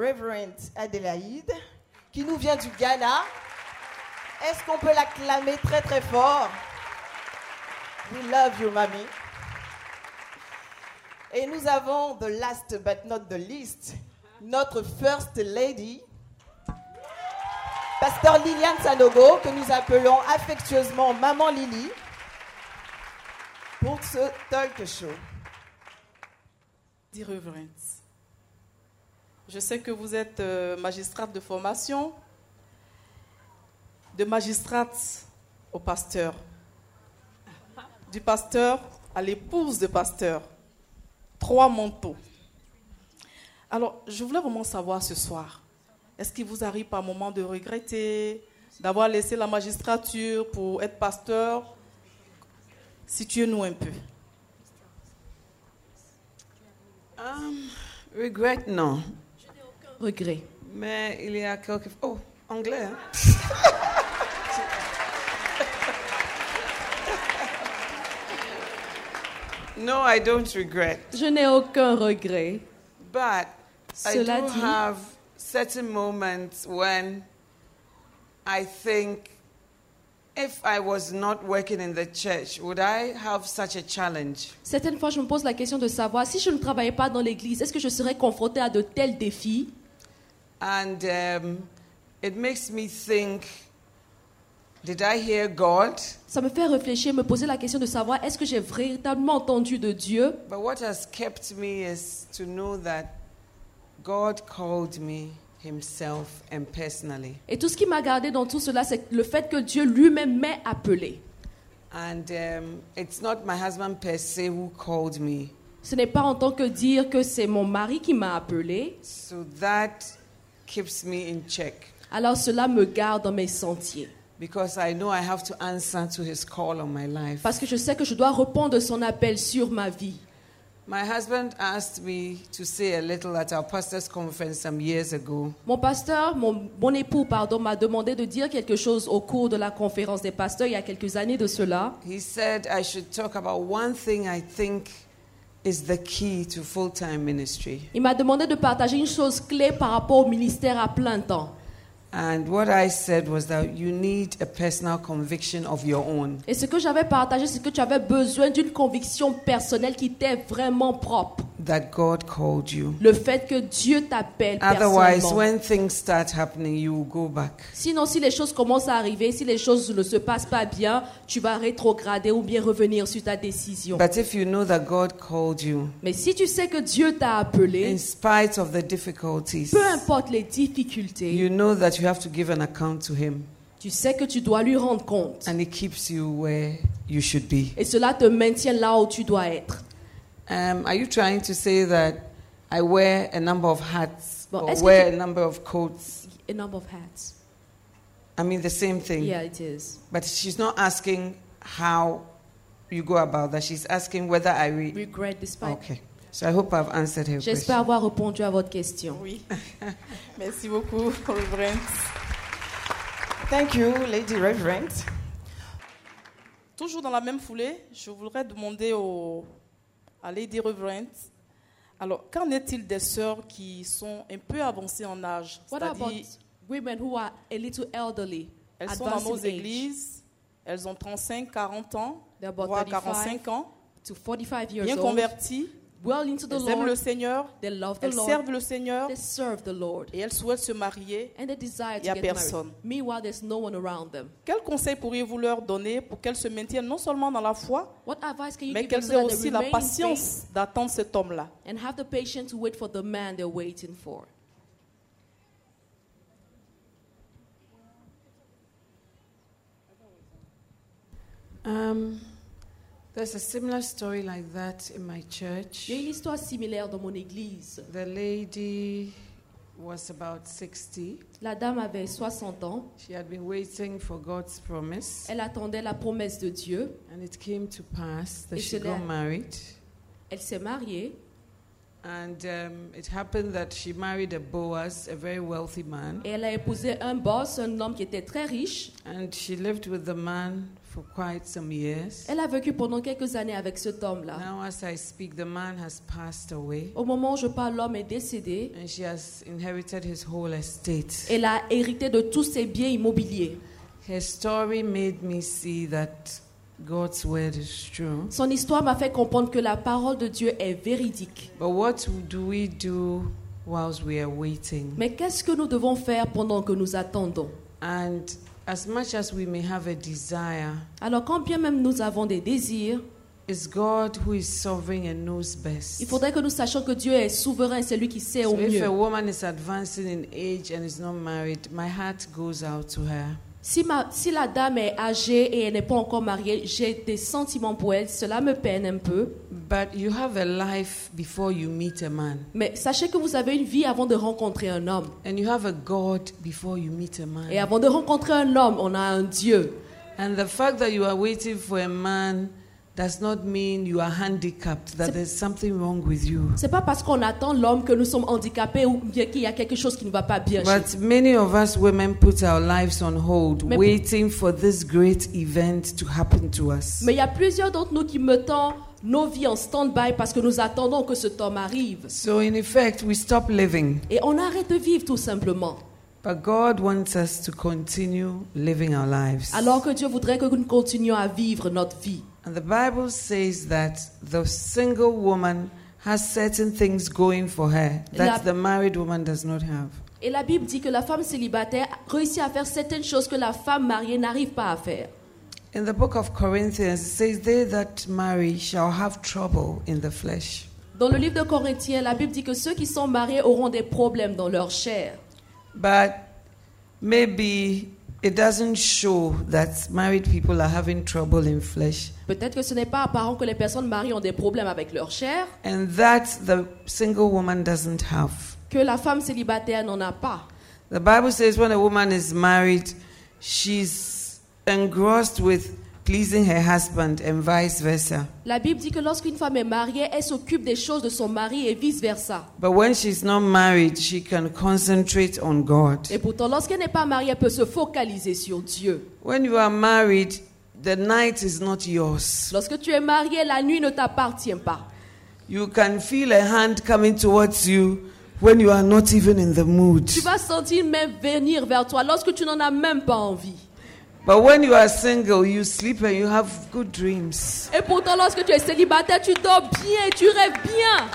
Reverend Adélaïde, qui nous vient du Ghana. Est-ce qu'on peut l'acclamer très très fort? We love you, mamie. Et nous avons, the last but not the least, notre First Lady, Pasteur Liliane Sanogo, que nous appelons affectueusement Maman Lily, pour ce talk show. Dear Reverence, je sais que vous êtes euh, magistrate de formation, de magistrate au pasteur, du pasteur à l'épouse de pasteur. Trois manteaux. Alors, je voulais vraiment savoir ce soir, est-ce qu'il vous arrive par moment de regretter d'avoir laissé la magistrature pour être pasteur? Situez-nous un peu. Um, regret, non. Regret. Mais il y a quelques... Oh, anglais. hein? no, I don't regret. Je n'ai aucun regret. But I Cela do dit- have certain moments when I think if I was not working in the church, would I have such a challenge? Certaines fois, je me pose la question de savoir si je ne travaillais pas dans l'église, est-ce que je serais confrontée à de tels défis? And um, it makes me think did I hear God? Ça me fait réfléchir, me poser la question de savoir est-ce que j'ai véritablement entendu de Dieu? But what has kept me is to know that God called me Himself and personally. Et tout ce qui m'a gardé dans tout cela, c'est le fait que Dieu lui-même m'ait appelé. And um, it's not my husband per se who called me. Ce n'est pas en tant que dire que c'est mon mari qui m'a appelé. So that keeps me in check Alors cela me garde dans mes sentiers. because I know I have to answer to His call on my life. Parce que je sais que je dois répondre de son appel sur ma vie. My husband asked me to say a little at our pastor's conference some years ago. Mon pasteur, mon, mon époux, pardon, m'a demandé de dire quelque chose au cours de la conférence des pasteurs il y a quelques années de cela. He said I should talk about one thing I think is the key to full time ministry. Il m'a demandé de partager une chose clé par rapport au ministère à plein temps. And what I said was that you need a personal conviction of your own. Et ce que j'avais partagé, c'est que tu avais besoin d'une conviction personnelle qui t'est vraiment propre. that God called you. Le fait que Dieu t'appelle Otherwise, when things start happening, you will go back. Sinon, si les choses commencent à arriver, si les choses ne se passent pas bien, tu vas rétrograder ou bien revenir sur ta décision. But if you know that God called you, Mais si tu sais que Dieu t'a appelé, in spite of the difficulties, peu importe les difficultés, you know that you have to give an account to Him. tu sais que tu dois lui rendre compte. And He keeps you where you should be. Et cela te maintient là où tu dois être. Um, are you trying to say that I wear a number of hats Bon, or wear a number of coats? A number of hats. I mean, the same thing. Yeah, it is. But she's not asking how you go about that. She's asking whether I read. Regret despite. Okay. So I hope I've answered her J'espère question. avoir répondu à votre question. Oui. Merci beaucoup, Reverend. Thank you, Lady Reverend. Toujours dans la même foulée, je voudrais demander au, à Lady Reverend, alors qu'en est-il des sœurs qui sont un peu avancées en âge? What about women who are a little elderly, elles sont dans nos églises, elles ont 35, 40 ans, They're about voire 35 45 ans, to 45 years bien old, converties, well into the elles aiment le Lord, Seigneur, they love the elles Lord, servent le Seigneur they serve the Lord, et elles souhaitent se marier. and they desire Y to a get personne. married. Meanwhile, there's no one around them. Quel conseil pourriez-vous leur donner pour qu'elles se maintiennent non seulement dans la foi, What advice can you mais give them qu'elles so aient aussi la patience d'attendre cet homme-là? and have the patience to wait for the man they're waiting for? Um, there's a similar story like that in my church. Il y a une histoire similaire dans mon église. The lady was about 60. La dame avait 60 ans. She had been waiting for God's promise, Elle attendait la promesse de Dieu. and it came to pass that Et she got married. Elle s'est mariée. And um, it happened that she married a Boaz, a very wealthy man, Et elle a épousé un boss, un homme qui était très riche. and she lived with the man for quite some years. Elle a vécu pendant quelques années avec cet homme-là. Now, as I speak, the man has passed away, Au moment où je parle, l'homme est décédé. and she has inherited his whole estate. Elle a hérité de tous ses biens immobiliers. Her story made me see that God's word is true. Son histoire m'a fait comprendre que la parole de Dieu est véridique. But what do we do whilst we are waiting? Mais qu'est-ce que nous devons faire pendant que nous attendons? And as much as we may have a desire, Alors quand bien même nous avons des désirs, it's God who is sovereign and knows best. il faudrait que nous sachions que Dieu est souverain, c'est lui qui sait au So if mieux. a woman is advancing in age and is not married, my heart goes out to her. Si, ma- si la dame est âgée et elle n'est pas encore mariée, j'ai des sentiments pour elle, cela me peine un peu. But you have a life before you meet a man, Mais sachez que vous avez une vie avant de rencontrer un homme. and you have a God before you meet a man. Et avant de rencontrer un homme, on a un Dieu. And the fact that you are waiting for a man does not mean you are handicapped, that C'est- there's something wrong with you. C'est pas parce qu'on attend l'homme que nous sommes handicapés ou bien qu'il y a quelque chose qui ne va pas bien. But many of us women put our lives on hold, Mais- waiting for this great event to happen to us. Mais il y a plusieurs d'entre nous qui mettons nos vies en stand-by parce que nous attendons que ce temps arrive. So, in effect, we stop living. Et on arrête de vivre tout simplement. But God wants us to continue living our lives. Alors que Dieu voudrait que nous continuions à vivre notre vie. And the Bible says that the single woman has certain things going for her that La- the married woman does not have. Et la Bible dit que la femme célibataire réussit à faire certaines choses que la femme mariée n'arrive pas à faire. In the book of Corinthians, it says, They that marry shall have trouble in the flesh. Dans le livre de Corinthiens, la Bible dit que ceux qui sont mariés auront des problèmes dans leur chair. But maybe it doesn't show that married people are having trouble in flesh Peut-être que ce n'est pas apparent que les personnes mariées ont des problèmes avec leur chair, and that the single woman doesn't have. que la femme célibataire n'en a pas. The Bible says when a woman is married, she's engrossed with pleasing her husband and vice versa. La Bible dit que lorsqu'une femme est mariée, elle s'occupe des choses de son mari et vice-versa. But when she's not married, she can concentrate on God. Et pourtant, lorsqu'elle n'est pas mariée, elle peut se focaliser sur Dieu. When you are married, the night is not yours. Lorsque tu es marié, la nuit ne t'appartient pas. You can feel a hand coming towards you when you are not even in the mood. Tu vas sentir même venir vers toi lorsque tu n'en as même pas envie. But when you are single, you sleep and you have good dreams. Et pourtant, lorsque tu es célibataire, tu dors bien tu rêves bien.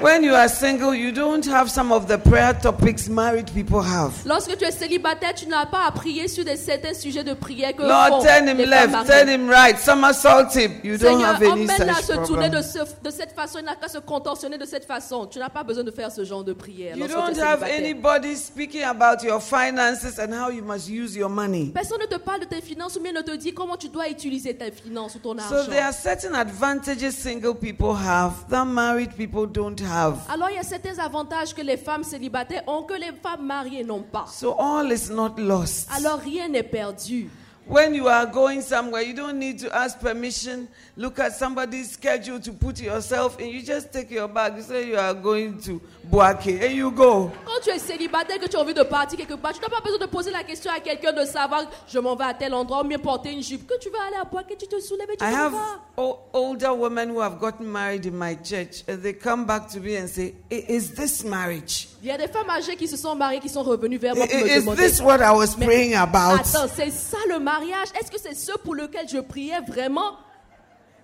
When you are single, you don't have some of the prayer topics married people have. Lorsque tu es célibataire, tu n'as pas à prier sur des, certains sujets de prière que Lord, font turn him les left, mariées. turn him right, somersault him. You don't Seigneur, have any emmène-la à such se tourner de, ce- de cette façon, il n'a qu'à se contorsionner de cette façon. Tu n'as pas besoin de faire ce genre de prière. You don't have anybody speaking about your finances and how you must use your money. Personne ne te parle de tes finances ou bien ne te dit comment tu dois utiliser tes finances ou ton So argent. there are certain advantages single people have that married people don't have. Alors il y a certains avantages que les femmes célibataires ont que les femmes mariées n'ont pas. So all is not lost. Alors rien n'est perdu. When you are going somewhere, you don't need to ask permission, look at somebody's schedule to put yourself in. You just take your bag, you say you are going to Boake, and you go. Quand tu es célibataire, que tu as envie de partir quelque part, tu n'as pas besoin de poser la question à quelqu'un de savoir je m'en vais à tel endroit ou bien porter une jupe. Que tu vas aller à que tu te soulèves et tu I have older women who have gotten married in my church, and they come back to me and say, Is this marriage? Il y a des femmes âgées qui se sont mariées, qui sont revenues vers moi pour me Is this what I was praying about? Attends, c'est ça le mariage Est-ce que c'est ce pour lequel je priais vraiment?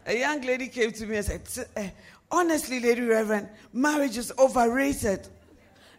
A young lady came to me and said, "S- eh, Honestly, Lady Reverend, marriage is overrated.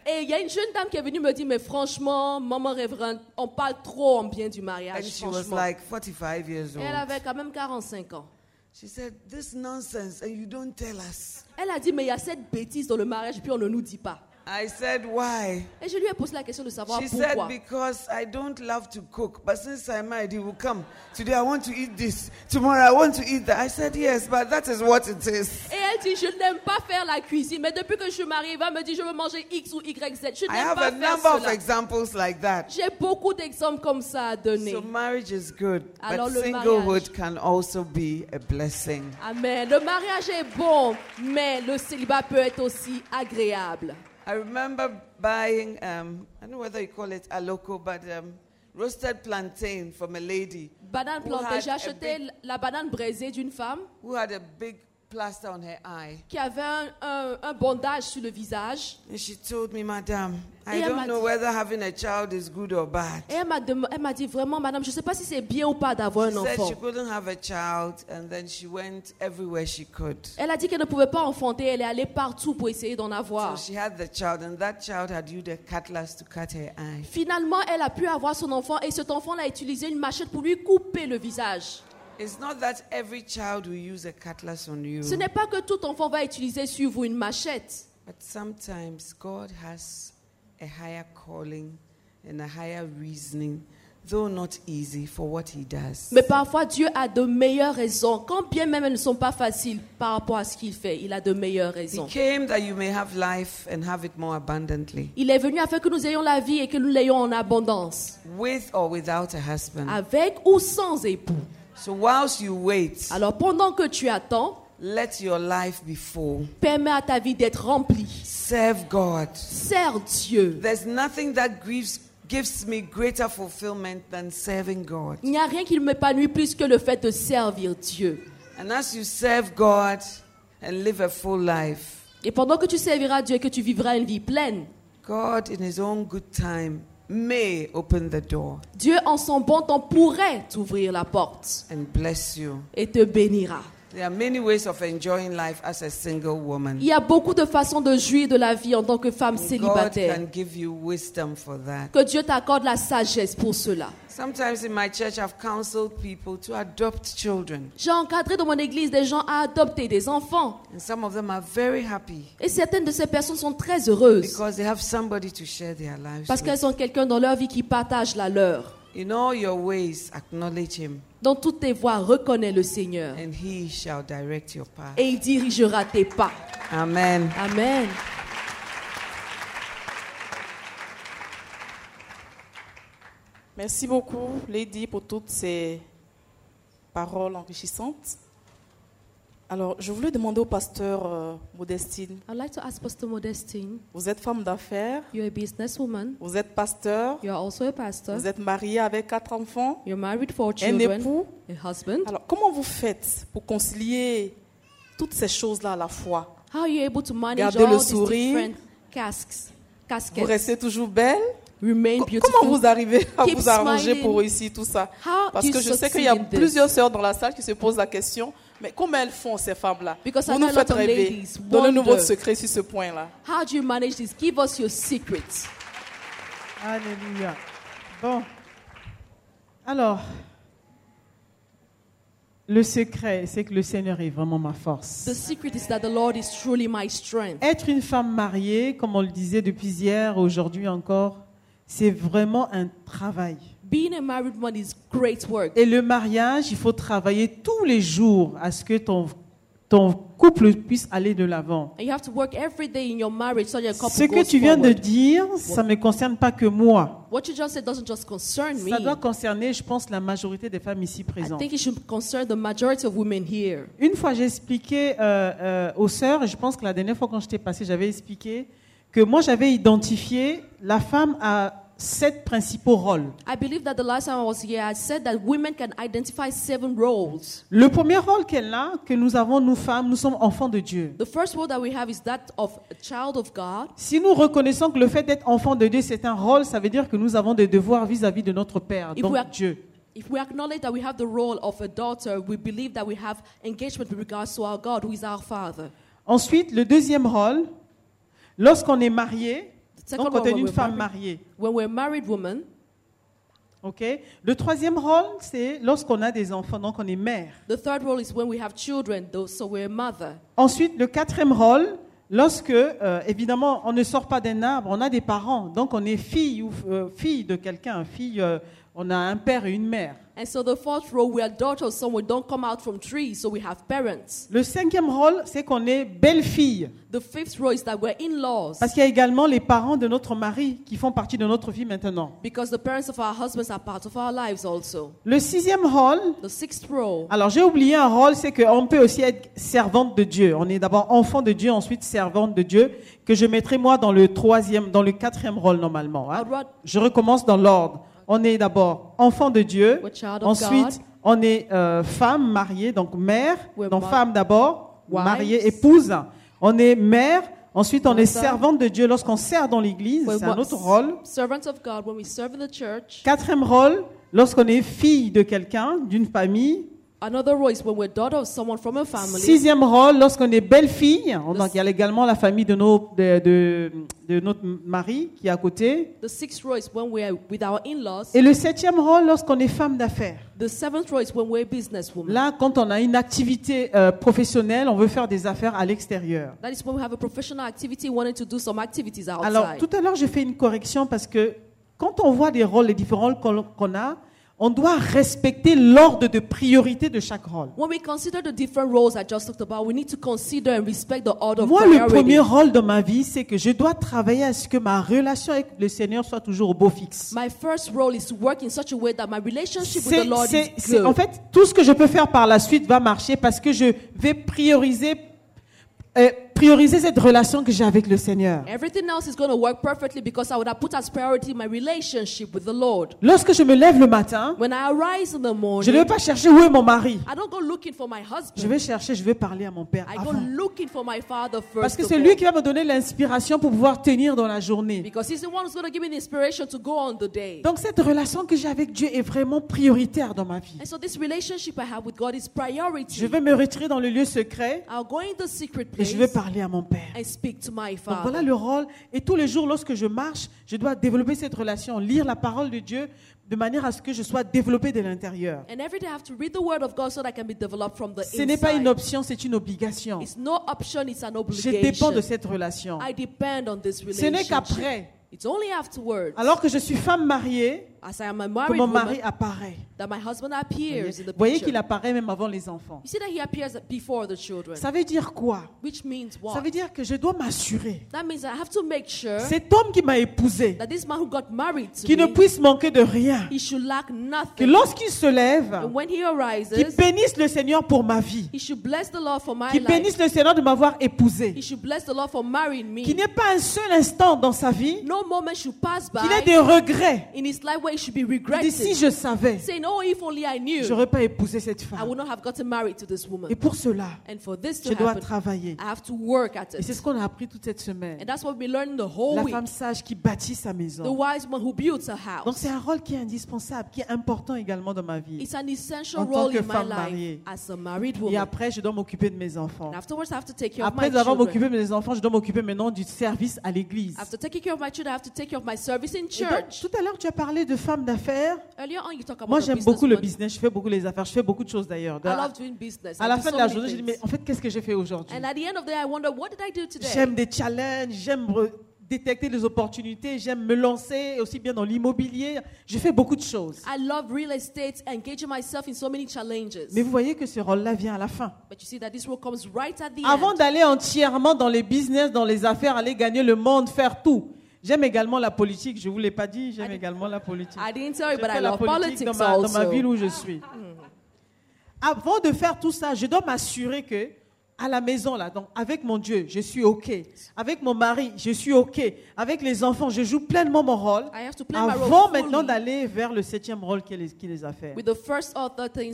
Et il y a une jeune dame qui est venue me dire, mais franchement, maman révérende, on parle trop en bien du And mariage. she was like 45 years Et elle old. avait quand même 45 ans. She said, This nonsense, and you don't tell us. Elle a dit, mais il y a cette bêtise dans le mariage, puis on ne nous dit pas. I said, Why? Et je lui ai posé la question de savoir She said, pourquoi. Because I don't love to cook, but since I'm married, he will come. Today I want to eat this. Tomorrow I want to eat that. I said, Yes, but that is what it is. Et elle dit, je n'aime pas faire la cuisine, mais depuis que je suis mariée, il va me dire, je veux manger X ou Y, Z. Je I n'aime have pas a faire number of cela. examples like that. J'ai beaucoup d'exemples comme ça à donner. So marriage is good, Alors, but le singlehood mariage. can also be a blessing. Amen. Le mariage est bon, mais le célibat peut être aussi agréable. I remember buying, um, I don't know whether you call it aloko, but um, roasted plantain from a lady Banane had J'ai acheté big- la banane braisée d'une femme. who had a big plaster on her eye. qui avait un, un- un bandage sur le visage. And she told me, Madam, I Et elle don't m'a know dit- whether having a child is good or bad. Et elle m'a dem- elle m'a dit vraiment, madame, je ne sais pas si c'est bien ou pas d'avoir She un said enfant. she couldn't have a child, and then she went everywhere she could. Elle a dit qu'elle ne pouvait pas enfanter, elle est allée partout pour essayer d'en So avoir. she had the child, and that child had used a cutlass to cut her eye. Finalement, elle a pu avoir son enfant et cet enfant a utilisé une machette pour lui couper le visage. It's not that every child will use a cutlass on you, Ce n'est pas que tout enfant va utiliser sur vous une machette. but sometimes God has a higher calling and a higher reasoning, though not easy, for what He does. Mais parfois, Dieu a de meilleures raisons. Quand bien même elles ne sont pas faciles par rapport à ce qu'il fait, il a de meilleures He raisons. came that you may have life and have it more abundantly, Il est venu afin que nous ayons la vie et que nous l'ayons en abondance, with or without a husband. avec ou sans époux. So whilst you wait, Alors pendant que tu attends, let your life be full. permets à ta vie d'être remplie. Serve God. Sers Dieu. There's nothing that gives, gives me greater fulfillment than serving God. Il n'y a rien qui m'épanouit plus que le fait de servir Dieu. And as you serve God and live a full life, Et pendant que tu serviras Dieu et que tu vivras une vie pleine, God, in His own good time, may open the door Dieu en son bon temps pourrait t'ouvrir la porte and bless you. et te bénira. There are many ways of enjoying life as a single woman. Il y a beaucoup de façons de jouir de la vie en tant que femme God célibataire. can give you wisdom for that. Que Dieu t'accorde la sagesse pour cela. Sometimes in my church, I've counseled people to adopt children, J'ai encadré dans mon église des gens à adopter des enfants. and some of them are very happy Et certaines de ces personnes sont très heureuses because they have somebody to share their lives parce qu'elles ont quelqu'un dans leur vie qui partage la leur. In all your ways, acknowledge Him, Dans toutes tes voies, reconnais le Seigneur and He shall direct your path. et il dirigera tes pas. Amen. Amen. Merci beaucoup, Lady, pour toutes ces paroles enrichissantes. Alors, je voulais demander au pasteur euh, Modestine, I'd like to ask Pastor Modestine, vous êtes femme d'affaires, you're a businesswoman, vous êtes pasteur, you're also a pastor, vous êtes mariée avec quatre enfants, you're married for un children, époux. a husband. Alors, comment vous faites pour concilier toutes ces choses-là à la fois? How are you able to manage Gardez all le these sourire. different casques, Vous restez toujours belle? Remain Co- beautiful? Comment vous arrivez à Keep vous arranger smiling. pour réussir tout ça? How Parce do you que je sais qu'il y a plusieurs sœurs dans la salle qui se posent la question, mais comment elles font ces femmes-là? Vous know nous a lot faites of rêver. ladies Donnez-nous votre secret sur ce point-là. How do you manage this? Give us your secrets. Alléluia. Bon. Alors, le secret, c'est que le Seigneur est vraiment ma force. The secret is that the Lord is truly my strength. Être une femme mariée, comme on le disait depuis hier, aujourd'hui encore, c'est vraiment un travail. Being a married woman is great work. Et le mariage, il faut travailler tous les jours à ce que ton, ton couple puisse aller de l'avant. Ce que tu viens de dire, ça ne me concerne pas que moi. What you just said doesn't just concern me. Ça doit concerner, je pense, la majorité des femmes ici I présentes. think it should concern the majority of women here. Une fois, j'ai expliqué euh, euh, aux sœurs, et je pense que la dernière fois quand je t'ai passé, j'avais expliqué que moi, j'avais identifié la femme à sept principaux rôles. I believe that the last time I was here, I said that women can identify seven roles. Le premier rôle qu'elle a, que nous avons, nous femmes, nous sommes enfants de Dieu. The first role that we have is that of a child of God. Si nous reconnaissons que le fait d'être enfant de Dieu, c'est un rôle, ça veut dire que nous avons des devoirs vis-à-vis de notre Père, If donc Dieu. If we acknowledge that we have the role of a daughter, we believe that we have engagement with regards to our God, who is our Father. Ensuite, le deuxième rôle, lorsqu'on est marié, donc quand on est when une femme mariée. When we're married woman, Le troisième rôle, c'est lorsqu'on a des enfants, donc on est mère. the third role is when we have children, though, so we're a mother. Ensuite, le quatrième rôle, lorsque, euh, évidemment, on ne sort pas d'un arbre, on a des parents, donc on est fille ou euh, fille de quelqu'un, fille, euh, on a un père et une mère. And so the fourth role, we are daughters of someone. We don't come out from trees, so we have parents. Le cinquième rôle, c'est qu'on est belle-fille, The fifth role is that we're in-laws. parce qu'il y a également les parents de notre mari qui font partie de notre vie maintenant. Because the parents of our husbands are part of our lives also. Le sixième rôle, The sixth role, alors j'ai oublié un rôle, c'est qu'on peut aussi être servante de Dieu. On est d'abord enfant de Dieu, ensuite servante de Dieu, que je mettrai moi dans le troisième, dans le quatrième rôle normalement. hein. Je recommence dans l'ordre. On est d'abord enfant de Dieu, ensuite God. on est euh, femme mariée, donc mère, We're donc femme d'abord, mariée, épouse. On est mère, ensuite on est servante de Dieu lorsqu'on sert dans l'église, c'est un autre rôle. servants of God when we serve in the church. Quatrième rôle, lorsqu'on est fille de quelqu'un, d'une famille. Another role is when we're daughter of someone from a family. Sixième rôle, lorsqu'on est belle-fille, donc il y a également la famille de, nos, de, de- de notre mari qui est à côté. The sixth role is when we're with our in-laws. Et le septième rôle, lorsqu'on est femme d'affaires. The seventh role is when we're businesswomen. Là, quand on a une activité euh, professionnelle, on veut faire des affaires à l'extérieur. That is when we have a professional activity, wanting to do some activities outside. Alors, tout à l'heure, j'ai fait une correction parce que quand on voit les rôles, les différents rôles qu'on qu'on a, on doit respecter l'ordre de priorité de chaque rôle. when we consider the different roles I just talked about, we need to consider and respect the order of Moi, le priority. premier rôle dans ma vie, c'est que je dois travailler à ce que ma relation avec le Seigneur soit toujours au beau fixe. My first role is to work in such a way that my relationship with the Lord is good. en fait, tout ce que je peux faire par la suite va marcher parce que je vais prioriser, euh, prioriser cette relation que j'ai avec le Seigneur. Everything else is going to work perfectly because I would have put as priority my relationship with the Lord. Lorsque je me lève le matin, When I arise in the je morning, ne vais pas chercher où est mon mari. I don't go looking for my Je husband. vais chercher, je vais parler à mon père I go looking for my father first. Parce que c'est lui qui va me donner l'inspiration pour pouvoir tenir dans la journée. Because he's the one who's going to give me the inspiration to go on the day. Donc cette relation que j'ai avec Dieu est vraiment prioritaire dans ma vie. And so this relationship I have with God is priority. Je vais me retirer dans le lieu secret I'll go in the secret et place je vais parler à mon père. speak to my Donc voilà le rôle. Et tous les jours, lorsque je marche, je dois développer cette relation, lire la parole de Dieu de manière à ce que je sois développé de l'intérieur. And every day I have to read the word of God so that I can be developed from the Ce n'est pas une option, c'est une obligation. It's no option, it's an Je obligation. dépends de cette relation. I depend on this Ce n'est qu'après, It's only afterwards, alors que je suis femme mariée, as I am a que married mon woman, mari apparaît. that my husband appears in the Vous voyez picture. qu'il apparaît même avant les enfants. You see that he appears before the children, Ça veut dire quoi? Which means Ça what? veut dire que je dois m'assurer. That means I have to make sure Cet homme qui m'a épousé, that this man who got married to qui ne me, puisse manquer de rien, he should lack que nothing. lorsqu'il se lève, And when he qu'il arises, bénisse le Seigneur pour ma vie, he should bless the Lord for my qu'il life. bénisse le Seigneur de m'avoir épousé, He should bless the Lord for marrying me. qu'il n'y ait pas un seul instant dans sa vie No moment should pass qu'il ait by des regrets. in his life where he should be Il dit, regretting. si je savais, Saying, oh, if only I knew, j'aurais pas épousé cette I femme. would not have gotten married to this woman. Et pour cela, And for this to je dois happen, travailler. I have to work at Et c'est it. ce qu'on a appris toute cette semaine. And that's what we learned the whole La week. femme sage qui bâtit sa The maison. wise one who builds a Donc house. c'est un rôle qui est indispensable, qui est important également dans ma vie. It's an essential En tant role que in my femme life mariée. as a married Et woman. après, je dois m'occuper de mes enfants. And afterwards, I have to take care of my Après avoir children. m'occupé de mes enfants, je dois m'occuper maintenant du service à l'église. After taking care of my children, I have to take care of my service in Et donc, church. tout à l'heure, tu as parlé de d'affaires. Moi, j'aime beaucoup le business. Je fais beaucoup les affaires. Je fais beaucoup de choses d'ailleurs. À la fin de la journée, je dis, mais en fait, qu'est-ce que j'ai fait aujourd'hui? J'aime des challenges, j'aime détecter les opportunités, j'aime me lancer aussi bien dans l'immobilier. Je fais beaucoup de choses. I love real estate, engaging myself in so many challenges. Mais vous voyez que ce rôle-là vient à la fin. But you see that this role comes right at the Avant d'aller entièrement dans les business, dans les affaires, aller gagner le monde, faire tout. J'aime également la politique. Je vous l'ai pas dit, j'aime également la politique. I didn't tell you, Je but I love politique politics dans ma, dans ma also. ville où je suis. Avant de faire tout ça, je dois m'assurer que à la maison là, donc avec mon Dieu, je suis ok. Avec mon mari, je suis ok. Avec les enfants, je joue pleinement mon rôle. I have to play my Avant maintenant d'aller vers le septième rôle qui les, qui les a fait.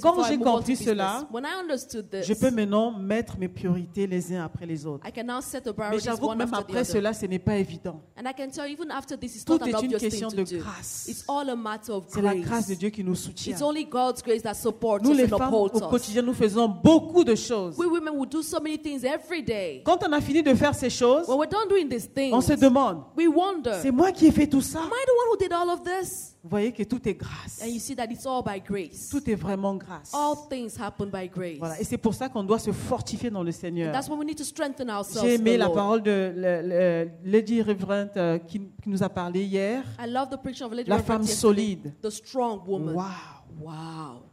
Quand j'ai compris cela, When I understood this, Je peux maintenant mettre mes priorités les uns après les autres. I can now set the Mais j'avoue que même après cela, ce n'est pas évident. This, Tout est une question de grâce. It's all a matter of C'est la grâce de. Dieu qui nous soutient. It's only God's grace that supports Nous us les femmes, au quotidien, nous faisons beaucoup de choses. We women do so many things every day. Quand on a fini de faire ces choses, When we're done doing these things, on se demande, we wonder, c'est moi qui ai fait tout ça? am I the one who did all of this? Vous voyez que tout est grâce. And you see that it's all by grace. Tout est vraiment grâce. All things happen by grace. Voilà. Et c'est pour ça qu'on doit se fortifier dans le Seigneur. That's why we need to strengthen ourselves. J'ai aimé the la Lord. parole de le- le- Lady Reverend euh, qui, qui nous a parlé hier. I love the of Lady La Reverend femme solide. The strong woman. Wow. Wow.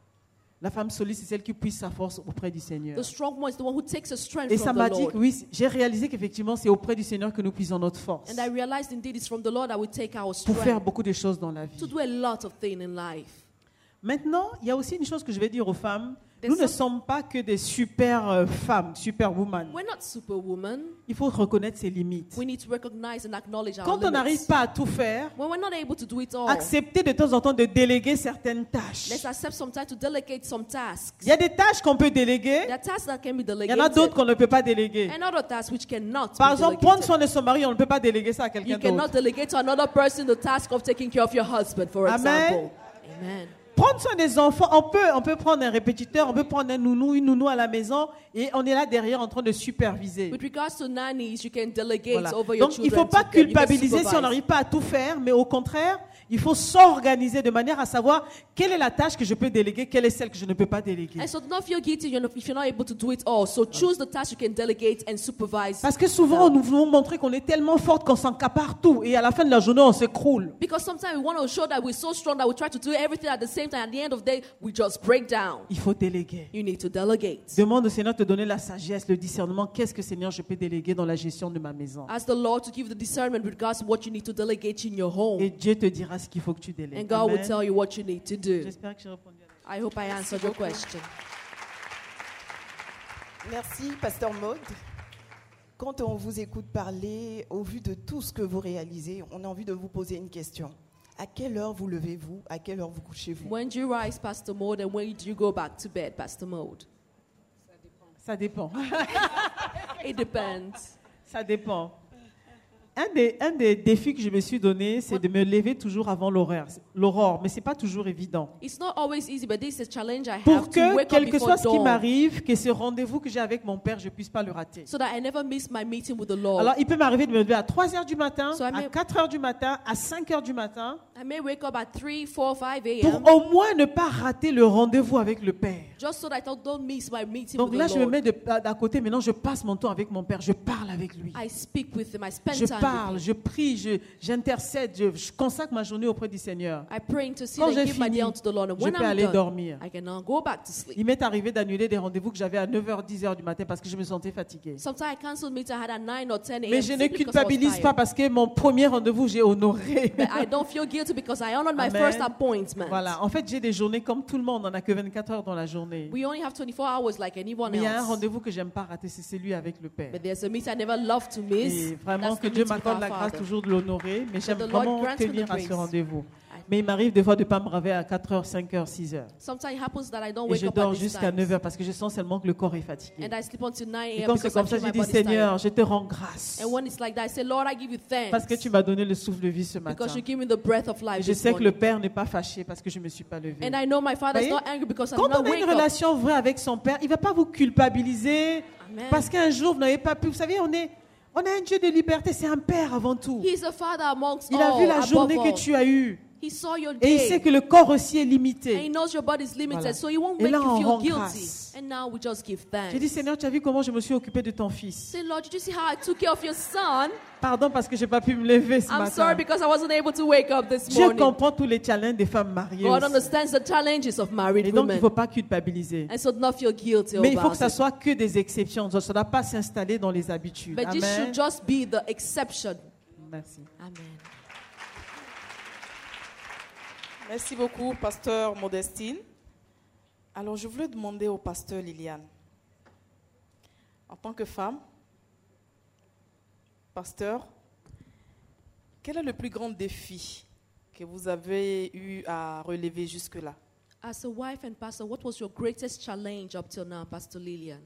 La femme solide, c'est celle qui puise sa force auprès du Seigneur. The strong woman is the one who takes her strength Et ça m'a dit oui, j'ai réalisé qu'effectivement, c'est auprès du Seigneur que nous puisons notre force And I realized indeed it's from the Lord that we take our pour faire beaucoup de choses dans la to vie. do a lot of things in life. Maintenant, il y a aussi une chose que je vais dire aux femmes. Nous ne sommes pas que des super euh, femmes, super women. We're not superwoman. Il faut reconnaître ses limites. We need to recognize and acknowledge our Quand on n'arrive pas à tout faire, When we're not able to do it all, accepter de temps en temps de déléguer certaines tâches. let's accept sometimes to delegate some tasks. Il y a des tâches qu'on peut déléguer, There are tasks that can be il y en a d'autres qu'on ne peut pas déléguer. and other tasks which cannot Par be exemple, prendre soin de son mari, on ne peut pas déléguer ça à quelqu'un You cannot d'autre. delegate to another person the task of taking care of your husband, for Amen. example. Amen. Prendre soin des enfants, on peut, on peut prendre un répétiteur, on peut prendre un nounou, une nounou à la maison et on est là derrière en train de superviser. With regards to nannies, you can delegate Voilà. over your Donc il ne faut pas culpabiliser si on n'arrive pas à tout faire, mais au contraire, il faut s'organiser de manière à savoir quelle est la tâche que je peux déléguer, quelle est celle que je ne peux pas déléguer. And so do not feel guilty you're not- if you're not able to do it all. So choose the task you can delegate and supervise. Parce que souvent, nous voulons montrer qu'on est tellement forte qu'on s'encapare tout et à la fin de la journée, on s'écroule. Because sometimes we want to show that we're so strong that we try to do everything at the same time. At the end of the day, we just break down. Il faut déléguer. You need to delegate. Demande au Seigneur de te donner la sagesse, le discernement. Qu'est-ce que Seigneur je peux déléguer dans la gestion de ma maison? Ask the Lord to give you the discernment with regards to what you need to delegate in your home. Et Dieu te dira ce qu'il faut que tu délègues. And God will tell you what you need to do. J'espère que j'ai répondu à I hope I answered your question. Merci, Pasteur Maud. Quand on vous écoute parler, au vu de tout ce que vous réalisez, on a envie de vous poser une question. À quelle heure vous levez-vous? À quelle heure vous couchez-vous? When do you rise, Pastor Mode, and when do you go back to bed, Pastor Mode? Ça dépend. It depends. Ça dépend. Un des, un des défis que je me suis donné, c'est de me lever toujours avant l'horaire, l'aurore, mais c'est pas toujours évident. It's not always easy, but this is a challenge I have Pour to que, wake quel que soit ce qui m'arrive, que ce rendez-vous que j'ai avec mon père, je puisse pas le rater. so that I never miss my meeting with the Lord. Alors, il peut m'arriver de me lever à 3 heures du matin, So à may- 4 heures du matin, à 5 heures du matin, I may wake up at 3, 4, 5 pour au moins ne pas rater le rendez-vous avec le père. just so that I don't, don't miss my meeting Donc with là, the je me mets d'à côté. Maintenant, je passe mon temps avec mon père. Je parle avec lui. I speak with him. I spend Je time parle, je prie, j'intercède, je, je consacre ma journée auprès du Seigneur. Quand and j'ai fini, je peux aller dormir. I can now go back to sleep. Il m'est arrivé d'annuler des rendez-vous que j'avais à 9h, 10h du matin parce que je me sentais fatiguée. Sometimes I cancel meetings I had at 9 or 10 a.m. Mais je ne culpabilise pas parce que mon premier rendez-vous, j'ai honoré. But I don't feel guilty because I honored my Amen. first appointment. Voilà, en fait, j'ai des journées comme tout le monde. On n'a que 24 heures dans la journée. We only have 24 hours like anyone Mais il y a un rendez-vous que j'aime pas rater, c'est celui avec le Père. Et vraiment que Dieu meeting our la grâce toujours de l'honorer, mais j'aime vraiment tenir à ce rendez-vous. Mais il m'arrive des fois de ne pas me réveiller à 4h, 5h, 6h. Sometimes it happens that I don't Et je dors jusqu'à time. 9h parce que je sens seulement que le corps est fatigué. And I sleep until 9 Et quand c'est comme ça, je dis. Seigneur, je te rends grâce And when it's like that, I say, Lord, I give you thanks. parce que tu m'as donné le souffle de vie ce matin. because you give me the breath of Et je sais que le. Père n'est pas fâché parce que je ne me suis pas levée. And I know my father is Voyez? not angry because I Quand on a une relation vraie avec son Père, il ne va pas vous culpabiliser parce qu'un jour vous n'avez pas pu. Vous savez, on est, on a un Dieu de liberté, c'est un Père avant tout. He's a father amongst Il a all, vu la journée all. que tu as eue He saw your et il day. sait que le corps aussi est And he limité. knows your body is limited, Voilà. so he won't Et make là, you feel guilty. grâce. Now we just give thanks. J'ai dit Seigneur, tu as vu comment je me suis occupée de ton fils. Say, Lord, did you see how I took care of your son? Pardon parce que j'ai pas pu me lever ce I'm matin. sorry because I wasn't able to wake up this Dieu morning. comprend tous les challenges des femmes mariées. God aussi. understands the challenges of married Et donc, il ne faut pas culpabiliser. And so not feel guilty Mais il faut about que ça it. soit que des exceptions. Ça ne doit pas s'installer dans les habitudes. But this Amen. should just be the exception. Merci. Amen. Merci beaucoup, pasteur Modestine. Alors, je voulais demander au pasteur Liliane, en tant que femme, pasteur, quel est le plus grand défi que vous avez eu à relever jusque-là? As a wife and pastor, what was your greatest challenge up till now, Pastor Lillian?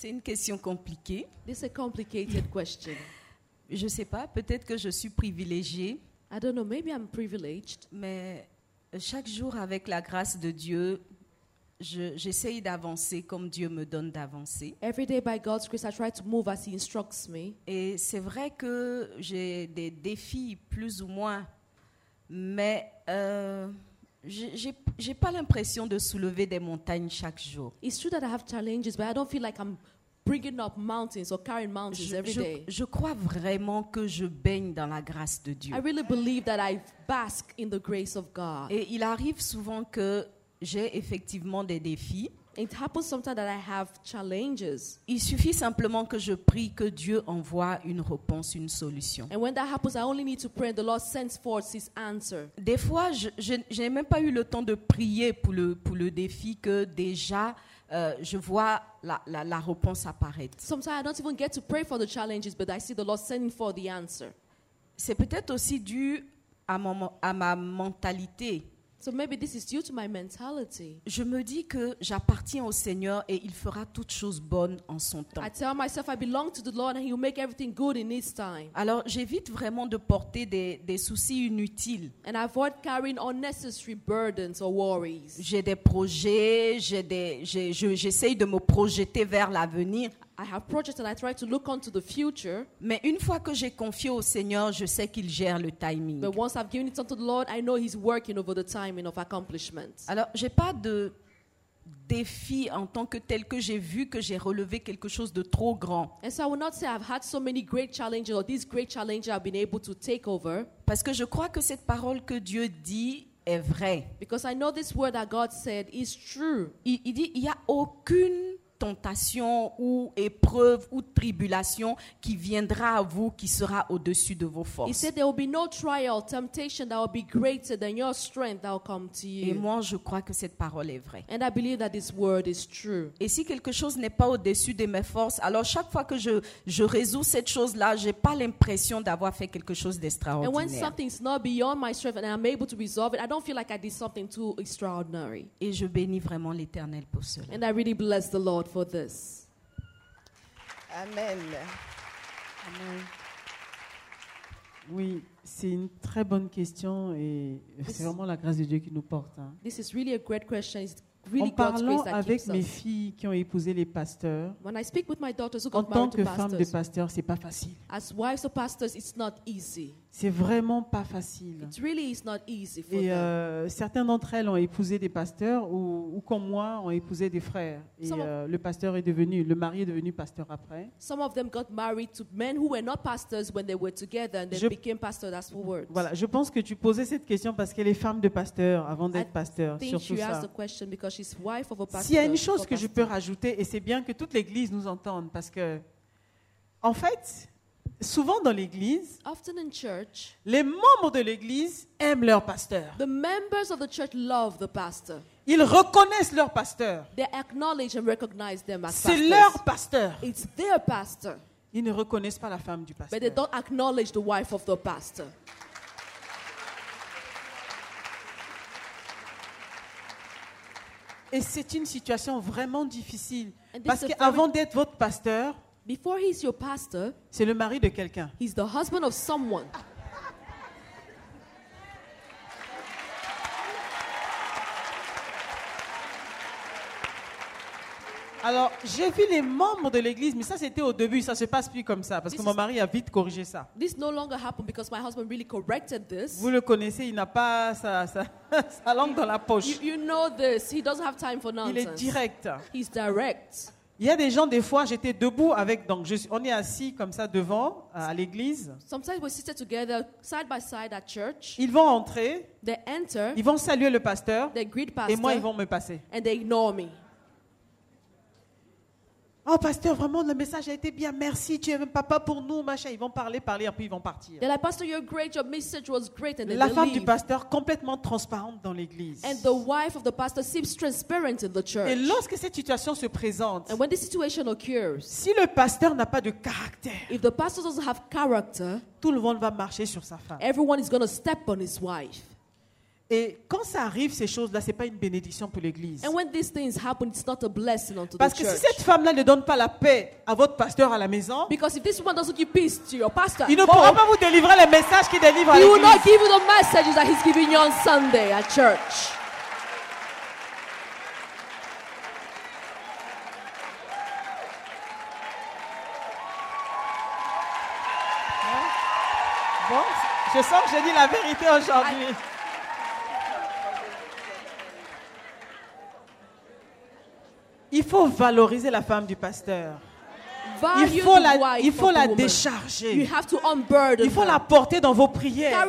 C'est une question compliquée. This is a complicated question. Je ne sais pas, peut-être que je suis privilégiée, I don't know, maybe I'm privileged, mais chaque jour, avec la grâce de Dieu, je- j'essaye d'avancer comme Dieu me donne d'avancer. Every day, by God's grace, I try to move as He instructs me. Et c'est vrai que j'ai des défis plus ou moins, mais euh, j'ai pas l'impression de soulever des montagnes chaque jour. It's true that I have challenges, but I don't feel like I'm bringing up mountains or carrying mountains Je, every je- day. je crois vraiment que je baigne dans la grâce de Dieu. I really believe that I bask in the grace of God. Et il arrive souvent que j'ai effectivement des défis. It happens sometimes that I have challenges. Il suffit simplement que je prie que Dieu envoie une réponse, une solution. And when that happens, I only need to pray and the Lord sends forth His answer. Des fois, je, je, je n'ai même pas eu le temps de prier pour le, pour le défi que déjà euh, je vois la, la, la réponse apparaître. Sometimes I don't even get to pray for the challenges, but I see the Lord sending for the answer. C'est peut-être aussi dû à, mon- à ma mentalité. So maybe this is due to my mentality. Je me dis que j'appartiens au Seigneur et il fera toutes choses bonnes en son temps. I tell myself I belong to the Lord and He will make everything good in His time. Alors j'évite vraiment de porter des, des soucis inutiles. And I avoid carrying unnecessary burdens or worries. J'ai des projets, j'ai des, j'ai- je- j'essaye de me projeter vers l'avenir. I have projects and I try to look onto the future. Mais une fois que j'ai confié au Seigneur, je sais qu'il gère le timing. But once I've given it unto the Lord, I know He's working over the timing of accomplishments. Alors, j'ai pas de défi en tant que tel que j'ai vu que j'ai relevé quelque chose de trop grand. And so I will not say I've had so many great challenges or these great challenges I've been able to take over Parce que je crois que cette parole que Dieu dit est vraie. because I know this word that God said is true. Il, il dit, il n'y a aucune tentation ou épreuve ou tribulation qui viendra à vous qui sera au-dessus de vos forces. Et moi, je crois que cette parole est vraie. And I believe that this word is true. Et si quelque chose n'est pas au-dessus de mes forces, alors chaque fois que je, je résous cette chose-là, je n'ai pas l'impression d'avoir fait quelque chose And when d'extraordinaire. something's not beyond my strength and I'm able to resolve it, I don't feel like I did something too extraordinary. Et je bénis vraiment l'Éternel pour cela. And I really bless the Lord for this. Amen. Oui, c'est une très bonne question et c'est vraiment la grâce de Dieu qui nous porte. hein. This is really a great question. It's En really God's parlant grace that avec mes us. filles qui ont épousé les pasteurs, When I speak with my daughters who en got tant married que to femme de pastors, pasteur, c'est pas facile. as wives of pastors, it's not easy. C'est vraiment pas facile. It really is not easy for Et them. euh, certaines d'entre elles ont épousé des pasteurs ou, ou comme moi ont épousé des frères. Et Some of- euh, le pasteur est devenu, le mari est devenu pasteur après. Some of them got married to men who were not pastors when they were together and then Je- became pastors afterwards. Voilà, je pense que tu posais cette question parce qu'elle est femme de pasteur avant d'être pasteur, I think surtout she asked ça. the question because she's wife of a pastor. S'il y a une chose for que je pastor. peux rajouter, et c'est bien que toute l'Église nous entende, parce que, en fait, souvent dans l'Église, les membres de l'Église aiment leur pasteur. the members of the church love the pastor. Ils reconnaissent leur pasteur. They acknowledge and recognize them as C'est leur pasteur. It's their pastor, Ils ne reconnaissent pas la femme du but they pasteur. don't acknowledge the wife of the pastor. Et c'est une situation vraiment difficile. And Parce qu'avant d'être votre pasteur, Before he's your pastor, c'est le mari de quelqu'un. he's the husband of someone. Alors, j'ai vu les membres de l'église, mais ça c'était au début, ça se passe plus comme ça, parce que This mon is- mari a vite corrigé ça. This no longer happened because my husband really corrected this. Vous le connaissez, il n'a pas sa, sa- sa langue dans la poche. You, you know this. He doesn't have time for Il est nonsense. direct. He's direct. Il y a des gens, des fois, j'étais debout avec, donc je on est assis comme ça devant, à l'église. Sometimes we're seated together side by side at church. Ils vont entrer, They enter, ils vont saluer le pasteur, they greet et pastor, moi, ils vont me passer. and they ignore me. Oh, pasteur, vraiment, le message a été bien, merci, tu es un papa pour nous, machin. Ils vont parler, parler, puis ils vont partir. They're like, Pastor, you're great. Your message was great, and then La they femme du pasteur, complètement transparente dans l'église. And the wife of the pastor seems transparent in the Et lorsque cette situation se présente, And when this situation occurs, si le pasteur n'a pas de caractère, if the pastor doesn't have character, tout le monde va marcher sur sa femme. everyone is going to step on his wife. Et quand ça arrive, ces choses-là, c'est pas une bénédiction pour l'Église. And when these things happen, it's not a blessing unto Parce que si cette femme-là ne donne pas la paix à votre pasteur à la maison, Because if this woman doesn't give peace to your pastor, il ne pourra pas vous délivrer les messages qu'il délivre à he will not l'Église. give you the messages that he's giving you on Sunday at church. Bon, je sens que j'ai dit la vérité aujourd'hui. Il faut valoriser la femme du pasteur. Il faut la, il faut la décharger. Il faut her. la porter dans vos prières.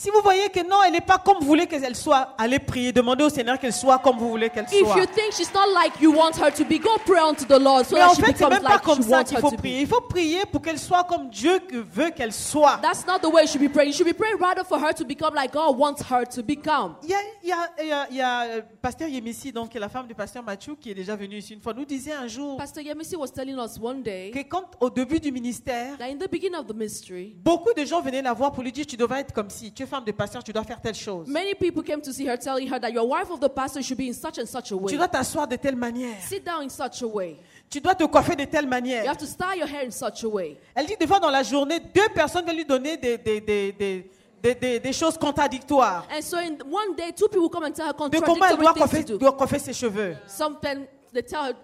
Si vous voyez que non, elle n'est pas comme vous voulez qu'elle soit, allez prier. Demandez au Seigneur qu'elle soit comme vous voulez qu'elle If soit. you think she's not like you want her to be, go pray unto the Lord so Mais that en she fait, c'est becomes même pas like comme you ça want qu'il her faut to prier. be. Il faut prier pour qu'elle soit comme Dieu que- veut qu'elle soit. That's not the way you should be praying. You should be praying rather for her to become like God wants her to become. Il y a, il y a- il y a- il y a, euh, pasteur Yemisi, donc qui est la femme du pasteur Mathieu, qui est déjà venue ici une fois, nous disait un jour Pastor Yemisi was telling us one day que quand au début du ministère, that in the beginning of the mystery, beaucoup de gens venaient la voir pour lui dire tu devrais être comme si, tu femme de pasteur, tu dois faire telle chose. many people came to see her telling her that your wife of the pastor should be in such and such a way. Tu dois t'asseoir de telle manière. Sit down in such a way. Tu dois te coiffer de telle You manière. have to style your hair in such a way. Elle dit des fois dans la journée, deux personnes veulent lui donner des, des, des, des, des- des- des choses contradictoires. And so in one day, two people come and tell her De comment elle doit contradictory coiffer, doit coiffer ses cheveux. Something they tell her,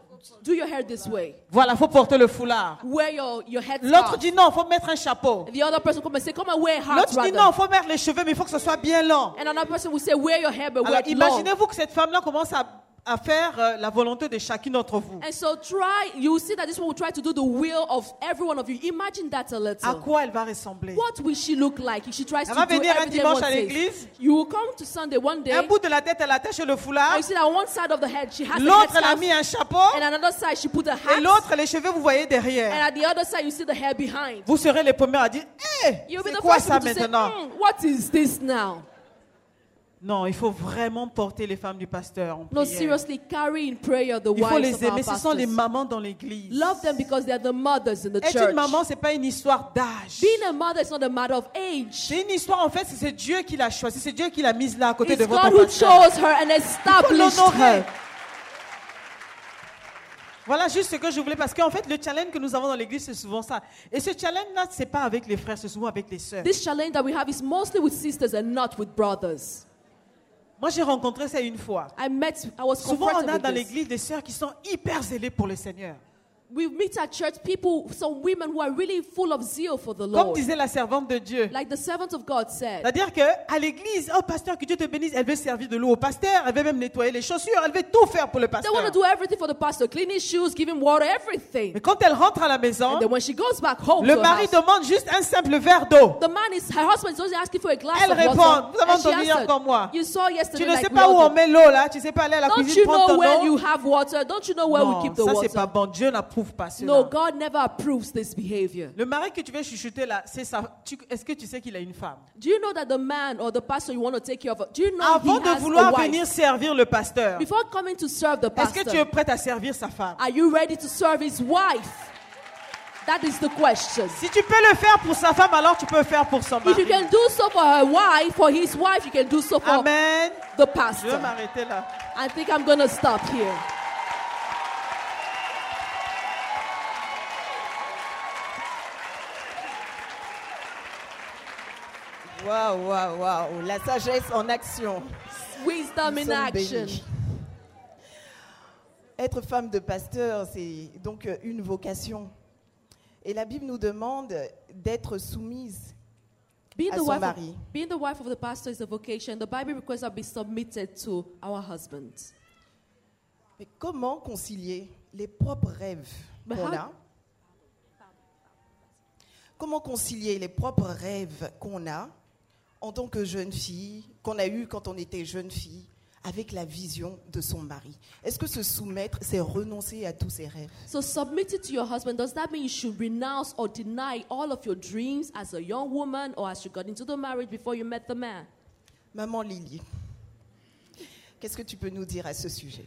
do your hair this way. Voilà, faut porter le foulard. Wear your, your head L'autre dit non, faut mettre un chapeau. The other person come and say, come and wear a hat L'autre dit non, faut mettre les cheveux, mais il faut que ce soit bien long. And another person will say, wear your hair but wear Alors imaginez-vous que cette femme-là commence à, à faire euh, la volonté de chacune d'entre vous. And so try, you see that this one will try to do the will of every one of you. Imagine that a À little. quoi elle va ressembler? What will she look like if she tries Elle to va do venir un everything dimanche everyone à l'église. You will come to Sunday one day, Un and bout de la tête, elle attache le foulard. you see that on one side of the head she has a L'autre, elle a headscarf, mis un chapeau. and another side she put a Et hat, l'autre, les cheveux, vous voyez and derrière. at the other side you see the hair behind. Vous serez les premiers à dire Hé, You'll be c'est the quoi first ça people to say, maintenant? "Hmm, what is this now? Non, il faut vraiment porter les femmes du pasteur en No, prière. seriously, carry in prayer the Il faut les our aimer. Ce sont les pastors. mamans dans l'église. Love them because they are the mothers in the Être church. une maman, c'est pas une histoire d'âge. Being a mother is not a matter of age. C'est une histoire, en fait, c'est Dieu qui l'a choisi. C'est Dieu qui l'a mise là à côté It's de votre God who pasteur. chose her and established l'honorer. her. Voilà juste ce que je voulais, parce qu'en fait, le challenge que nous avons dans l'église, c'est souvent ça. Et ce challenge-là, c'est pas avec les frères, c'est souvent avec les sœurs. This challenge that we have is mostly with sisters and not with brothers. Moi, j'ai rencontré ça une fois. I met, I was Souvent, on a dans l'église des sœurs qui sont hyper zélées pour le Seigneur. We meet at church people, some women who are really full of zeal for the Comme Lord. disait la servante de Dieu. Like the servant of God said. C'est-à-dire qu'à l'église, oh pasteur, que Dieu te bénisse, elle veut servir de l'eau au pasteur, elle veut même nettoyer les chaussures, elle veut tout faire pour le They want pasteur. to do everything for the pastor, clean his shoes, give him water, everything. Mais quand elle rentre à la maison, And then when she goes back home le mari demande juste un simple verre d'eau. the man is, her husband is only asking for a glass Elle of répond, water. vous avez entendu hier comme moi. You saw Tu yesterday ne like sais pas où on met l'eau là, tu sais pas aller à la Don't cuisine you prendre know ton where eau. you have water? Don't you know where we Non, keep the ça c'est pas water? bon. Dieu n'approuve pas cela. No, God never approves this behavior. Le mari que tu veux chuchoter là, c'est ça. Est-ce que tu sais qu'il a une femme? Do you know that the man or the pastor you want to take care of, do you know Avant he de has a vouloir wife? venir servir le pasteur, Before coming to serve the est-ce que tu es pastor, prête à servir sa femme? are you ready to serve his wife? That is the question. Si tu peux le faire pour sa femme, alors tu peux le faire pour son If you mari. can do so for her wife, for his wife, you can do so for Amen. the Je vais pastor. m'arrêter là. I think I'm going to stop here. Waouh, waouh, waouh. La sagesse en action. Wisdom in action. bénis. Être femme de pasteur, c'est donc euh, une vocation. Et la Bible nous demande d'être soumise. Being à the, son wife of, mari. being the wife of the pastor is a vocation. The Bible requires that we be submitted to our husbands. Mais comment concilier les propres rêves qu'on a? Comment concilier les propres rêves qu'on a en tant que jeune fille, qu'on a eu quand on était jeune fille, avec la vision de son mari. Est-ce que se soumettre, c'est renoncer à tous ses rêves? So, submitted to your husband, does that mean you should renounce or deny all of your dreams as a young woman or as you got into the marriage before you met the man? Maman Lily, qu'est-ce que tu peux nous dire à ce sujet?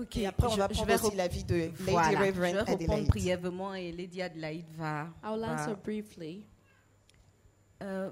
Ok. Et après, on je- va prendre vais aussi l'avis de Lady Voilà, je vais Reverend répondre brièvement et Lady Adelaide va. I will va- answer briefly. Euh,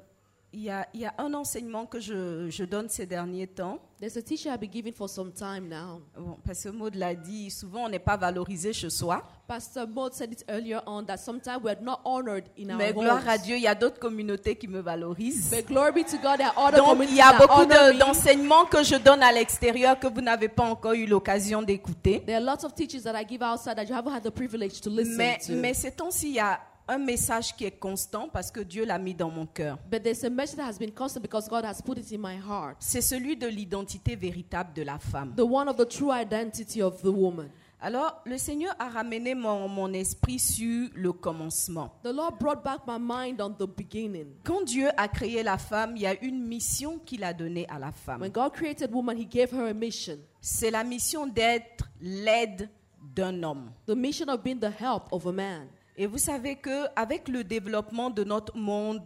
Il y, a, il y a un enseignement que je, je donne ces derniers temps. There's a teaching I've been giving for some time now. Bon, parce que Maud l'a dit, souvent on n'est pas valorisé chez soi. Pastor Maud said it earlier on that sometimes we're not honored in our Mais homes. gloire à Dieu, il y a d'autres communautés qui me valorisent. But glory be to God, there are other Donc il y a that beaucoup honor de- me. d'enseignements que je donne à l'extérieur que vous n'avez pas encore eu l'occasion d'écouter. There are lots of teachings that I give outside that you haven't had the privilege to listen Mais, to. mais ces temps-ci, il y a un message qui est constant parce que Dieu l'a mis dans mon cœur. But there's a message that has been constant because God has put it in my heart. C'est celui de l'identité véritable de la femme. The one of the true identity of the woman. Alors, le Seigneur a ramené mon, mon esprit sur le commencement. The Lord brought back my mind on the beginning. Quand Dieu a créé la femme, il y a une mission qu'il a donnée à la femme. When God created woman, He gave her a mission. C'est la mission d'être l'aide d'un homme. The mission of being the help of a man. Et vous savez que avec le développement de notre monde,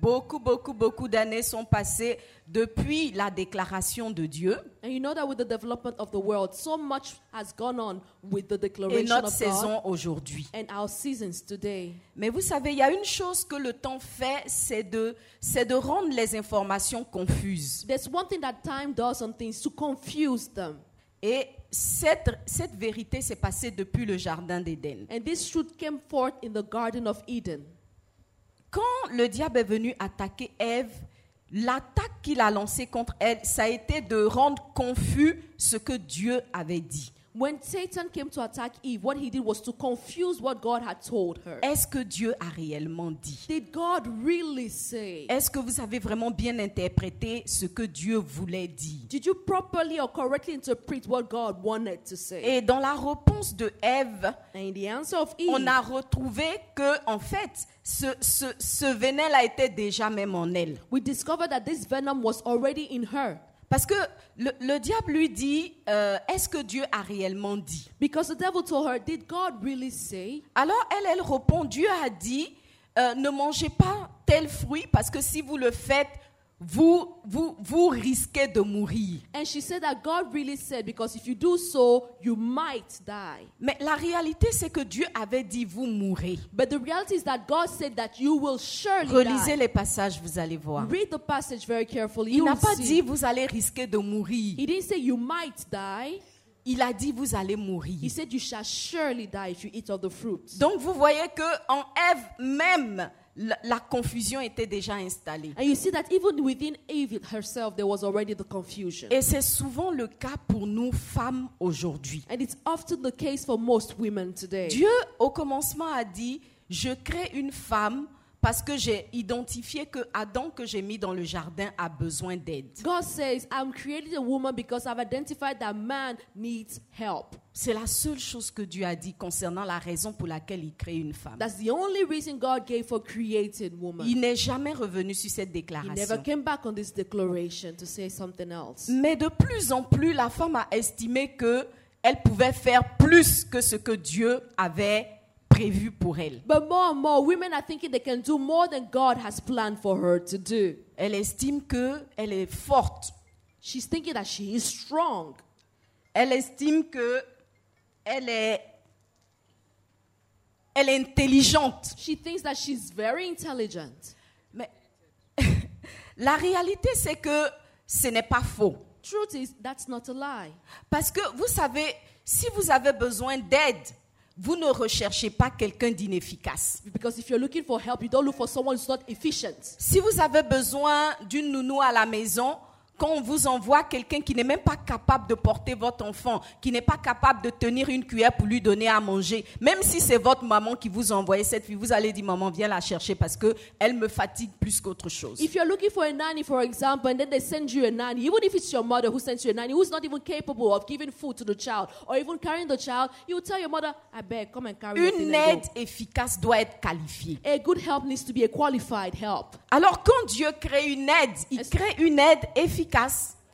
beaucoup, beaucoup, beaucoup d'années sont passées depuis la déclaration de Dieu And you know that with the development of the world, so much has gone on with the et declaration notre of saison aujourd'hui. and our seasons today. Mais vous savez, il y a une chose que le temps fait, c'est de, c'est de rendre les informations confuses. There's one thing that time does on things to confuse them. Et cette, cette vérité s'est passée depuis le Jardin d'Éden. And this truth came forth in the Garden of Eden. Quand le diable est venu attaquer Ève, l'attaque qu'il a lancée contre elle, ça a été de rendre confus ce que Dieu avait dit. When Satan came to attack Eve, what he did was to confuse what God had told her. Est-ce que Dieu a réellement dit Did God really say? Est-ce que vous avez vraiment bien interprété ce que Dieu voulait dire Did you properly or correctly interpret what God wanted to say? Et dans la réponse de Ève, And in the answer of Eve, on a retrouvé que, en fait, ce, ce, ce venin-là était déjà même en elle. we discovered that this venom was already in her. Parce que le, le diable lui dit, euh, est-ce que Dieu a réellement dit? Because the devil told her, Did God really say? Alors elle, elle répond, Dieu a dit, euh, ne mangez pas tel fruit parce que si vous le faites, vous, vous, vous risquez de mourir. And she said that God really said, Because if you do so, you might die. Mais la réalité, c'est que Dieu avait dit, vous mourrez. But the reality is that God said that you will surely Relisez die. les passages, vous allez voir. Read the passage very carefully. Il n'a pas see. dit, vous allez risquer de mourir. He didn't say you might die. Il a dit, vous allez He mourir. said you shall surely die if you eat of the fruit. Donc vous voyez que en Ève même, la, la confusion était déjà installée. And you see that even within Eve herself, there was already the confusion. Et c'est souvent le cas pour nous femmes aujourd'hui. And it's often the case for most women today. Dieu, au commencement, a dit, je crée une femme parce que j'ai identifié que Adam que j'ai mis dans le jardin a besoin d'aide. God says, I'm creating a woman because I've identified that man needs help. C'est la seule chose que Dieu a dit concernant la raison pour laquelle il crée une femme. That's the only reason God gave for creating woman. Il n'est jamais revenu sur cette He déclaration. never came back on this declaration to say something else. Mais de plus en plus, la femme a estimé que elle pouvait faire plus que ce que Dieu avait prévu pour elle. But more and more, women are thinking they can do more than God has planned for her to do. Elle estime que elle est forte. She's thinking that she is strong. Elle estime que elle est elle est intelligente. She thinks that she's very intelligent. Mais la réalité c'est que ce n'est pas faux. Truth is, that's not a lie. Parce que vous savez, si vous avez besoin d'aide, vous ne recherchez pas quelqu'un d'inefficace. Because if you're looking for help, you don't look for someone who's not efficient. Si vous avez besoin d'une nounou à la maison, quand on vous envoie quelqu'un qui n'est même pas capable de porter votre enfant, qui n'est pas capable de tenir une cuillère pour lui donner à manger, même si c'est votre maman qui vous a envoyé cette fille, vous allez dire maman viens la chercher parce que elle me fatigue plus qu'autre chose. If you're looking for a nanny, for example, and then they send you a nanny, even if it's your mother who sends you a nanny who's not even capable of giving food to the child or even carrying the child, you will tell your mother, I beg, come and carry the Une aide go." efficace doit être qualifiée. A good help needs to be a qualified help. Alors quand Dieu crée une aide, il crée une aide efficace.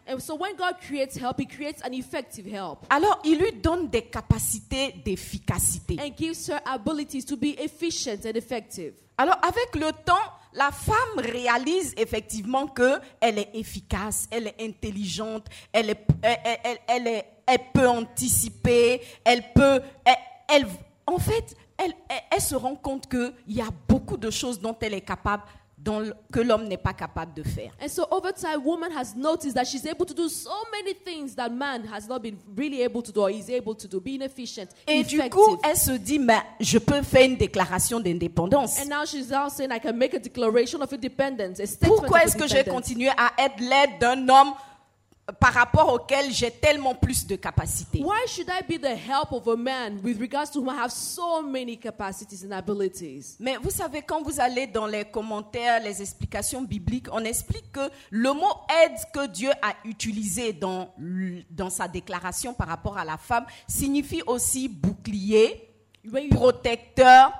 And so when God creates help, He creates an effective help Alors il lui donne des capacités d'efficacité. and gives her abilities to be efficient and effective. Alors avec le temps, la femme réalise effectivement que elle est efficace, elle est intelligente, elle, est, elle, elle- elle- elle est- elle peut anticiper, elle peut, elle, elle- en fait, elle, elle- elle se rend compte qu'il y a beaucoup de choses dont elle est capable, dont que l'homme n'est pas capable de faire. And so over time, woman has noticed that she's able to do so many things that man has not been really able to do or is able to do, being efficient, Et du coup, elle se dit, mais je peux faire une déclaration d'indépendance. and now she's now saying, I can make a declaration of independence. A Pourquoi est-ce que j'ai independence. continué à être l'aide d'un homme par rapport auquel j'ai tellement plus de capacités Why should I be the help of a man with regards to whom I have so many capacities and abilities? Mais vous savez, quand vous allez dans les commentaires, les explications bibliques, on explique que le mot aide que Dieu a utilisé dans, dans sa déclaration par rapport à la femme signifie aussi bouclier, you, protecteur,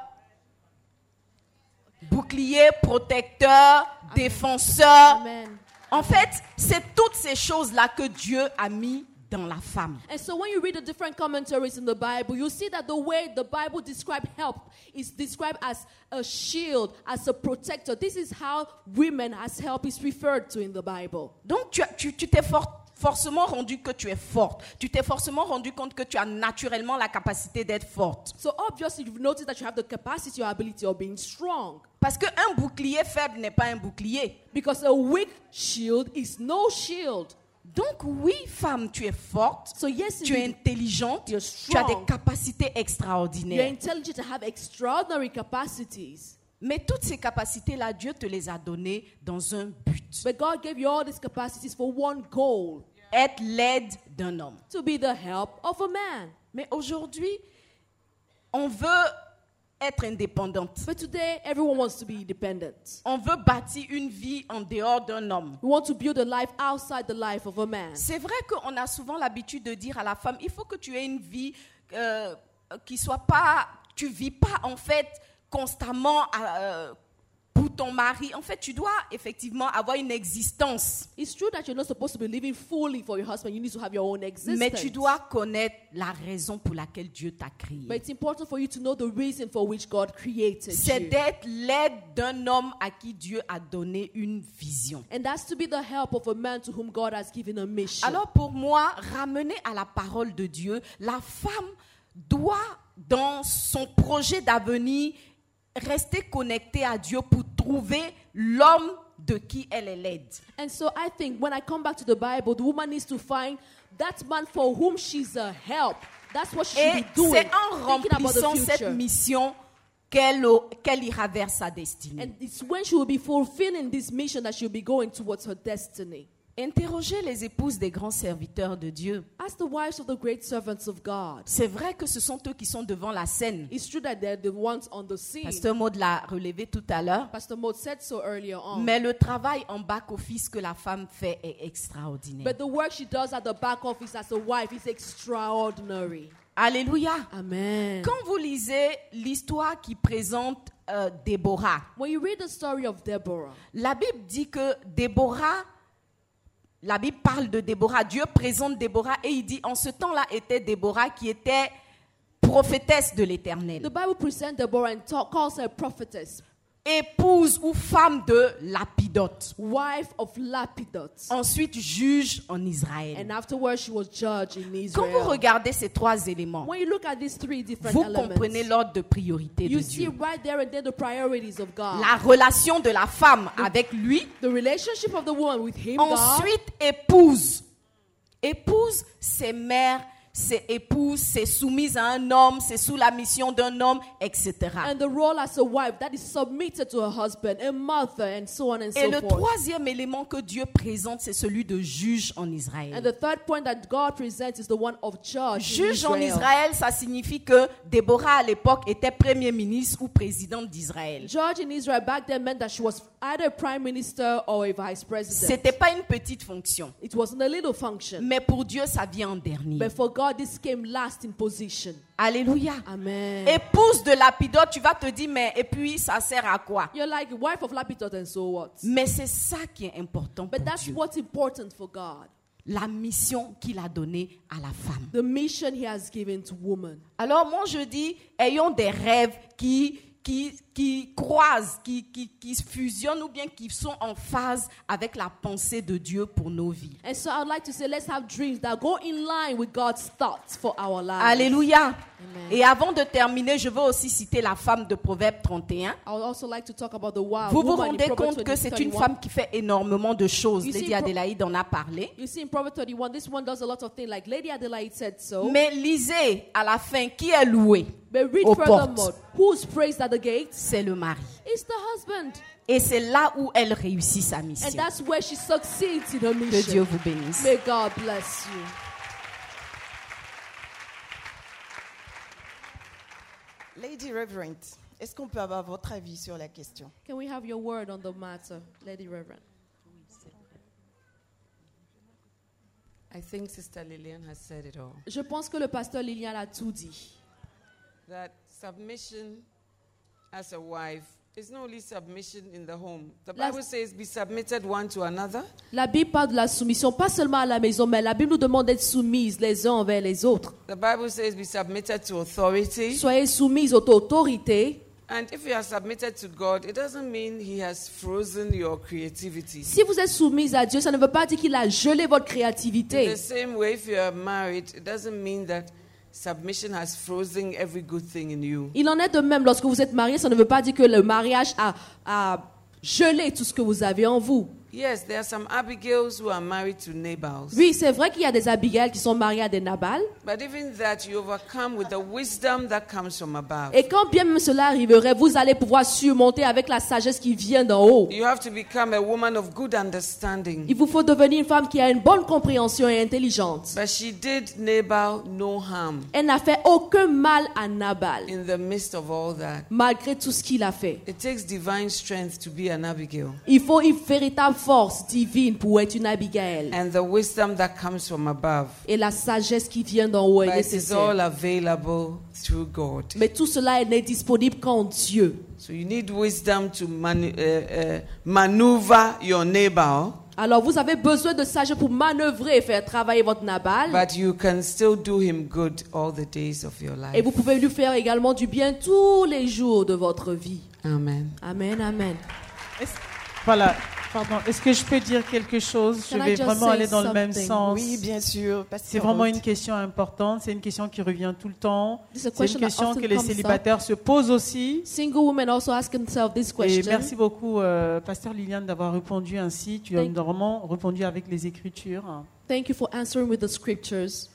bouclier, protecteur, défenseur. Amen. En fait, c'est toutes ces choses-là que Dieu a mis dans la femme. And so when you read the different commentaries in the Bible, you see that the way the Bible describes help is described as a shield, as a protector. This is how women as help is referred to in the Bible. Donc, tu tu forcément rendu que tu es forte. Tu t'es forcément rendu compte que tu as naturellement la capacité d'être forte. So obviously you've noticed that you have the capacity or ability of being strong. Parce qu'un bouclier faible n'est pas un bouclier. Because a weak shield is no shield. Donc, oui, femme, tu es forte. So yes, Tu es intelligente. You're Tu as des strong. capacités you're extraordinaires. intelligent and have extraordinary capacities. Mais toutes ces capacités-là, Dieu te les a données dans un but. But God gave you all these capacities for one goal Être l'aide d'un homme. to be the help of a man. Mais aujourd'hui, on veut être indépendante. But today, everyone wants to be independent. On veut bâtir une vie en dehors d'un homme. We want to build a life outside the life of a man. C'est vrai qu'on a souvent l'habitude de dire à la femme, il faut que tu aies une vie euh, qui soit pas, tu vis pas en fait constamment euh, pour ton mari. En fait, tu dois effectivement avoir une existence, It's true that you're not supposed to be living fully for your husband. You need to have your own existence. mais tu dois connaître la raison pour laquelle Dieu t'a But créé. it's important for you to know the reason for which God created C'est you. d'être l'aide d'un homme à qui Dieu a donné une vision. And that's to be the help of a man to whom God has given a mission. Alors pour moi, ramener à la parole de Dieu, la femme doit, dans son projet d'avenir, rester connectée à Dieu pour trouver l'homme de qui elle est l'aide. And so I think when I come back to the Bible, the woman needs to find that man for whom she's a help. That's what she should Et be doing. c'est en remplissant cette mission qu'elle qu'elle ira vers sa destinée. And it's when she will be fulfilling this mission that she'll be going towards her destiny. Interrogez les épouses des grands serviteurs de Dieu. As the wives of the great servants of God, C'est vrai que ce sont eux qui sont devant la scène. it's true that they're the ones on the scene. Pasteur Maud l'a relevé tout à l'heure. Pastor Maud said so earlier on. Mais le travail en back-office que la femme fait est extraordinaire. But the work she does at the back office as a wife is extraordinary. Alléluia. Amen. Quand vous lisez l'histoire qui présente euh, Déborah, When you read the story of Deborah, la Bible dit que Déborah, la Bible parle de Déborah, Dieu présente Déborah et il dit en ce temps-là était Déborah qui était prophétesse de l'Éternel, épouse ou femme de Lapidote, wife of Lapidot. ensuite juge en Israël. And afterwards, she was judge in Quand vous Israel. regardez ces trois éléments, When you look at these three different vous elements, comprenez l'ordre de priorité de you see Dieu. right there and then the priorities of God. La relation de la femme avec lui, the relationship of the woman with him, God. Ensuite, épouse. Épouse, c'est mère, c'est épouse, c'est soumise à un homme, c'est sous la mission d'un homme, etc. And the role as a wife that is submitted to her husband, a mother, and so on and Et so le forth. troisième élément que Dieu présente, c'est celui de juge en And Israël. the third point that God presents is the one of judge. in Juge en Israel. Israël, ça signifie que Déborah à l'époque était premier ministre ou présidente d'Israël. Judge in Israel back then meant that she was either prime minister or a vice president. C'était pas une petite fonction, It wasn't a little function. mais pour Dieu, ça vient en dernier. But for God, this came last in position. Alléluia. Amen. Épouse de Lapidote, tu vas te dire, mais et puis ça sert à quoi? You're like wife of Lapidot and so what? Mais c'est ça qui est important pour But that's Dieu. what's important for God. La mission qu'il a donnée à la femme. The mission he has given to woman. Alors moi je dis, ayons des rêves qui, qui qui croisent, qui, qui, qui fusionnent ou bien qui sont en phase avec la pensée de Dieu pour nos vies. And so like to say, let's have dreams that go in line with God's thoughts for our lives. Alléluia. Amen. Et avant de terminer, je veux aussi citer la femme de Proverbe 31. I would also like to talk about the wow. Vous vous rendez compte que c'est une 31. femme qui fait énormément de choses. You Lady Adélaïde en a parlé. You see, in Proverbs 31, this one does a lot of things, like Lady Adelaide said so. Mais lisez à la fin qui est loué. But read aux furthermore. portes? Who's praised at the gates? C'est le mari. It's the husband. Et c'est là où elle réussit sa And mission. that's where she succeeds in her Que mission. Dieu vous bénisse. May God bless you. Lady Reverend, est-ce qu'on peut avoir votre avis sur la question? Can we have your word on the matter, Lady Reverend? I think Sister Lillian has said it all. Je pense que le pasteur Lilian a tout dit. That submission as a wife is not only submission in the home. The Las- Bible says, be submitted one to another. La Bible parle de la soumission, pas seulement à la maison, mais la Bible nous demande d'être soumises les uns envers les autres. The Bible says, be submitted to authority. Soyez soumises aux autorités. And if you are submitted to God, it doesn't mean He has frozen your creativity. Si vous êtes soumise à Dieu, ça ne veut pas dire qu'il a gelé votre In créativité. the same way, if you are married, it doesn't mean that submission has frozen every good thing in you. Il en est de même lorsque vous êtes marié, ça ne veut pas dire que le mariage a, a gelé tout ce que vous avez en vous. Yes, there are some Abigails who are married to Nabals. Oui, c'est vrai qu'il y a des Abigail qui sont mariées à des Nabal. But even that, you overcome with the wisdom that comes from above. Et quand bien même cela arriverait, vous allez pouvoir surmonter avec la sagesse qui vient d'en haut. You have to become a woman of good understanding. Il vous faut devenir une femme qui a une bonne compréhension et intelligente. But she did Nabal no harm Elle n'a fait aucun mal à Nabal, in the midst of all that. malgré tout ce qu'il a fait. It takes divine strength to be an Abigail Il faut une véritable force divine pour être une Abigail. and the wisdom that comes from above. Et la sagesse qui vient d'en haut est is all nécessaire. available through God. Mais tout cela n'est disponible qu'en Dieu. So you need wisdom to manu- uh, uh, maneuver your neighbor, Alors vous avez besoin de sagesse pour manœuvrer et faire travailler votre Nabal. but you can still do him good all the days of your Et life. vous pouvez lui faire également du bien tous les jours de votre vie. Amen. Amen, amen. Voilà, pardon. Est-ce que je peux dire quelque chose? Je Can vais vraiment aller dans le même sens. Oui, bien sûr. C'est vraiment une question importante, c'est une question qui revient tout le temps. C'est une question que les up. célibataires se posent aussi. Single women also ask themselves this Et question. merci beaucoup, euh, Pasteur Liliane, d'avoir répondu ainsi. Tu as vraiment répondu avec les Écritures. Thank you for answering with the scriptures.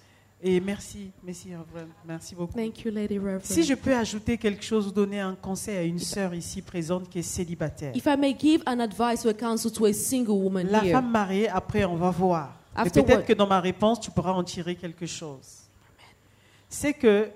Et merci, merci, Reverend. merci beaucoup. Thank you, Lady Reverend. Si je peux ajouter quelque chose ou donner un conseil à une sœur ici présente qui est célibataire. If I may give an advice or a counsel to a single woman La here, femme mariée, après, on va voir. Peut-être que dans ma réponse, tu pourras en tirer quelque chose. C'est que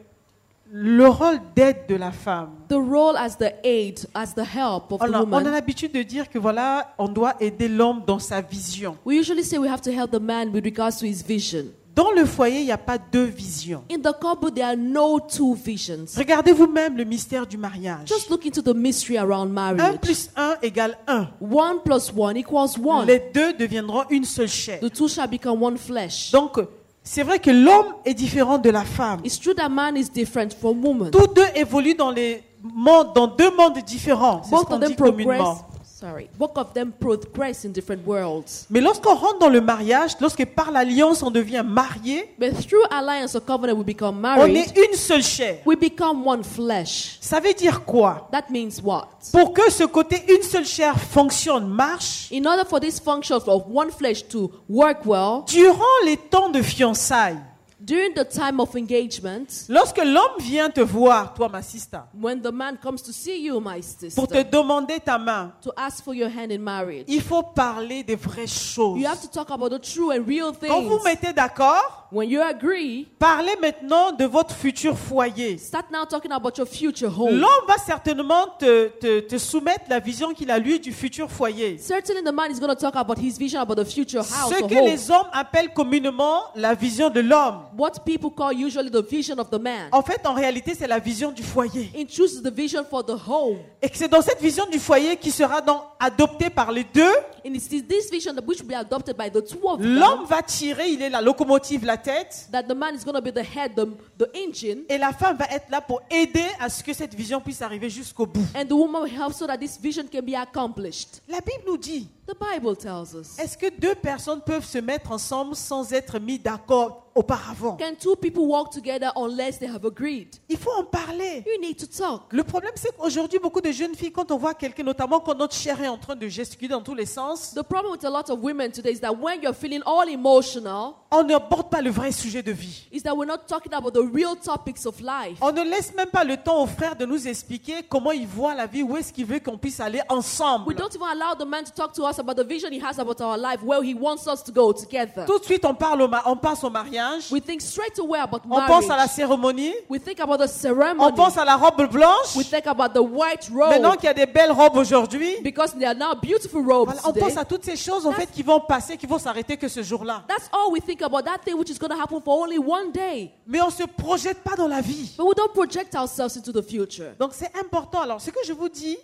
le rôle d'aide de la femme, the role as the aid, as the help of on the a, on a woman, l'habitude de dire que voilà, on doit aider l'homme dans sa vision. we usually say we have to help the man with regards to his vision. Dans le foyer, il n'y a pas deux visions. In the couple, there are no two visions. Regardez vous-même le mystère du mariage. Just look into the mystery around 1 marriage. plus 1 égale 1. One plus one equals one. Les deux deviendront une seule chair. The two shall become one flesh. Donc, c'est vrai que l'homme est différent de la femme. It's true that man is different from woman. Tous deux évoluent dans, les mondes, dans deux mondes différents. C'est ce qu'on dit communément. Sorry, of them progress in different worlds. Mais lorsqu'on rentre dans le mariage, lorsque par l'alliance on devient marié, But through alliance or covenant, we become on married. est une seule chair. We become one flesh. Ça veut dire quoi? That means what? Pour que ce côté une seule chair fonctionne, marche, In order for this function of one flesh to work well, durant les temps de fiançailles, during the time of engagement, lorsque l'homme vient te voir, toi ma sister, when the man comes to see you, my sister, pour te demander ta main, to ask for your hand in marriage, il faut parler des vraies choses. you have to talk about the true and real Quand vous things. mettez d'accord, When you agree, parlez maintenant de votre futur foyer. start now talking about your future home. L'homme va certainement te, te- te soumettre la vision qu'il a lui du futur foyer. Certainly, the man is going to talk about his vision about the future house Ce que home. les hommes appellent communément la vision de l'homme. What people call usually the vision of the man. En fait, en réalité, c'est la vision du foyer. Truth, it's the vision for the home. Et c'est dans cette vision du foyer qui sera donc adoptée par les deux. And it's this- vision that which will be adopted by the two of them. L'homme va tirer, il est la locomotive, la tête. That the man is going to be the head, the, the engine, Et la femme va être là pour aider à ce que cette vision puisse arriver jusqu'au bout. and the woman will help so that this vision can be accomplished. La Bible nous dit, The Bible tells us. est-ce que deux personnes peuvent se mettre ensemble sans être mis d'accord auparavant? Can two people walk together unless they have agreed? Il faut en parler. You need to talk. Le problème, c'est qu'aujourd'hui, beaucoup de jeunes filles, quand on voit quelqu'un, notamment quand notre chair est en train de gesticuler dans tous les sens, The problem with a lot of women today is that when you're feeling all emotional, on n'aborde pas le vrai sujet de vie. is that we're not talking about the real topics of life. On ne laisse même pas le temps aux frères de nous expliquer comment ils voient la vie, où est-ce qu'ils veulent qu'on puisse aller ensemble. We don't even allow the man to talk to us about the vision he has about our life, where he wants us to go together. Tout de suite, on, parle au ma- on passe au mariage, We think straight away about on pense à la marriage. cérémonie, We think about the on ceremony. pense à la robe blanche. We think about the white Maintenant robe qu'il y a des belles robes aujourd'hui, because there are now beautiful robes voilà, on today. pense à toutes ces choses en fait qui vont passer, qui vont s'arrêter que ce jour-là. That's all we think about. That thing which is going to happen for only one day. Mais on ne se projette pas dans la vie. But we don't project ourselves into the future. Donc c'est important. Alors ce que je vous dis,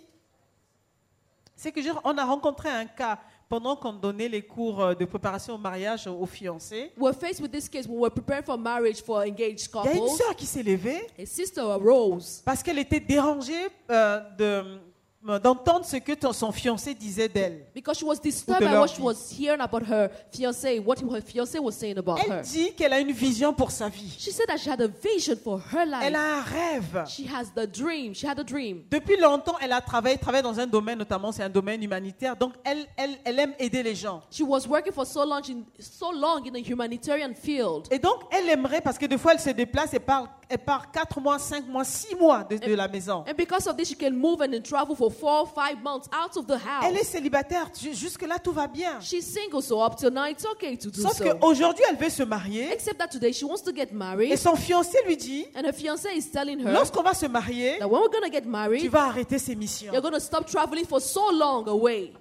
c'est que on a rencontré un cas pendant qu'on donnait les cours euh, de préparation au mariage aux fiancés. We're faced with this case when we're preparing for marriage for engaged Il y a une couples. sœur qui s'est levée A sister arose parce qu'elle était dérangée euh, de- d'entendre ce que ton- son fiancé disait d'elle. because she was disturbed by what she was hearing about her fiancé, what her fiancé was saying about Elle her. dit qu'elle a une vision pour sa vie. She said that she had a vision for her Elle life. a un rêve. She has the dream. She had a dream. Depuis longtemps, elle a travaillé, travaillé dans un domaine, notamment c'est un domaine humanitaire. Donc elle, elle, elle aime aider les gens. She was working for so long in so long in the humanitarian field. Et donc elle aimerait, parce que des fois elle se déplace et part, elle part 4 mois, 5 mois, 6 mois de, de la maison. And because of this, she can move and travel for four, five months out of the Elle est house. célibataire, Ju- jusque-là tout va bien. She's single, so up till now it's okay to do Sauf so. qu'aujourd'hui elle veut se marier Except that today she wants to get et married, son fiancé lui dit, and her fiance is telling her lorsqu'on va se marier, that when we're gonna get tu married, vas arrêter ces missions. you're gonna stop traveling for so long away.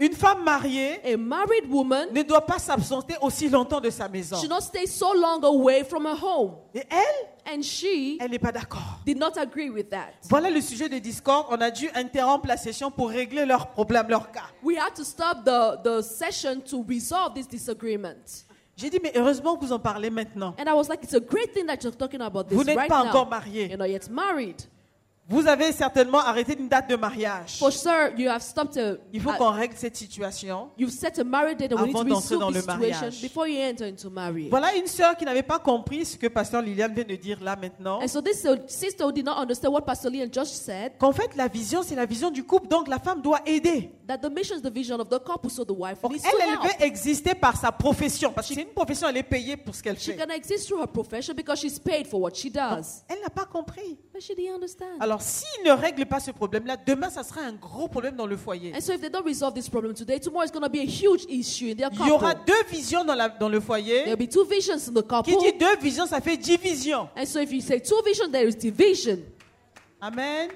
Une femme mariée A married woman ne doit pas s'absenter aussi longtemps de sa maison. should not stay so long away from her home. Et elle, And she elle n'est pas d'accord. did not agree with that. Voilà le sujet de Discord. On a dû interrompre la session pour régler leurs problèmes, leurs cas. We had to stop the, the session to resolve this disagreement. J'ai dit, mais heureusement que vous en parlez maintenant. And I was like, it's a great thing that you're talking about this Vous n'êtes right pas now. encore marié. You're not yet married. Vous avez certainement arrêté une date de mariage. For sure, you have stopped a. Il faut qu'on règle cette situation. you've set a marriage date and we need Avant to d'entrer dans le mariage. before you enter into marriage. Voilà une sœur qui n'avait pas compris ce que Pasteur Liliane vient de dire là maintenant. And so this sister who did not understand what Pastor Lee and Josh said, Qu'en fait, la vision, c'est la vision du couple. Donc, la femme doit aider. that the mission is the vision of the couple, so the wife Donc, needs elle, to elle help. veut exister par sa profession. Parce que c'est une profession, elle est payée pour ce qu'elle She fait. can exist through her profession because she's paid for what she does. Elle n'a pas compris. But she didn't understand. Alors, s'il ne règle pas ce problème-là, demain, ça sera un gros problème dans le foyer. And so if they don't resolve this problem today, tomorrow is going to be a huge issue in their Il y aura deux visions dans, la- dans le foyer. There'll be two visions in the Qui dit deux visions, ça fait division. And so if you say two visions, there is division. Amen.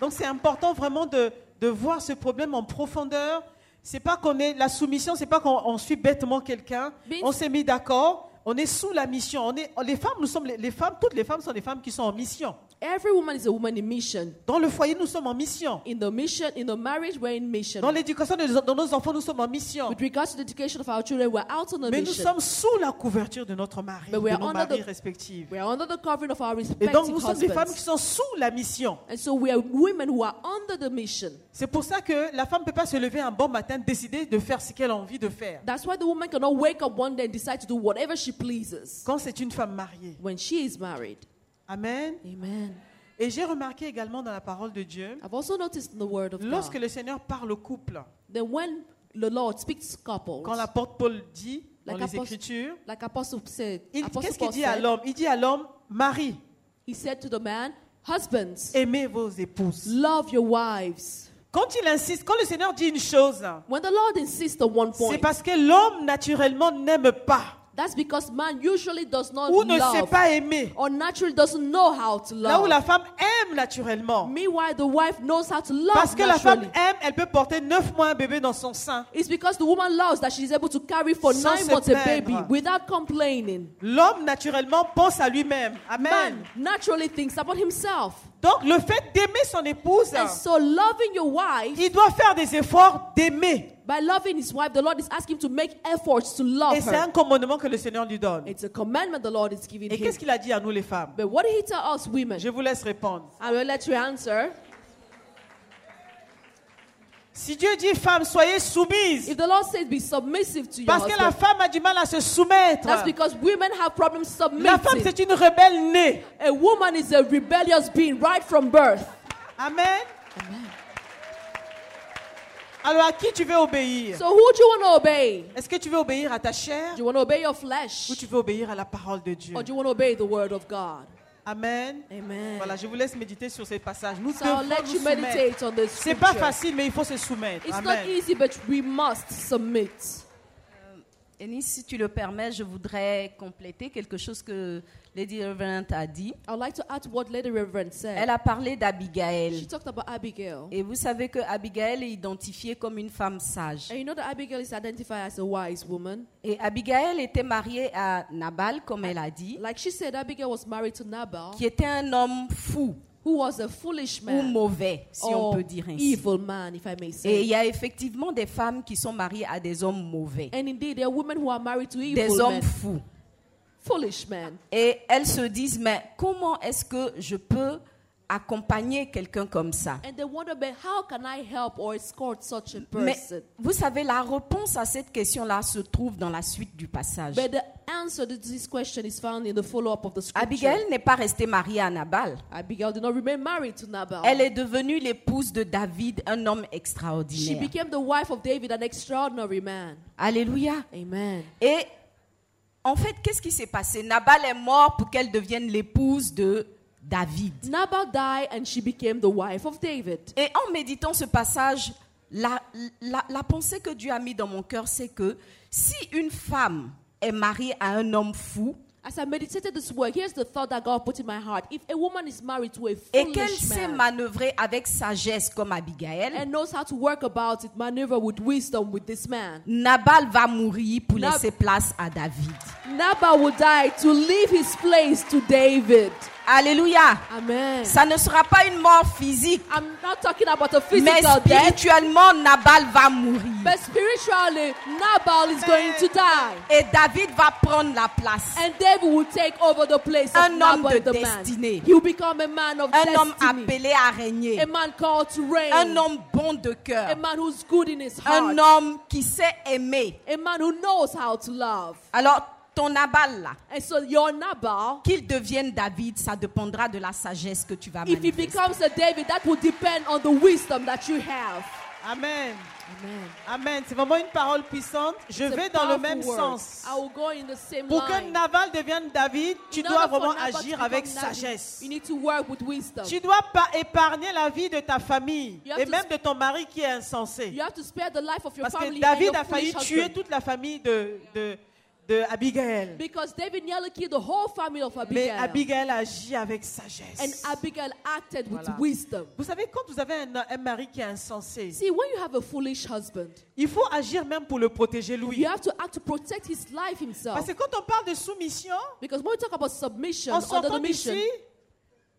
Donc c'est important vraiment de, de voir ce problème en profondeur. C'est pas qu'on est la soumission, c'est pas qu'on on suit bêtement quelqu'un. On s'est mis d'accord. On est sous la mission. On est, les femmes, nous sommes les, femmes. Toutes les femmes sont des femmes qui sont en mission. Every woman is a woman in mission. Dans le foyer, nous sommes en mission. In the mission, in the marriage, we're in mission. Dans l'éducation de, nos- de nos enfants, nous sommes en mission. With regards to the education of our children, we're out on a Mais nous mission. sommes sous la couverture de notre mari, But we de are nos maris the- respectifs. We are under the covering of our Et respective donc, nous sommes des femmes husbands. qui sont sous la mission. And so we are women who are under the mission. C'est pour ça que la femme ne peut pas se lever un bon matin, décider de faire ce qu'elle a envie de faire. That's why the woman cannot wake up one day and decide to do whatever she pleases Quand c'est une femme mariée. when she is married. Amen. Amen. Et j'ai remarqué également dans la parole de Dieu, I've also noticed in the word of lorsque God le Seigneur parle au couple, that when the Lord speaks to couples, quand l'apôtre Paul dit dans Like les apostle- Écritures, like Apostle said, il- qu'est-ce qu'il dit à l'homme? Il dit à l'homme, Marie, he said to the man, Husbands, aimez vos épouses. love your wives. Quand il insiste, quand le Seigneur dit une chose, When the Lord insists on one c'est point, parce que l'homme naturellement n'aime pas. That's because man usually does not ou ne sait love pas aimer. or naturally doesn't know how to Là où love. la femme aime naturellement. Meanwhile, the wife knows how to love Parce que la femme naturally. aime, elle peut porter neuf mois un bébé dans son sein. It's because the woman loves that she's able to carry for Sans nine months a plaindre. baby without complaining. L'homme, naturellement, pense à lui-même. Amen. Man naturally thinks about himself. Donc, le fait d'aimer son épouse, And so loving your wife, il doit faire des efforts d'aimer. By loving his wife, the Lord is asking him to make efforts to Et love c'est un commandement que le Seigneur lui donne. It's a commandment the Lord is giving Et him. qu'est-ce qu'il a dit à nous les femmes? But what did he tell us women? Je vous laisse répondre. I will let you answer. Si Dieu dit femme, soyez soumise. If the Lord says be submissive to your Parce que la husband, femme a du mal à se soumettre. that's because women have problems La femme, submitting. c'est une rebelle née. A woman is a rebellious being right from birth. Amen. Alors à qui tu veux obéir? So who do you want to obey? Est-ce que tu veux obéir à ta chair? Do you want to obey your flesh? ou tu veux obéir à la parole de Dieu? Or do you want to obey the word of God? Amen. Amen. Voilà, je vous laisse méditer sur ces passages. Nous So I'll devons let nous you soumettre. meditate on this C'est pas facile, mais il faut se soumettre. It's not Amen. easy, but we must submit. Ennis, si tu le permets, je voudrais compléter quelque chose que Lady Reverend a dit. I'd like to add what Lady Reverend Elle said. a parlé She d'Abigail. talked about Abigail. Et vous savez que Abigail est identifiée comme une femme sage. And you know that Abigail is identified as a wise woman. Et Abigail était mariée à Nabal, comme elle a dit, Like she said, Abigail was married to Nabal, qui était un homme fou who was a foolish ou man. mauvais, si on peut dire ainsi. evil man, if I may Et il say. y a effectivement des femmes qui sont mariées à des hommes mauvais, And indeed, there are women who are married to des evil hommes men, fous. Foolish. Et elles se disent, mais comment est-ce que je peux accompagner quelqu'un comme ça? And they wonder, but how can I help or escort such a Mais person? vous savez, la réponse à cette question-là se trouve dans la suite du passage. But the answer to this question is found in the follow-up of the scripture. Abigail n'est pas restée mariée à Nabal. Abigail did not remain married to Nabal. Elle est devenue l'épouse de David, un homme She extraordinaire. became the wife of David, an extraordinary man. Alléluia. Amen. Et en fait, qu'est-ce qui s'est passé? Nabal est mort pour qu'elle devienne l'épouse de David. Nabal died and she became the wife of David. Et en méditant ce passage, la, la, la pensée que Dieu a mis dans mon cœur, c'est que si une femme est mariée à un homme fou As I meditated this word, here's the thought that God put in my heart. If a woman is married to a et qu'elle foolish sait man manœuvrer avec sagesse comme Abigail, and knows how to work about it, maneuver with wisdom with this man, Nabal va mourir pour Nab- laisser place à David. Nabal will die to leave his place to David. Alléluia. Amen. Ça ne sera pas une mort physique, I'm not talking about a mais physical death, spirituellement, Nabal va mourir. but spiritually, Nabal is going to die. Et David va prendre la place. And David will take over the place of Un homme Nabal de destinée. He will become a man of Un homme destiny. appelé à régner. A man called to reign. Un homme bon de A cœur. man who's good in his heart. Un homme qui sait aimer. A man who knows how to love. Alors, ton Nabal là, And so your Nabal, qu'il devienne David, ça dépendra de la sagesse que tu vas if he manifester. becomes a David, that will depend on the wisdom that you have. Amen. Amen. Amen. C'est vraiment une parole puissante. Je It's a vais dans le powerful même word. sens. I will go in the same Pour que line. Naval devienne David, tu In dois order for vraiment Nabal to agir become avec David, sagesse. You need to work with wisdom. Tu dois pas épargner la vie de ta famille You have et to même de ton mari qui est insensé. You have to spare the life of your Parce que and David your a failli foolish tuer husband. toute la famille de, de, de Abigail. Because David nearly killed the whole family of Mais Abigail. Abigail agit avec And sagesse. Abigail acted with Voilà. wisdom. Vous savez, quand vous avez un, un mari qui est insensé, See, when you have a foolish husband, il faut agir même pour le protéger you lui. have to act to protect his life himself. Parce que quand on parle de soumission, Because when we talk about submission, the mission, d'ici,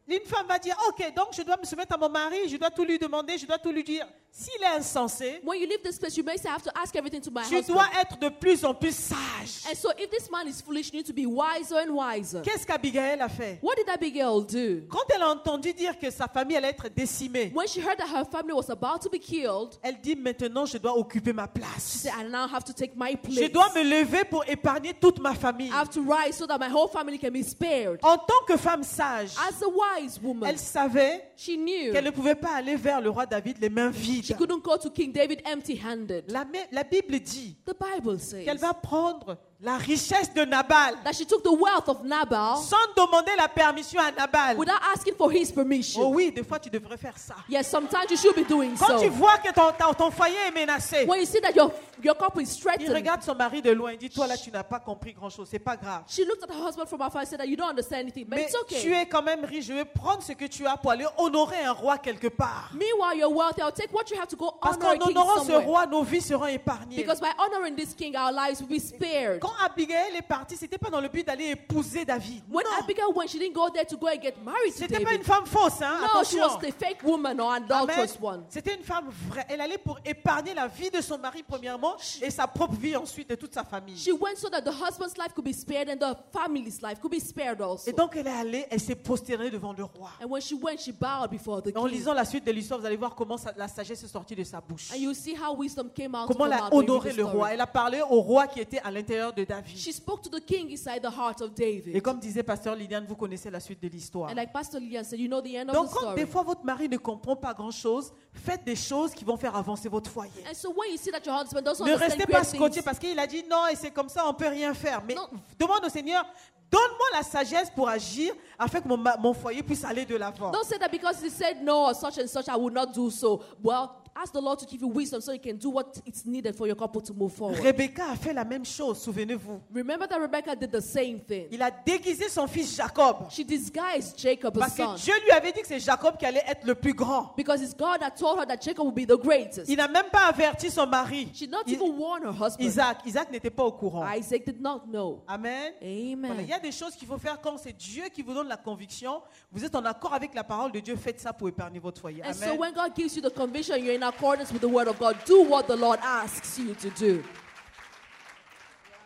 une femme va dire, ok, donc je dois me soumettre à mon mari, je dois tout lui demander, je dois tout lui dire. S'il est insensé, when you leave this place, you may say, I have to ask everything to my tu husband. dois être de plus en plus sage. And so if this man is foolish, you need to be wiser and wiser. Qu'est-ce qu'Abigail a fait? What did Abigail do? Quand elle a entendu dire que sa famille allait être décimée, When she heard that her family was about to be killed, elle dit maintenant je dois occuper ma she place. said, I now have to take my Je place. dois me lever pour épargner toute ma famille. I have to rise so that my whole family can be spared. En tant que femme sage, As a wise woman, elle savait she knew qu'elle ne pouvait pas aller vers le roi David les mains she vides. couldn't go to King David empty handed. La, la Bible dit The Bible says qu'elle va prendre la richesse de Nabal that she took the wealth of Nabal sans demander la permission à Nabal. without asking for his permission. Oh oui, des fois tu devrais faire ça. Yes, sometimes you should be doing Quand tu so. vois que ton, ton foyer est menacé, When you see that your, your couple is il threatened, regarde son mari de loin, il dit Toi là, tu n'as pas compris grand-chose, c'est pas grave. she looked at her husband from afar and said that you don't understand anything, but Mais it's tu okay. es quand même riche, je vais prendre ce que tu as pour aller honorer un roi quelque part. Meanwhile, you're wealthy. I'll take what you have to go Parce honor a qu'en king honorant ce somewhere. roi, nos vies seront épargnées. Because by honoring this king, our lives will be spared. Quand Abigail est partie, c'était pas dans le but d'aller épouser David. When non, Abigail went, she didn't go there to go and get married to c'était pas une David. femme fausse, hein. No, she attention. was the fake woman or Amen. adulterous one. C'était une femme vraie. Elle allait pour épargner la vie de son mari premièrement et sa propre vie ensuite de toute sa famille. She went so that the husband's life could be spared and the family's life could be spared also. Et donc elle est allée, elle s'est prosternée devant le roi. And when she went, she bowed before the en king. lisant la suite de l'histoire, vous allez voir comment ça- la sagesse est sortie de sa bouche. And you see how wisdom came out Comment of elle a honoré le story. roi. Elle a parlé au roi qui était à l'intérieur de David. She spoke to the king inside the heart of David. Et comme disait pasteur Liliane, vous connaissez la suite de l'histoire. And like Pastor Lillian said, you know the end of Donc the quand story. des fois votre mari ne comprend pas grand-chose, faites des choses qui vont faire avancer votre foyer. And so when you see that your husband doesn't Ne restez pas scotché parce qu'il a dit non et c'est comme ça, on peut rien faire. Mais Non. demande au Seigneur, donne-moi la sagesse pour agir afin que mon, foyer puisse aller de l'avant. don't say that because he said no or such and such, I will not do so. Well, ask the Lord to give you wisdom so you can do what is needed for your couple to move forward. Rebecca a fait la même chose, souvenez-vous. Remember that Rebecca did the same thing. Il a déguisé son fils Jacob. She disguised Jacob, Parce que son, Dieu lui avait dit que c'est Jacob qui allait être le plus grand. because it's God that told her that Jacob would be the greatest. Il n'a même pas averti son mari. She did not I- even warn her husband. Isaac. Isaac n'était pas au courant. Isaac did not know. Amen. Voilà, il Amen. y a des choses qu'il faut faire quand c'est Dieu qui vous donne la conviction. Vous êtes en accord avec la parole de Dieu, faites ça pour épargner votre foyer. And so Amen. when God gives you the conviction, you're in accordance with the word of God. Do what the Lord asks you to do.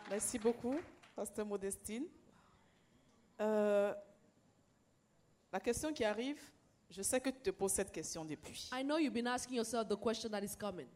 Merci beaucoup, Pasteur Modestine. Euh, la question qui arrive, je sais que tu te poses cette question depuis. I know you've been asking yourself the question that is coming.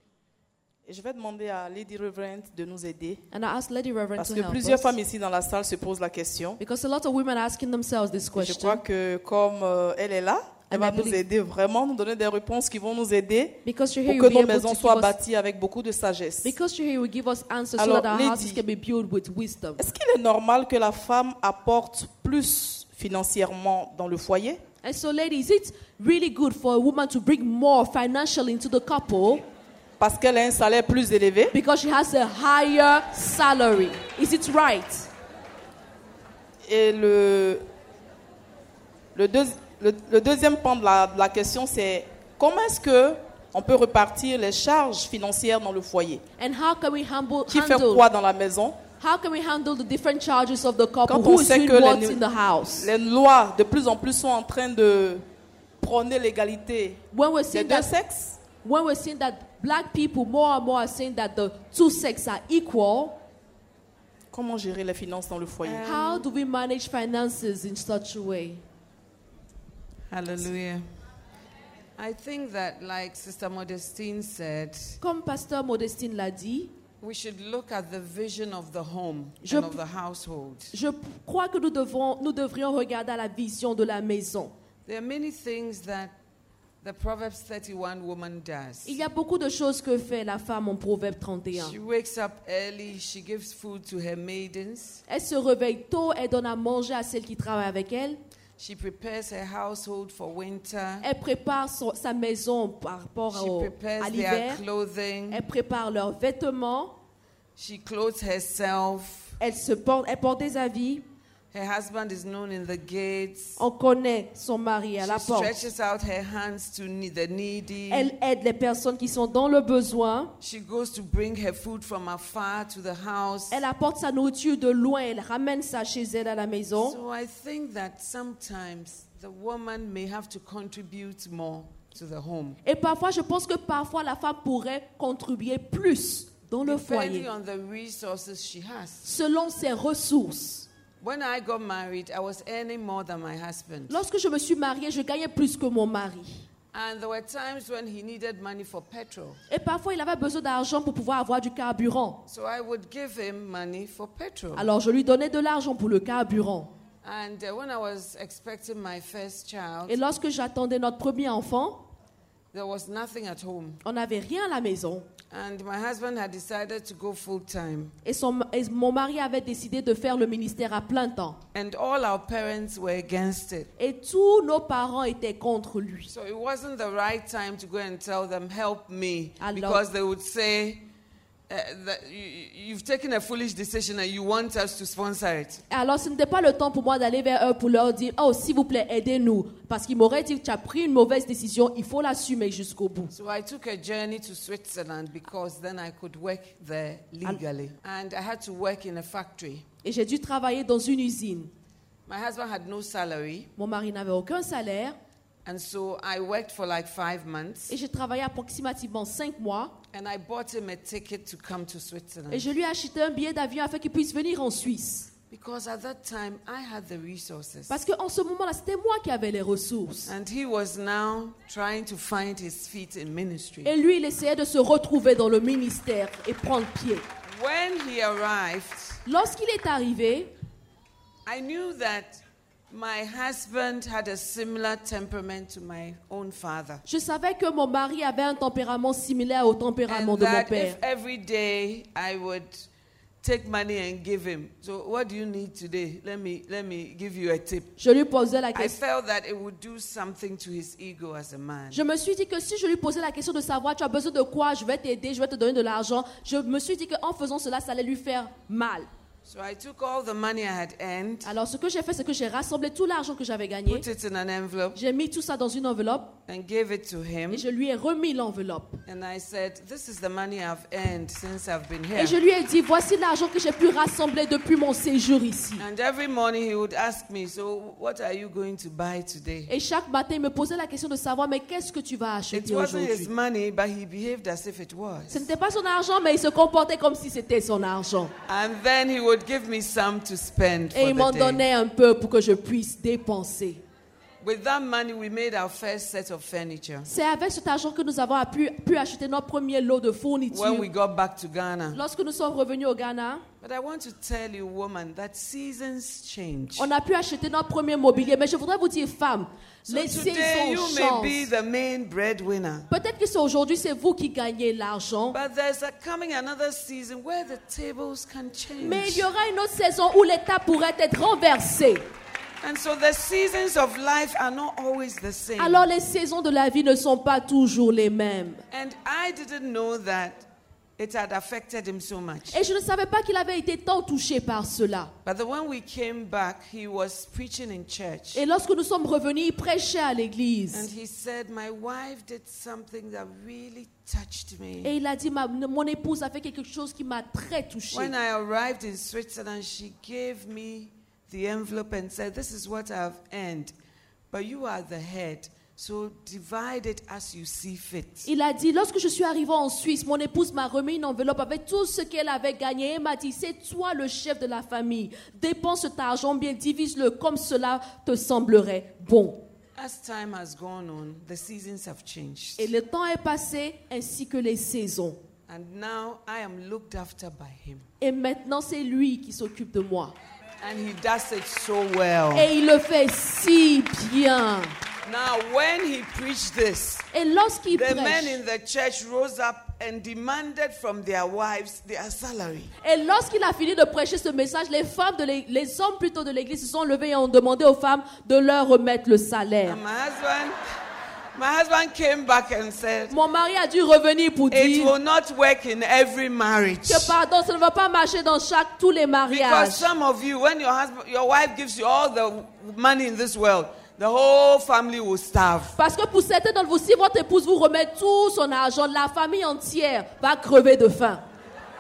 Et je vais demander à Lady Reverend de nous aider. And I asked Lady Reverend Parce to que help plusieurs us. femmes ici dans la salle se posent la question. Because a lot of women are asking themselves this Et je crois question. que comme euh, elle est là, elle And va nous aider vraiment, nous donner des réponses qui vont nous aider Because you're pour que nos maisons soient bâties avec beaucoup de sagesse. because you're here, you will give us answers Alors, so that our Lady- houses can be built with wisdom. Est-ce qu'il est normal que la femme apporte plus financièrement dans le foyer? And so, ladies, is it really good for a woman to bring more financially into the couple? Parce qu'elle a un salaire plus élevé because she has a higher salary? Is it right? Et le, le, deuxi- le- le deuxième pan de la, de la question, c'est comment est-ce que on peut repartir les charges financières dans le foyer? And how can we humble, Qui fait handle quoi dans la maison? How can we handle the different charges of the couple? Quand on sait que les, in the house? les lois de plus en plus sont en train de prôner l'égalité des deux that, sexes, when we're seeing that black people more and more are saying that the two sexes are equal, comment gérer les finances dans le foyer? how do we manage finances in such a way? Hallelujah. I think that, like Sister Modestine said, Comme Pasteur Modestine l'a dit, we should look at the vision of the home Je- and of the household. je crois que nous, devons, nous devrions regarder à la vision de la maison. There are many things that the Proverbs 31 woman does. Il y a beaucoup de choses que fait la femme en Proverbe She 31. wakes up early, she gives food to her maidens, Elle se réveille tôt, elle donne à manger à celles qui travaillent avec elle, she prepares her household for winter, elle prépare son- sa maison par rapport she au- prepares à their l'hiver, clothing, elle prépare leurs vêtements, she clothes herself. elle, se porte, elle porte des habits, Her husband is known in the gates. on connaît son mari à la She porte. stretches out her hands to the needy. Elle aide les personnes qui sont dans le besoin. She goes to bring her food from afar to the house. Elle apporte sa nourriture de loin, elle ramène ça chez elle à la maison. So I think that sometimes the woman may have to contribute more to the home. Et parfois, je pense que parfois la femme pourrait contribuer plus dans le Depending foyer, on the resources she has. selon ses ressources. When I got married, I was earning more than my husband. Lorsque je me suis mariée, je gagnais plus que mon mari. And there were times when he needed money for petrol. Et parfois, il avait besoin d'argent pour pouvoir avoir du carburant. So I would give him money for petrol. Alors, je lui donnais de l'argent pour le carburant. And uh, when I was expecting my first child, Et lorsque j'attendais notre premier enfant, there was nothing at home. On n'avait rien à la maison. And my husband had decided to go full time. Et, son- et mon mari avait décidé de faire le ministère à plein temps. And all our parents were against it. Et tous nos parents étaient contre lui. So it wasn't the right time to go and tell them, help me. Alors- Because they would say, Alors, ce n'était pas le temps pour moi d'aller vers eux pour leur dire Oh, s'il vous plaît, aidez-nous. Parce qu'ils m'auraient dit Tu as pris une mauvaise décision, il faut l'assumer jusqu'au bout. So I took a journey to Switzerland because then I could work there legally. And I had to work in a factory. Et j'ai dû travailler dans une usine. My husband had no salary. Mon mari n'avait aucun salaire. And so I worked for like five months. Et j'ai travaillé approximativement cinq mois. And I bought him a ticket to come to Et Switzerland. je lui ai acheté un billet d'avion afin qu'il puisse venir en Suisse. Because at that time I had the resources. Parce qu'en ce moment-là, c'était moi qui avais les ressources. And he was now trying to find his feet in ministry. Et lui, il essayait de se retrouver dans le ministère et prendre pied. When he arrived, Lorsqu'il est arrivé, I knew that my husband had a similar temperament to my own father. je savais que mon mari avait un tempérament similaire au tempérament And de mon that père. if every day I would take money and give him. So what do you need today? Let me let me give you a tip. Je lui posais la I question. felt that it would do something to his ego as a man. Je me suis dit que si je lui posais la question de savoir tu as besoin de quoi, je vais t'aider, je vais te donner de l'argent, je me suis dit qu'en faisant cela, ça allait lui faire mal. So I took all the money I had earned, Alors ce que j'ai fait, c'est que j'ai rassemblé tout l'argent que j'avais gagné, put it in an envelope, j'ai mis tout ça dans une enveloppe and gave it to him. et je lui ai remis l'enveloppe. And I said, This is the money I've earned since I've been Et je here. lui ai dit, voici l'argent que j'ai pu rassembler depuis mon séjour ici. And every morning he would ask me, So what are you going to buy today? Et chaque matin, il me posait la question de savoir, mais qu'est-ce que tu vas It acheter wasn't his aujourd'hui? money, but he behaved as if it Ce was. n'était pas son argent, mais il se comportait comme si c'était son argent. And then he would give me some to spend Et il m'en donnait un peu pour que je puisse dépenser. With that money, we made our first set of furniture. C'est avec cet argent que nous avons pu, pu acheter notre premier lot de fournitures. When we got back to Ghana. Lorsque nous sommes revenus au Ghana, But I want to tell you, woman, that seasons change. on a pu acheter notre premier mobilier. Mais je voudrais vous dire, femmes, So les today you saisons may be changent. the main breadwinner. Peut-être que c'est aujourd'hui, c'est vous qui gagnez l'argent. But there's a coming another season where the tables can change. Mais il y aura une autre saison où l'État pourrait être renversé. And so the seasons of life are not always the same. Alors les saisons de la vie ne sont pas toujours les mêmes. And I didn't know that it had affected him so much. Et je ne savais pas qu'il avait été tant touché par cela. But then when we came back, he was preaching in church. Et lorsque nous sommes revenus, il prêchait à And l'église. he said, My wife did something that really touched me. Et il a dit, Ma- mon épouse a fait quelque chose qui m'a très touché. When I arrived in Switzerland, she gave me the envelope and said, This is what I've earned, but you are the head, so divide it as you see fit. Il a dit, lorsque je suis arrivé en Suisse, mon épouse m'a remis une enveloppe avec tout ce qu'elle avait gagné et m'a dit, c'est toi le chef de la famille. Dépense cet argent bien, divise-le comme cela te semblerait bon. As time has gone on, the seasons have changed. Et le temps est passé ainsi que les saisons. And now I am looked after by him. Et maintenant, c'est lui qui s'occupe de moi. And he does it so well. Et il le fait si bien. Now, when he preached this, Et lorsqu'il the men in the church rose up and demanded from their wives their salary. et lorsqu'il a fini de prêcher ce message, les femmes de l'é- les hommes plutôt de l'église se sont levés et ont demandé aux femmes de leur remettre le salaire. And my husband, my husband came back and said, Mon mari a dû revenir pour It dire will not work in every marriage. que pardon, ça ne va pas marcher dans chaque tous les Because mariages. some of you, when your husband, your wife gives you all the money in this world, the whole family will starve. Parce que pour certains d'entre vous, si votre épouse vous remet tout son argent, la famille entière va crever de faim.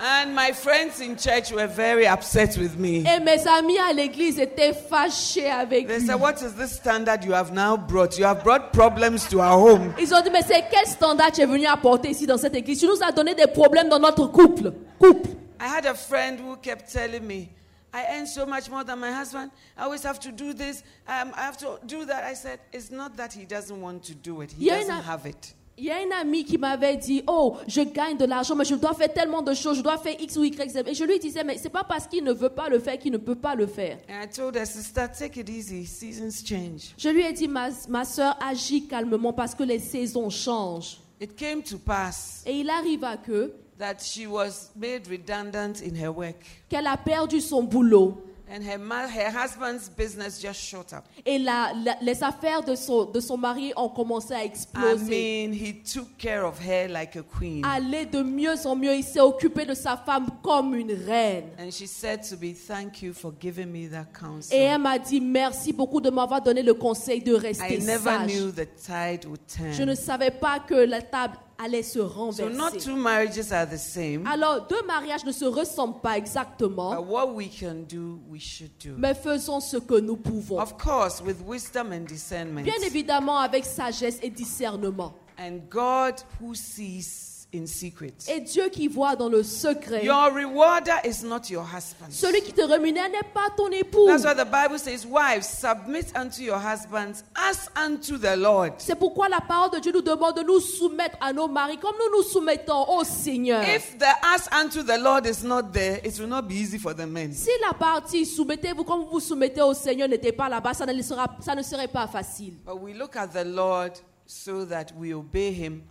And my friends in church were very upset with me. Et mes amis à l'église étaient fâchés avec They lui. said, What is this standard you have now brought? You have brought problems to our home. Ils ont dit, mais c'est quel standard tu es venu apporter ici dans cette église Tu nous as donné des problèmes dans notre couple. Couple. I had a friend who kept telling me, I earn so much more than my husband. I always have to do this. Um, I have to do that. I said, It's not that he doesn't want to do it, he doesn't have it. Il y a une amie qui m'avait dit, oh, je gagne de l'argent, mais je dois faire tellement de choses, je dois faire X ou Y, Z. Et je lui disais, mais c'est pas parce qu'il ne veut pas le faire qu'il ne peut pas le faire. And I told her, sister, take it easy. Seasons change. Je lui ai dit, ma, ma soeur, agis calmement parce que les saisons changent. It came to pass Et il arriva que, that she was made redundant in her work. qu'elle a perdu son boulot. And her, husband's business just shot up. Et la- la- les affaires de son, de son mari ont commencé à I exploser. mean, he took care of her like a queen. Aller de mieux en mieux, il s'est occupé de sa femme comme une reine. And she said to me, Thank you for giving me that Et counsel. elle m'a dit merci beaucoup de m'avoir donné le conseil de I rester never sage. knew the tide would Je ne turn. savais pas que la table allait se So, renverser. not two marriages are the same. Alors, deux mariages ne se ressemblent pas But exactement, what we can do, we should do. mais faisons ce que nous pouvons. Of course, with wisdom and discernment. Bien évidemment, avec sagesse et discernement. And God who sees in secret. Et Dieu qui voit dans le secret, Your rewarder is not your husband. celui qui te rémunère n'est pas ton époux. That's why the Bible says, Wives, submit unto your husbands as unto the Lord. C'est pourquoi la parole de Dieu nous demande de nous soumettre à nos maris comme nous nous soumettons au Seigneur. If the as unto the Lord is not there, it will not be easy for the men. Si la partie soumettez-vous comme vous vous soumettez au Seigneur n'était pas là-bas, ça ne, sera, ça ne serait pas facile. But we look at the Lord so that we obey him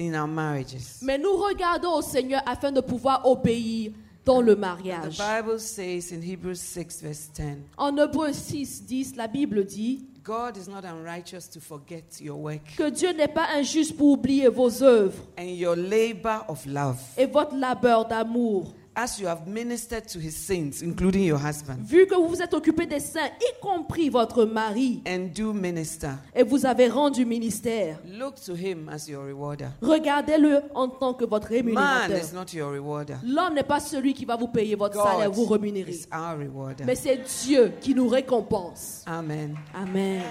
in our marriages. Mais nous regardons au Seigneur afin de pouvoir obéir dans le The mariage. Bible says in Hebrews 6, verse 10, En Hébreu 6, 10, la Bible dit God is not unrighteous to forget your work que Dieu n'est pas injuste pour oublier vos œuvres and your labor of love et votre labeur d'amour. As you have ministered to his saints, including your husband, Vu que vous vous êtes occupé des saints, y compris votre mari, and do minister. et vous avez rendu ministère, Look to him as your rewarder. regardez-le en tant que votre Man rémunérateur. is not your rewarder. L'homme n'est pas celui qui va vous payer votre salaire, vous God rémunérer. is our rewarder. Mais c'est Dieu qui nous récompense. Amen. Amen.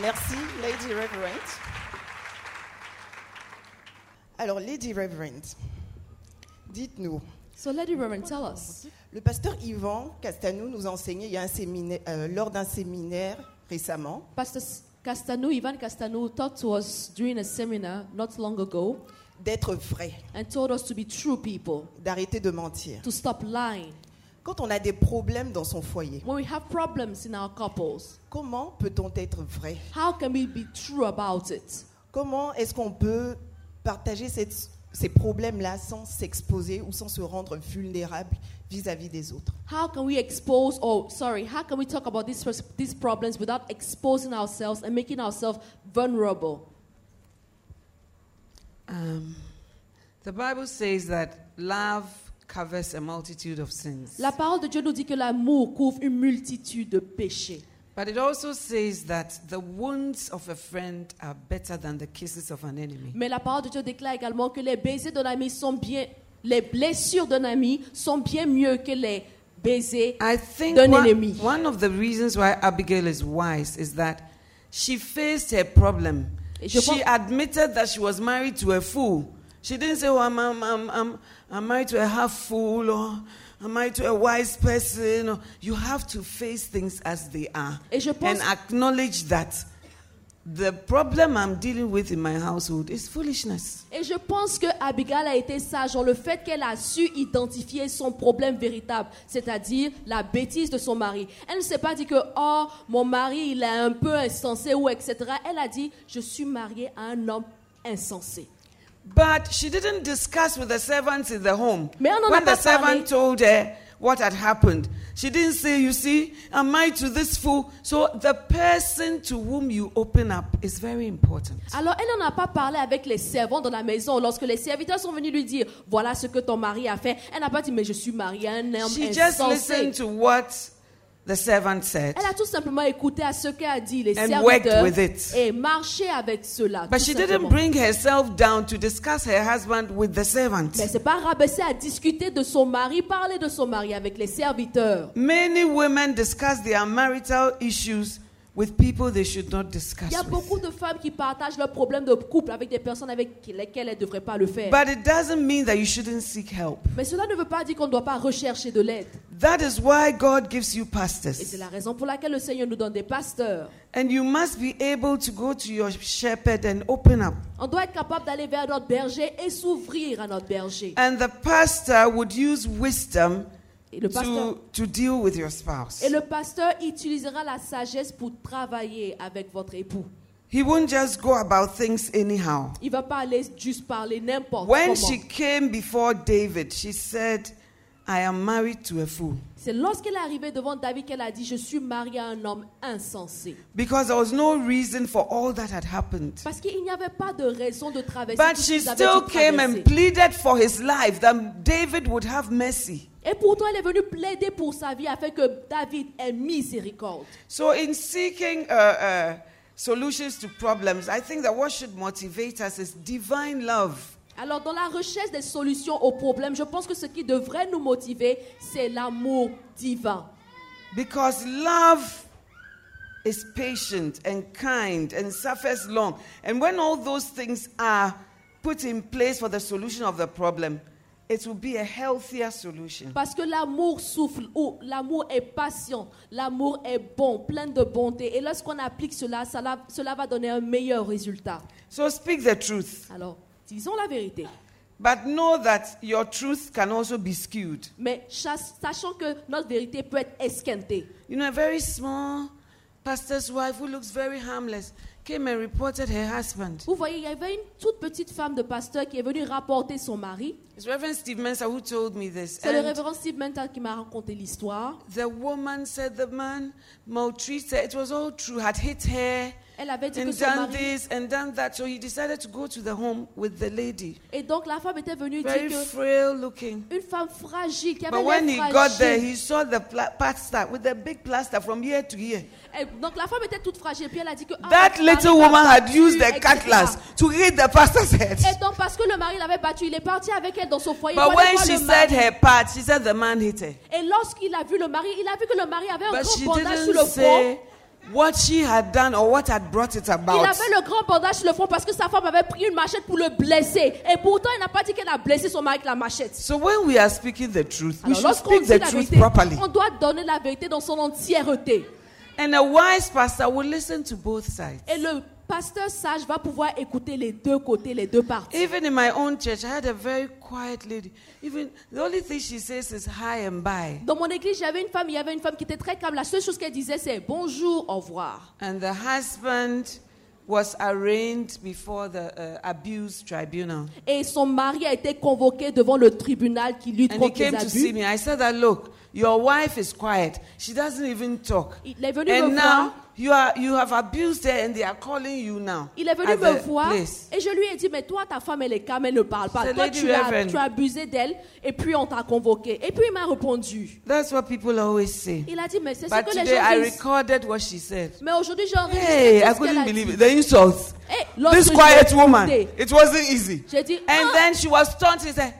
Merci, Lady Reverend. Alors, Lady Reverend, dites-nous, So, Lady Reverend, tell us. le pasteur Yvan Castanou nous a enseigné il y a un séminaire, euh, lors d'un séminaire récemment Pastor Castanou, Ivan Castanou, taught to us during a seminar not long ago d'être vrai, and told us to be true people, d'arrêter de mentir. to stop lying. Quand on a des problèmes dans son foyer, When we have problems in our couples, comment peut-on être vrai? how can we be true about it? Comment est-ce qu'on peut partager cette- ces problèmes-là sans s'exposer ou sans se rendre vulnérable vis-à-vis des autres How can we expose, or sorry, how can we talk about these, these problems without exposing ourselves and making ourselves vulnerable? Um, the Bible says that love covers a multitude of sins. La parole de Dieu nous dit que l'amour couvre une multitude de péchés. But it also says that the wounds of a friend are better than the kisses of an enemy. Mais la parole de Dieu déclare également que les baisers d'un ami sont bien, les blessures d'un ami sont bien mieux que les baisers I think d'un one, ennemi. one of the reasons why Abigail is wise is that she faced her problem. She pense- admitted that she was married to a fool. She didn't say, Oh, I'm, I'm, I'm, I'm, I'm married to a half fool or I'm married to a wise person. You have to face things as they are? Et je pense- and acknowledge that the problem I'm dealing with in my household is foolishness. Et je pense que Abigail a été sage dans le fait qu'elle a su identifier son problème véritable, c'est-à-dire la bêtise de son mari. Elle ne s'est pas dit que oh mon mari il est un peu insensé ou etc. Elle a dit je suis mariée à un homme insensé. But she didn't discuss with the servants in the home. When the servant told her what had happened, she didn't say, You see, I'm married to this fool. So the person to whom you open up is very important. Alors elle n'en a pas parlé avec les servants dans la maison lorsque les serviteurs sont venus lui dire voilà ce que ton mari a fait. Elle n'a pas dit mais je suis mariée à un homme She just listened to what the servant said. Elle a tout simplement écouté à ce qu'a dit les And worked serviteurs with it. et marché avec cela. But she didn't bring herself down to discuss her husband with the servant. Mais c'est pas rabaisser à discuter de son mari, parler de son mari avec les serviteurs. Many women discuss their marital issues with people they should not discuss Il y a beaucoup de femmes qui partagent leurs problèmes de couple avec des personnes avec lesquelles elles ne devraient pas le faire. But it doesn't mean that you shouldn't seek help. Mais cela ne veut pas dire qu'on ne doit pas rechercher de l'aide. That is why God gives you Et c'est pastors. la raison pour laquelle le Seigneur nous donne des pasteurs. And you must be able to go to your shepherd and open up. On doit être capable d'aller vers notre berger et s'ouvrir à notre berger. And the pastor would use wisdom Et le pasteur, to, to deal with your spouse. et le pasteur utilisera la sagesse pour travailler avec votre époux. He won't just go about things anyhow. Il va pas aller juste parler n'importe When comment. she came before David, she said, I am married to a fool. C'est lorsqu'elle est arrivée devant David qu'elle a dit Je suis mariée à un homme insensé. Because there was no reason for all that had happened. Parce qu'il n'y avait pas de raison de traverser. But she still came and pleaded for his life that David would have mercy. Et pourtant, elle est venue plaider pour sa vie afin que David ait miséricorde. So, in seeking uh, uh, solutions to problems, I think that what should motivate us is divine love. Alors, dans la recherche des solutions aux problèmes, je pense que ce qui devrait nous motiver, c'est l'amour divin. Because love is patient and kind and suffers long. And when all those things are put in place for the solution of the problem, it will be a healthier solution. Parce que l'amour souffle, ou l'amour est patient, l'amour est bon, plein de bonté. Et lorsqu'on applique cela, cela, cela va donner un meilleur résultat. So speak the truth. Alors, disons la vérité. But know that your truth can also be skewed. Mais sachant que notre vérité peut être esquintée. You know, a very small pastor's wife who looks very harmless came and reported her husband. Vous voyez, il y avait une toute petite femme de pasteur qui est venue rapporter son mari. It's Reverend Steve Mensah who told me this. C'est le révérend Steve Mental qui m'a raconté l'histoire. the woman said the man maltreated her. It was all true, had hit her Elle avait dit que and son done mari... this and done that. So he decided to go to the home with the lady. Et donc la femme était venue Very dire que frail looking. une femme fragile, qui avait But when he l'air got there, fragile. he saw the pla- plaster with the big plaster from here to here. Et donc la femme était toute fragile. Puis elle a dit que... ah, That mon mari little m'a woman had battu, used the etc. cutlass to hit the pastor's head. Et donc parce que le mari l'avait battue, il est parti avec elle dans son foyer. But pour aller when voir she le said mari? her part, she said the man hit her. Et lorsqu'il a vu le mari, il a vu que le mari avait un But grand she bandage sur didn't le front. say what she had done or what had brought it Il about. avait le grand bandage sur le front parce que sa femme avait pris une machette pour le blesser. Et pourtant, il n'a pas dit qu'elle a blessé son mari avec la machette. So when we are speaking the truth, we Alors should speak the truth vérité, properly. on doit donner la vérité dans son entièreté. And a wise pastor will listen to both sides. Et le pasteur sage va pouvoir écouter les deux côtés, les deux parties. Even in my own church, I had a very quiet lady. Even the only thing she says is hi and bye. Dans mon église, j'avais une femme, il y avait une femme qui était très calme. La seule chose qu'elle disait, c'est bonjour, au revoir. And the husband was arraigned before the uh, abuse tribunal. Et son mari a été convoqué devant le tribunal qui lutte And he contre les came to see abus. me. I said that look, your wife is quiet. She doesn't even talk. Il est venu And me now voir. You are you have abused her and they are calling you now. Il est venu me voir place. et je lui ai dit, mais toi, ta femme, elle est calme, elle ne parle pas. C'est Toi, tu as, tu as abusé d'elle et puis on t'a convoqué. Et puis il m'a répondu. That's what people always say. Il a dit, mais c'est ce que les today I gens disent. recorded what she said. Mais aujourd'hui, j'ai enregistré Hey, I couldn't believe dit. it. The insults. Lorsque This quiet woman. It wasn't easy. J'ai dit, And ah, then she was stunned. She said,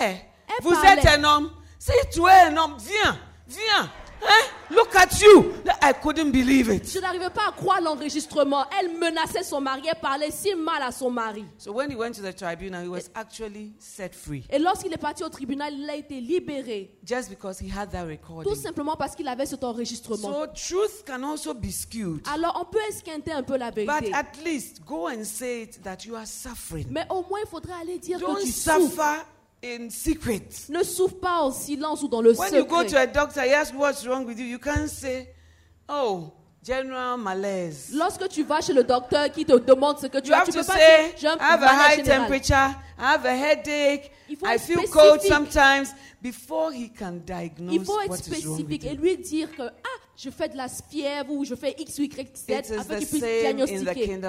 Hey, vous parlait. êtes un homme. Say to her, un homme, viens, viens. Hein? Look at you. I couldn't believe it. je n'arrivais pas à croire l'enregistrement. Elle menaçait son mari, elle parlait si mal à son mari. So when he went to the tribunal, he was actually set free Et lorsqu'il est parti au tribunal, il a été libéré. just because he had that Tout recording. simplement parce qu'il avait cet enregistrement. So truth can also be skewed. Alors on peut esquinter un peu la But vérité. at least go and say it that you are suffering. Mais au moins, il faudrait aller dire Don't que tu souffres. In secret. Ne souffre pas en silence ou dans le When you go to secret. a doctor, he asks what's wrong with you? You can't say, oh, general malaise. Lorsque tu vas chez le docteur qui te demande ce que tu You as, have tu to peux pas say, dire j'ai un I have a malaise high général. temperature, I have a headache, Il faut I être feel cold spécifique. sometimes, before he can diagnose Il faut être what is wrong with spécifique et you. lui dire que ah, je fais de la fièvre ou je fais X, Y, Z afin the qu'il puisse same in the diagnostiquer.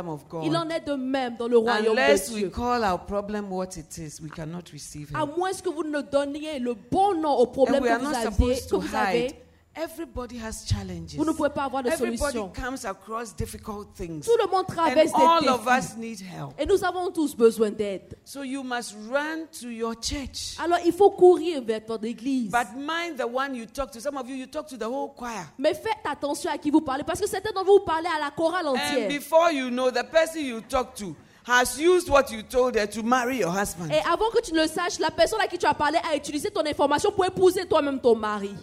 Il en est de même dans le royaume Unless de we Dieu. call our problem what it is, we cannot receive À moins que vous ne donniez le bon nom au problème que vous, supposed que vous avez. Everybody has challenges. Vous ne pouvez pas avoir de Everybody solution. comes across difficult things. Tout le monde traverse And all des of us need help. Et nous avons tous besoin d'aide. So you must run to your church. Alors il faut courir vers ton église. But mind the one you talk to. Some of you, you talk to the whole choir. Mais faites attention à qui vous parlez parce que certains d'entre vous parlez à la chorale And entière. before you know, the person you talk to has used what you told her to marry your husband. Et avant que tu ne le saches, la personne à qui tu as parlé a utilisé ton information pour épouser toi-même ton mari.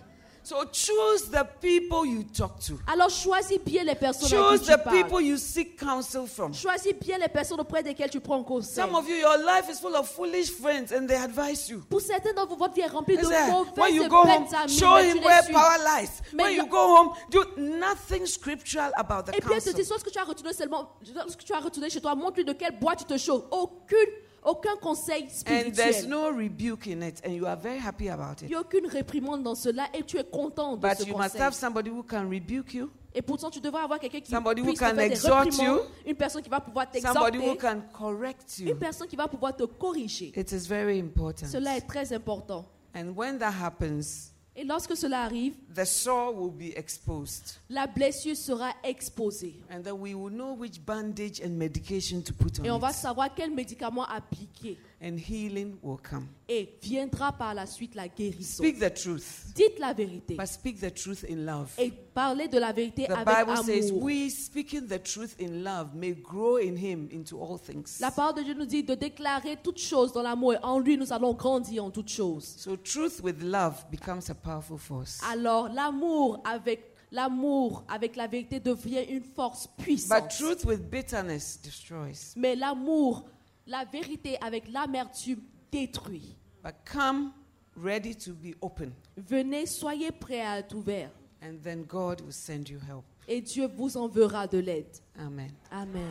So choose the people you talk to. Alors choisis bien les personnes à Choose qui the tu parles. people you seek counsel from. Choisis bien les personnes auprès desquelles tu prends conseil. Some of you, your life is full of foolish friends and they advise you. Pour certains d'entre vous, votre vie est remplie de et you go home, show him where power lies. When you go home, do nothing scriptural about the Et te counsel. dit, soit ce que tu as retenu seulement, ce que tu as retenu chez toi, montre-lui de quel bois tu te chauffes. Aucune, aucun conseil And there's spirituel. no rebuke in it, and you are very happy about Il it. n'y a aucune réprimande dans cela et tu es content de But ce you must conseil. have somebody who can rebuke you, Et pourtant, tu devrais avoir quelqu'un qui Somebody who puisse te can faire des exhort réprimandes, you. une personne qui va pouvoir somebody who t'exhorter, can correct une you. personne qui va pouvoir te corriger. It is very important. Cela est très important. And when that happens, Et lorsque cela arrive, the sore will be exposed. la blessure sera exposée. And then we will know which bandage and medication to put Et on on va it. savoir quel médicament appliquer. And healing will come. Et viendra par la suite la guérison. Speak the truth, Dites la vérité. but speak the truth in love. Et parlez de la vérité The avec Bible says. We speaking the truth in love may grow in him into all things. La parole de Dieu nous dit de déclarer toutes choses dans l'amour. Et en lui, nous allons grandir en toutes choses. So, truth with love becomes a powerful force. Alors, l'amour avec l'amour avec la vérité devient une force puissante. But truth with bitterness destroys. Mais l'amour, la vérité avec l'amertume détruit. But come ready to be open, Venez, soyez prêts à être ouverts. and then God will send you help. Et Dieu vous enverra de l'aide. Amen. Amen.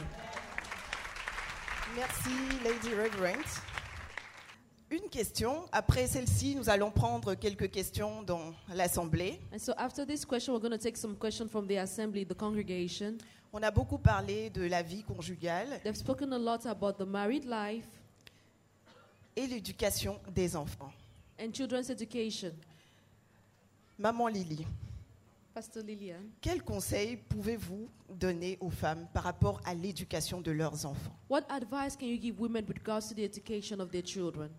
Merci, Lady Reverend. Une question. Après celle-ci, nous allons prendre quelques questions dans l'Assemblée. And so after this question, we're going to take some questions from the assembly, the congregation. On a beaucoup parlé de la vie conjugale They've spoken a lot about the married life et l'éducation des enfants. and children's education. Maman Lily, Pastor Lillian, quels conseils pouvez-vous donner aux femmes par rapport à l'éducation de leurs enfants? What advice can you give women with regards to the education of their children?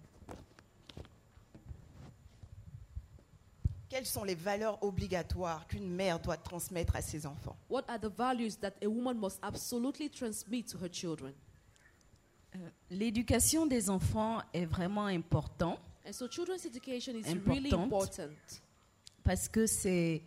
Quelles sont les valeurs obligatoires qu'une mère doit transmettre à ses enfants? What are the values that a woman must absolutely transmit to her children? L'éducation des enfants est vraiment important And so children's education is really Importante. important parce que c'est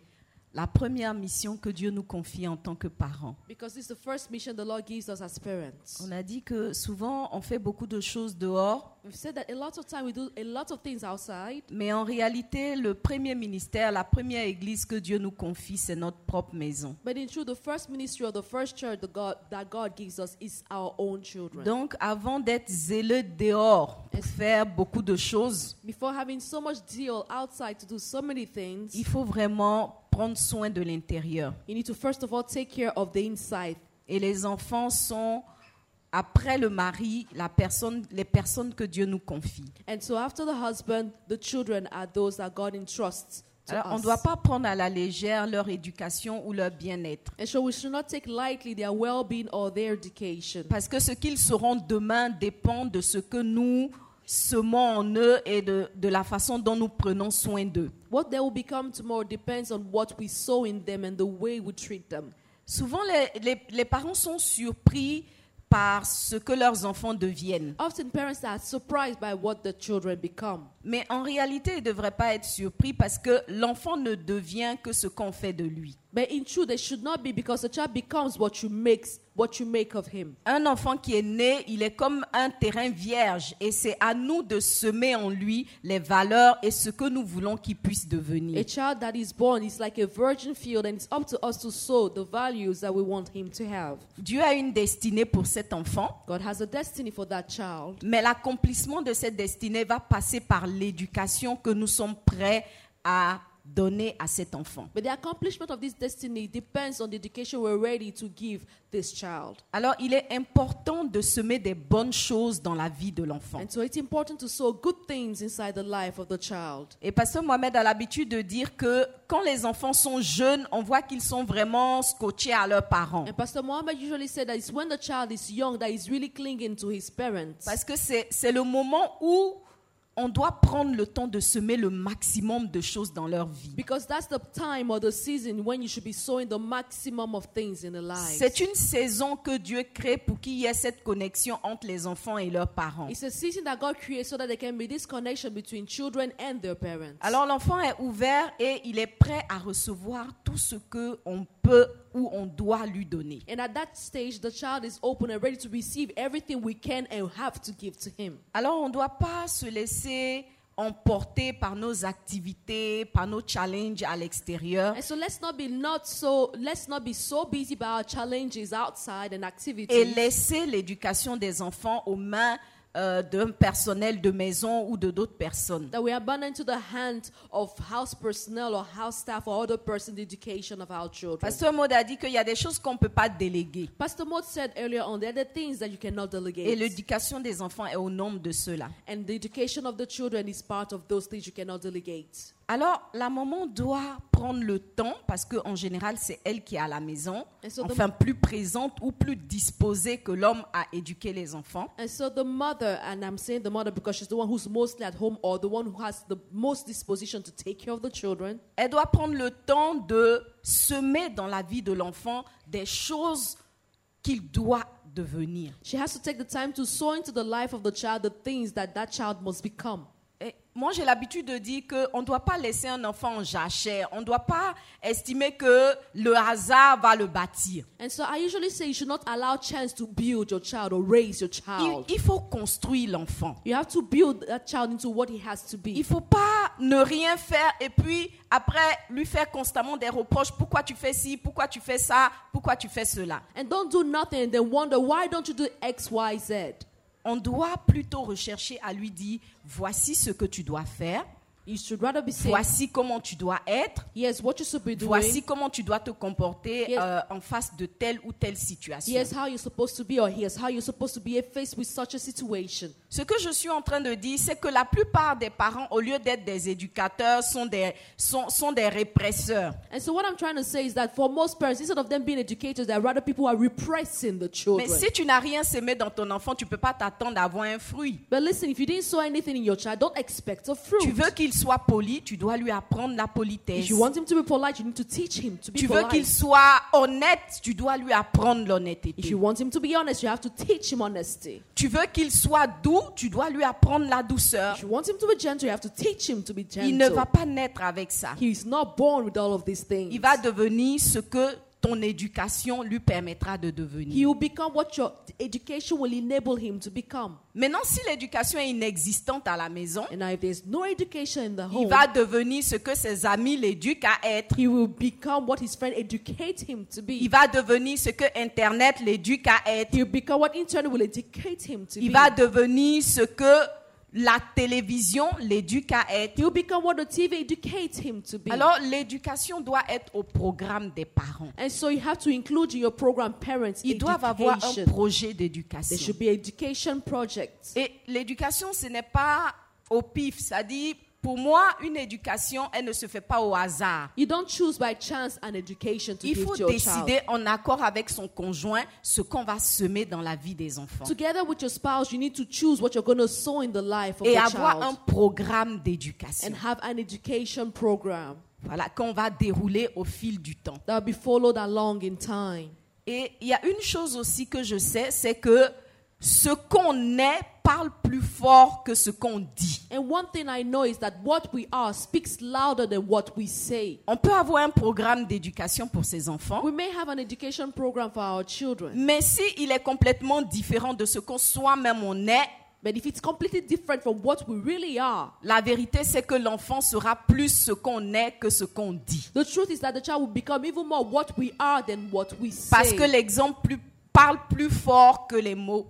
la première mission que Dieu nous confie en tant que parents. because it's the first mission the Lord gives us as parents. On a dit que souvent on fait beaucoup de choses dehors, We've said that a lot of time we do a lot of things outside, mais en réalité le premier ministère, la première église que Dieu nous confie, c'est notre propre maison. but in truth, the first ministry or the first church the God, that God gives us is our own children. Donc avant d'être zéleux dehors pour faire beaucoup de choses, Before having so much deal outside to do so many things, il faut vraiment prendre soin de l'intérieur. you need to first of all take care of the inside. Et les enfants sont, après le mari, la personne, les personnes que Dieu nous confie. And so after the husband, the children are those that God entrusts to Alors, on ne doit pas prendre à la légère leur éducation ou leur bien-être. And so we should not take lightly their well-being or their education. Parce que ce qu'ils seront demain dépend de ce que nous semons en eux et de, de la façon dont nous prenons soin d'eux. What they will become tomorrow depends on what we sow in them and the way we treat them. Souvent, les, les- les parents sont surpris par ce que leurs enfants deviennent. Often parents are surprised by what the children become. Mais en réalité, ils ne devraient pas être surpris parce que l'enfant ne devient que ce qu'on fait de lui. But in truth, they should not be because the child becomes what you makes what you make of him. Un enfant qui est né, il est comme un terrain vierge et c'est à nous de semer en lui les valeurs et ce que nous voulons qu'il puisse devenir. A child that is born is like a virgin field, and it's up to us to sow the values that we want him to have. Dieu a une destinée pour cet enfant, God has a destiny for that child, mais l'accomplissement de cette destinée va passer par l'éducation que nous sommes prêts à donner à cet enfant. But the accomplishment of this destiny depends on the education we're ready to give this child. Alors, il est important de semer des bonnes choses dans la vie de l'enfant. And so it's important to sow good things inside the life of the child. Et Pasteur Mohamed a l'habitude de dire que quand les enfants sont jeunes, on voit qu'ils sont vraiment scotchés à leurs parents. And Pastor Mohammed usually said that it's when the child is young that he's really clinging to his parents. Parce que c'est le moment où on doit prendre le temps de semer le maximum de choses dans leur vie. Because that's the time or the season when you should be sowing the maximum of things in the lives. C'est une saison que Dieu crée pour qu'il y ait cette connexion entre les enfants et leurs parents. It's a season that God created so that there can be this connection between children and their parents. Alors l'enfant est ouvert et il est prêt à recevoir tout ce que on peut ou on doit lui donner. And at that stage, the child is open and ready to receive everything we can and have to give to him. Alors on ne doit pas se laisser emporter par nos activités, par nos challenges à l'extérieur And so let's not be not so let's not be so busy by our challenges outside and et laisser l'éducation des enfants aux mains euh, d'un personnel de maison ou de d'autres personnes. that we abandon to the hand of house personnel or house staff or other person the education of our children. Pasteur Maud a dit qu'il y a des choses qu'on ne peut pas déléguer. Pastor Maud said earlier on there are things that you cannot Et delegate. l'éducation des enfants est au nombre de ceux-là. And the education of the children is part of those things you cannot delegate. Alors, la maman doit prendre le temps, parce qu'en général, c'est elle qui est à la maison, so enfin plus présente ou plus disposée que l'homme à éduquer les enfants. And so the mother, and I'm saying the mother because she's the one who's mostly at home or the one who has the most disposition to take care of the children. Elle doit prendre le temps de semer dans la vie de l'enfant des choses qu'il doit devenir. She has to take the time to sow into the life of the child the things that that child must become. Moi, j'ai l'habitude de dire qu'on ne doit pas laisser un enfant en jachère. On ne doit pas estimer que le hasard va le bâtir. And so I usually say you should not allow chance to build your child or raise your Il, child. il faut construire l'enfant. You have to build that child into what he has to Il be. faut pas ne rien faire et puis après lui faire constamment des reproches. Pourquoi tu fais ci? Pourquoi tu fais ça? Pourquoi tu fais cela? And don't do nothing and then wonder why don't you do X, Y, Z? On doit plutôt rechercher à lui dire voici ce que tu dois faire, You should rather be saying, voici comment tu dois être, here's what you should be doing. voici comment tu dois te comporter Yes. euh, en face de telle ou telle situation. Here's how you're supposed to be, or here's how you're supposed to be faced with such a situation. Ce que je suis en train de dire, c'est que la plupart des parents, au lieu d'être des éducateurs, sont des, sont, sont des répresseurs. And so what I'm trying to say is that for most parents, instead of them being educators, they're rather people who are repressing the Mais children. si tu n'as rien semé dans ton enfant, tu ne peux pas t'attendre à avoir un fruit. But listen, if you didn't sow anything in your child, don't expect a fruit. Tu veux qu'il soit poli, tu dois lui apprendre la politesse. If you want him to be polite, you need to teach him to be Tu veux qu'il polite. soit honnête, tu dois lui apprendre If l'honnêteté. you want him to be honest, you have to teach him honesty. Tu veux qu'il soit doux, tu dois lui apprendre la douceur. If you want him to be gentle, you have to teach him to be Il ne va gentle. pas naître avec ça. He is not born with all of these things. Il va devenir ce que ton éducation lui permettra de He devenir. will become what your education will enable him to become. Maintenant, si l'éducation est inexistante à la maison, And now, if there's no education in the il home, va devenir ce que ses amis l'éduquent à être. he will become what his friend educate him to be. Il va devenir ce que Internet l'éduque à être. He'll become what internet will educate him to Il be. va devenir ce que la télévision l'éduque à être. He'll become what the TV educates him to be. Alors, l'éducation doit être au programme des parents. and so you have to include in your program parents Ils doivent avoir un education. projet There d'éducation. should be education projects. Et l'éducation, ce n'est pas au pif. C'est-à-dire, pour moi, une éducation, elle ne se fait pas au hasard. You don't choose by chance an education to Il give faut to your décider child. en accord avec son conjoint ce qu'on va semer dans la vie des enfants. Together with your spouse, you need to choose what you're going to sow in the life of Et the avoir un child programme d'éducation. and have an education program Voilà, qu'on va dérouler au fil du temps. that will be followed along in time. Et il y a une chose aussi que je sais, c'est que ce qu'on est parle plus fort que ce qu'on dit. And one thing I know is that what we are speaks louder than what we say. On peut avoir un programme d'éducation pour ses enfants, We may have an education program for our children, mais si il est complètement différent de ce qu'on soi-même on est, but if it's completely different from what we really are, la vérité c'est que l'enfant sera plus ce qu'on est que ce qu'on dit. the truth is that the child will become even more what we are than what we say. Parce que l'exemple parle plus fort que les mots.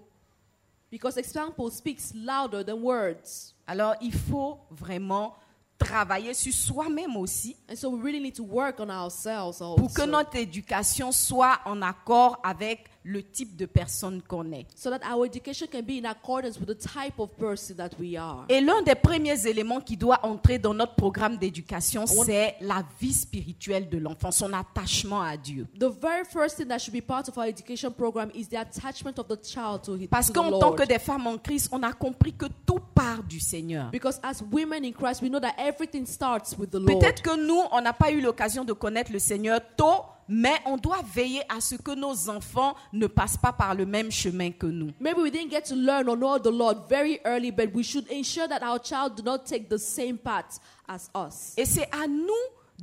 Because example speaks louder than words. Alors il faut vraiment travailler sur soi-même aussi And so we really need to work on ourselves pour que also. notre éducation soit en accord avec le type de personne qu'on est. So that our education can be in accordance with the type of person that we are. Et l'un des premiers éléments qui doit entrer dans notre programme d'éducation, c'est la vie spirituelle de l'enfant, son attachement à Dieu. The very first thing that should be part of our education program is the attachment of the child to, Parce qu'en tant que des femmes en Christ, on a compris que tout part du Seigneur. Because as women in Christ, we know that everything starts with the Lord. Peut-être que nous, on n'a pas eu l'occasion de connaître le Seigneur tôt, mais on doit veiller à ce que nos enfants ne passent pas par le même chemin que nous. Maybe we didn't get to learn or know the Lord very early, but we should ensure that our child do not take the same path as us. Et c'est à nous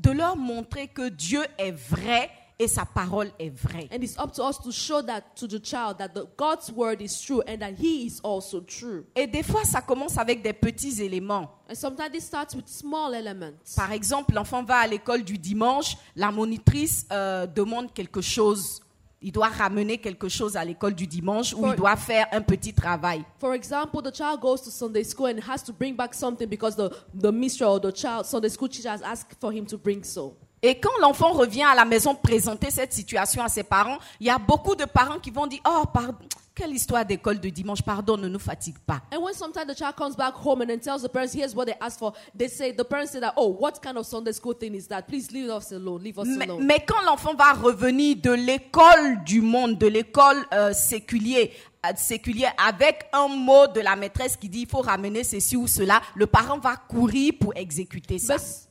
de leur montrer que Dieu est vrai et sa parole est vraie. And it's up to us to show that to the child that the, God's word is true and that He is also true. Et des fois, ça commence avec des petits éléments. And sometimes it starts with small elements. Par exemple, l'enfant va à l'école du dimanche, la monitrice euh, demande quelque chose. Il doit ramener quelque chose à l'école du dimanche ou il doit faire un petit travail. For example, the child goes to Sunday school and has to bring back something because the, the mistress or the child Sunday school teacher has asked for him to bring so. Et quand l'enfant revient à la maison présenter cette situation à ses parents, il y a beaucoup de parents qui vont dire Oh, pardon, quelle histoire d'école de dimanche, pardon, ne nous fatigue pas. And when sometimes the child comes back home and then tells the parents, here's what they asked for, they say, the parents say that, oh, what kind of Sunday school thing is that? Please leave us alone, leave us Mais, alone. mais quand l'enfant va revenir de l'école du monde, de l'école euh, séculier, euh, séculière, avec un mot de la maîtresse qui dit il faut ramener ceci ou cela, le parent va courir pour exécuter ça. But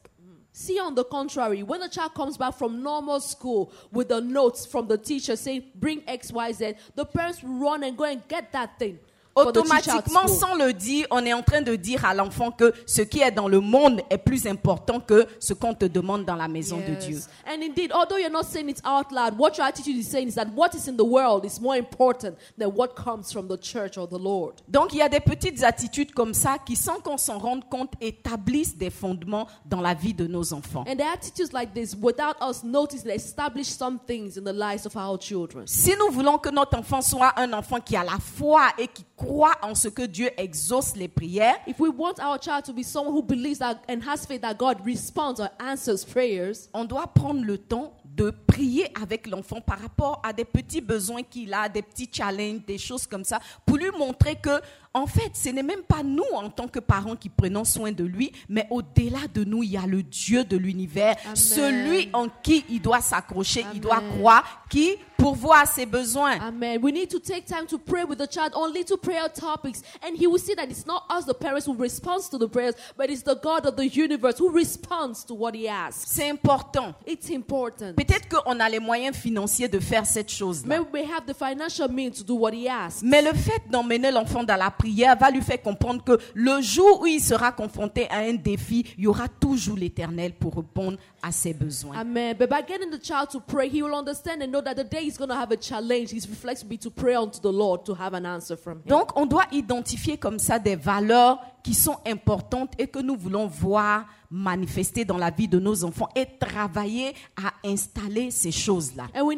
see, on the contrary, when the child comes back from normal school with the notes from the teacher saying, bring X, Y, Z, the parents run and go and get that thing. Automatiquement, sans le dire, on est en train de dire à l'enfant que ce qui est dans le monde est plus important que ce qu'on te demande dans la maison de Dieu. Yes. And indeed, although you're not saying it out loud, what your attitude is saying is that what is in the world is more important than what comes from the church or the Lord. Donc il y a des petites attitudes comme ça qui, sans qu'on s'en rende compte, établissent des fondements dans la vie de nos enfants. And the attitudes like this, without us noticing, establish some things in the lives of our children. Si nous voulons que notre enfant soit un enfant qui a la foi et qui croit en ce que Dieu exauce les prières, If we want our child to be someone who believes that and has faith that God responds or answers prayers, on doit prendre le temps de prier avec l'enfant par rapport à des petits besoins qu'il a, des petits challenges, des choses comme ça, pour lui montrer que, en fait, ce n'est même pas nous en tant que parents qui prenons soin de lui, mais au-delà de nous, il y a le Dieu de l'univers, celui en qui il doit s'accrocher, il doit croire, qui pourvoit à ses besoins. Amen. We need to take time to pray with the child on little prayer topics, and he will see that it's not us, the parents, who responds to the prayers, but it's the God of the universe who responds to what he asks. C'est important. It's important. Peut-être qu'on a les moyens financiers de faire cette chose-là. Maybe we have the financial means to do what he asks. Mais le fait d'emmener l'enfant dans la prière va lui faire comprendre que le jour où il sera confronté à un défi, il y aura toujours l'éternel pour répondre à ses besoins. Amen. But by getting the child to pray, he will understand and know that the day he's going to have a challenge, his reflex will be to pray unto the Lord to have an answer from him. Donc, on doit identifier comme ça des valeurs qui sont importantes et que nous voulons voir manifester dans la vie de nos enfants et travailler à installer ces choses-là. On ne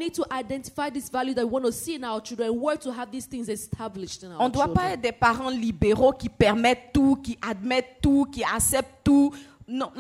doit children. pas être des parents libéraux qui permettent tout, qui admettent tout, qui acceptent tout. Non,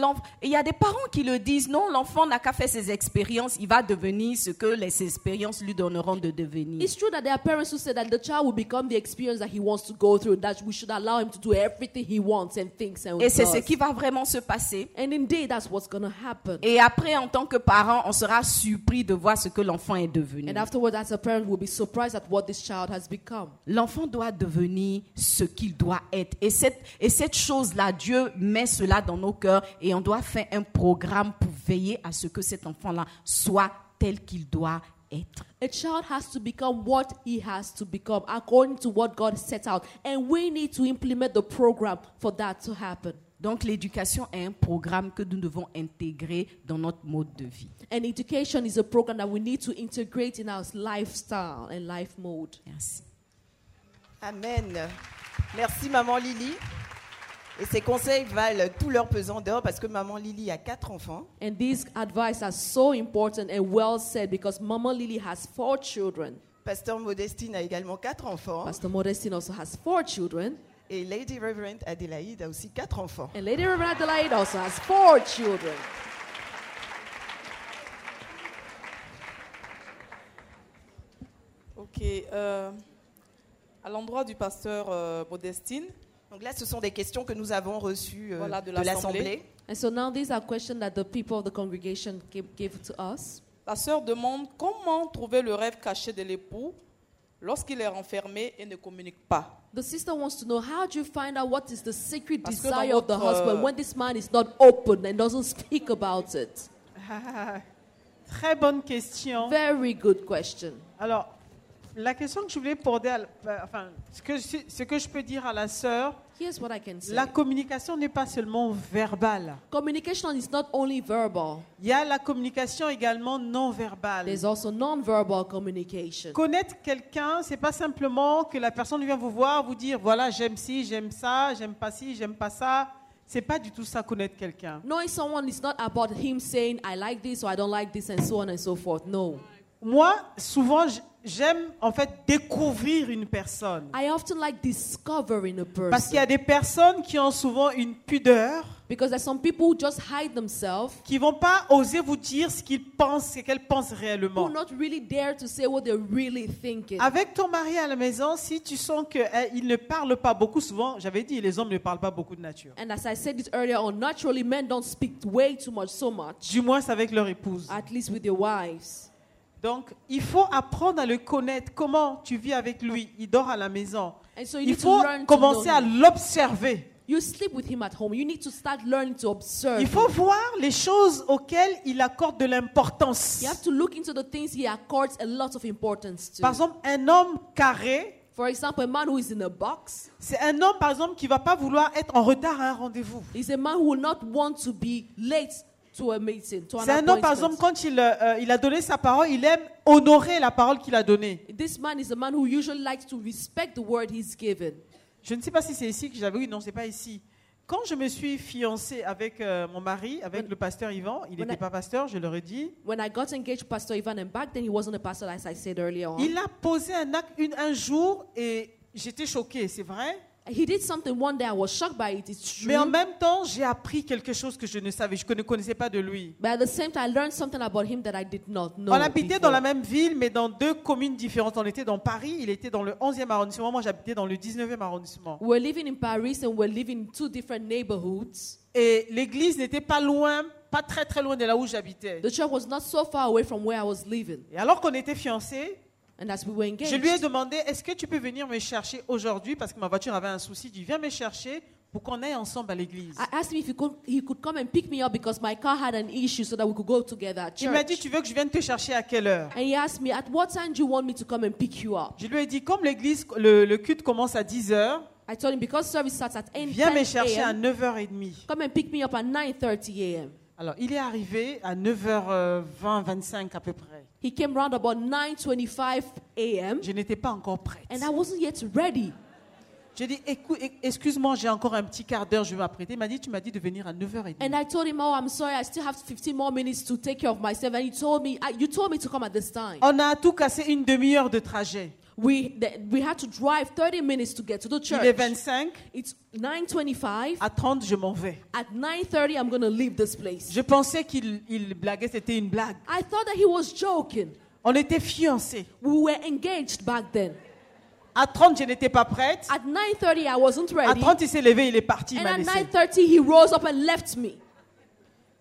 il y a des parents qui le disent, non, l'enfant n'a qu'à faire ses expériences, il va devenir ce que les expériences lui donneront de devenir. It's true that there are parents who say that the child will become the experience that he wants to go through, that we should allow him to do everything he wants and thinks and Et c'est ce qui va vraiment se passer. And indeed, that's what's going to happen. Et après, en tant que parent, on sera surpris de voir ce que l'enfant est devenu. And afterwards, as a parent, we'll be surprised at what this child has become. L'enfant doit devenir ce qu'il doit être. Et cette, et cette chose-là, Dieu met cela dans nos cœurs et on doit faire un programme pour veiller à ce que cet enfant-là soit tel qu'il doit être. A child has to become what he has to become according to what God set out. And we need to implement the program for that to happen. Donc l'éducation est un programme que nous devons intégrer dans notre mode de vie. And education is a program that we need to integrate in our lifestyle and life mode. Merci. Amen. Merci, maman Lily. Et ces conseils valent tout leur pesant d'or parce que maman Lily a quatre enfants. And these advice are so important and well said because Mama Lily has four children. Pasteur Modestine a également quatre enfants. Pastor Modestine also has four children. Et Lady Reverend Adélaïde a aussi quatre enfants. And Lady Reverend Adelaide also has four children. Ok. euh, à l'endroit du pasteur euh, Modestine, Donc là, ce sont des questions que nous avons reçues euh, Voilà, de l'Assemblée. And so now these are questions that the people of the congregation gave, gave to us. la sœur demande comment trouver le rêve caché de l'époux lorsqu'il est renfermé et ne communique pas. The sister wants to know how do you find out what is the secret Parce desire dans of the votre, husband euh, when this man is not open and doesn't speak about it? Très bonne question. Very good question. Alors, la question que je voulais poser, la- enfin, ce que, je- ce que je peux dire à la sœur, Here's what I can say. la communication n'est pas seulement verbale. Communication is not only verbal. Il y a la communication également non verbale. There's also non-verbal communication. Connaître quelqu'un, c'est pas simplement que la personne vient vous voir, vous dire voilà j'aime ci, j'aime ça, j'aime pas ci, j'aime pas ça. C'est pas du tout ça connaître quelqu'un. Knowing someone is not about him saying, I like this or I don't like this and so on and so forth. No. Moi, souvent, j'aime en fait découvrir une personne. I often like discovering a Parce qu'il y a person. des personnes qui ont souvent une pudeur, Because there's some people who just hide themselves, qui vont pas oser vous dire ce qu'ils pensent, ce qu'elles pensent who réellement. not really dare to say what they're really thinking. Avec ton mari à la maison, si tu sens qu'il ne parle pas beaucoup, souvent, j'avais dit, les hommes ne parlent pas beaucoup de nature. And as I said it earlier on, naturally men don't speak way too much, so much, Du moins, c'est avec leur épouse. at least with their wives. Donc, il faut apprendre à le connaître. Comment tu vis avec lui Il dort à la maison. And so you Il faut commencer à l'observer. You sleep with him at home. You need to start learning to observe. Il faut voir les choses auxquelles il accorde de l'importance. You have to look into the things he accords a lot of importance to. Par exemple, un homme carré, For example, a man who is in a box c'est un homme, par exemple, qui va pas vouloir être en retard à un rendez-vous. is a man who will not want to be late to a meeting, to an C'est un homme, par exemple, quand il, euh, il a donné sa parole, il aime honorer la parole qu'il a donnée. This man is a man who usually likes to respect the word he's given. Je ne sais pas si c'est ici que j'avais. Oui, non, c'est pas ici. Quand je me suis fiancée avec euh, mon mari, avec When- le pasteur Yvan, il n'était I- pas pasteur, je leur ai dit, When I got engaged to Pastor Ivan, and back then he wasn't a pastor, as I said earlier on. il a posé un acte une- un jour et j'étais choquée, c'est vrai? He did something one day. I was shocked by it. It's true. Mais en même temps, j'ai appris quelque chose que je ne savais, je ne connaissais pas de lui. But at the same time, I learned something about him that I did not know. On habitait before. dans la même ville, mais dans deux communes différentes. On était dans Paris, il était dans le 11e arrondissement, moi j'habitais dans le 19e arrondissement. We were living in Paris and we were living in two different neighborhoods. Et l'église n'était pas loin, pas très très loin de là où j'habitais. The church was not so far away from where I was living. Et alors qu'on était fiancés, And as we were engaged, je lui ai demandé est-ce que tu peux venir me chercher aujourd'hui? Parce que ma voiture avait un souci. Tu viens me chercher pour qu'on aille ensemble à l'église. I asked him if he could, he could come and pick me up because my car had an issue so that we could go together at Il m'a dit church. tu veux que je vienne te chercher à quelle heure? And he asked me, At what time do you want me to come and pick you up? Je lui ai dit comme l'église, le, le culte commence à 10 heures, I told him, Because service starts at 8 viens me 10 chercher à a.m., 9h30. come and pick me up at 9.30 a.m. Alors il est arrivé à 9h20, 25 à peu près. He came round about 9.25 a.m. Je n'étais pas encore prête. and I wasn't yet ready. J'ai dit, excuse-moi, j'ai encore un petit quart d'heure, je vais m'apprêter. Il m'a dit, tu m'as dit de venir à 9h30. And I told him, oh, I'm sorry, I still have 15 more minutes to take care of myself. And he told me, you told me to come at this time. On a tout cassé une demi-heure de trajet. We, the, we had to drive 30 minutes to get to the Il church. est 25, It's 9.25. à 30, je m'en vais. At 9.30, I'm going to leave this place. Je pensais qu'il il blaguait, c'était une blague. I thought that he was joking. On était fiancés. We were engaged back then. À 30, je n'étais pas prête. At 9.30, I wasn't À ready. 30, il s'est levé, il est parti, il And m'a at laissé. 9.30, he rose up and left me.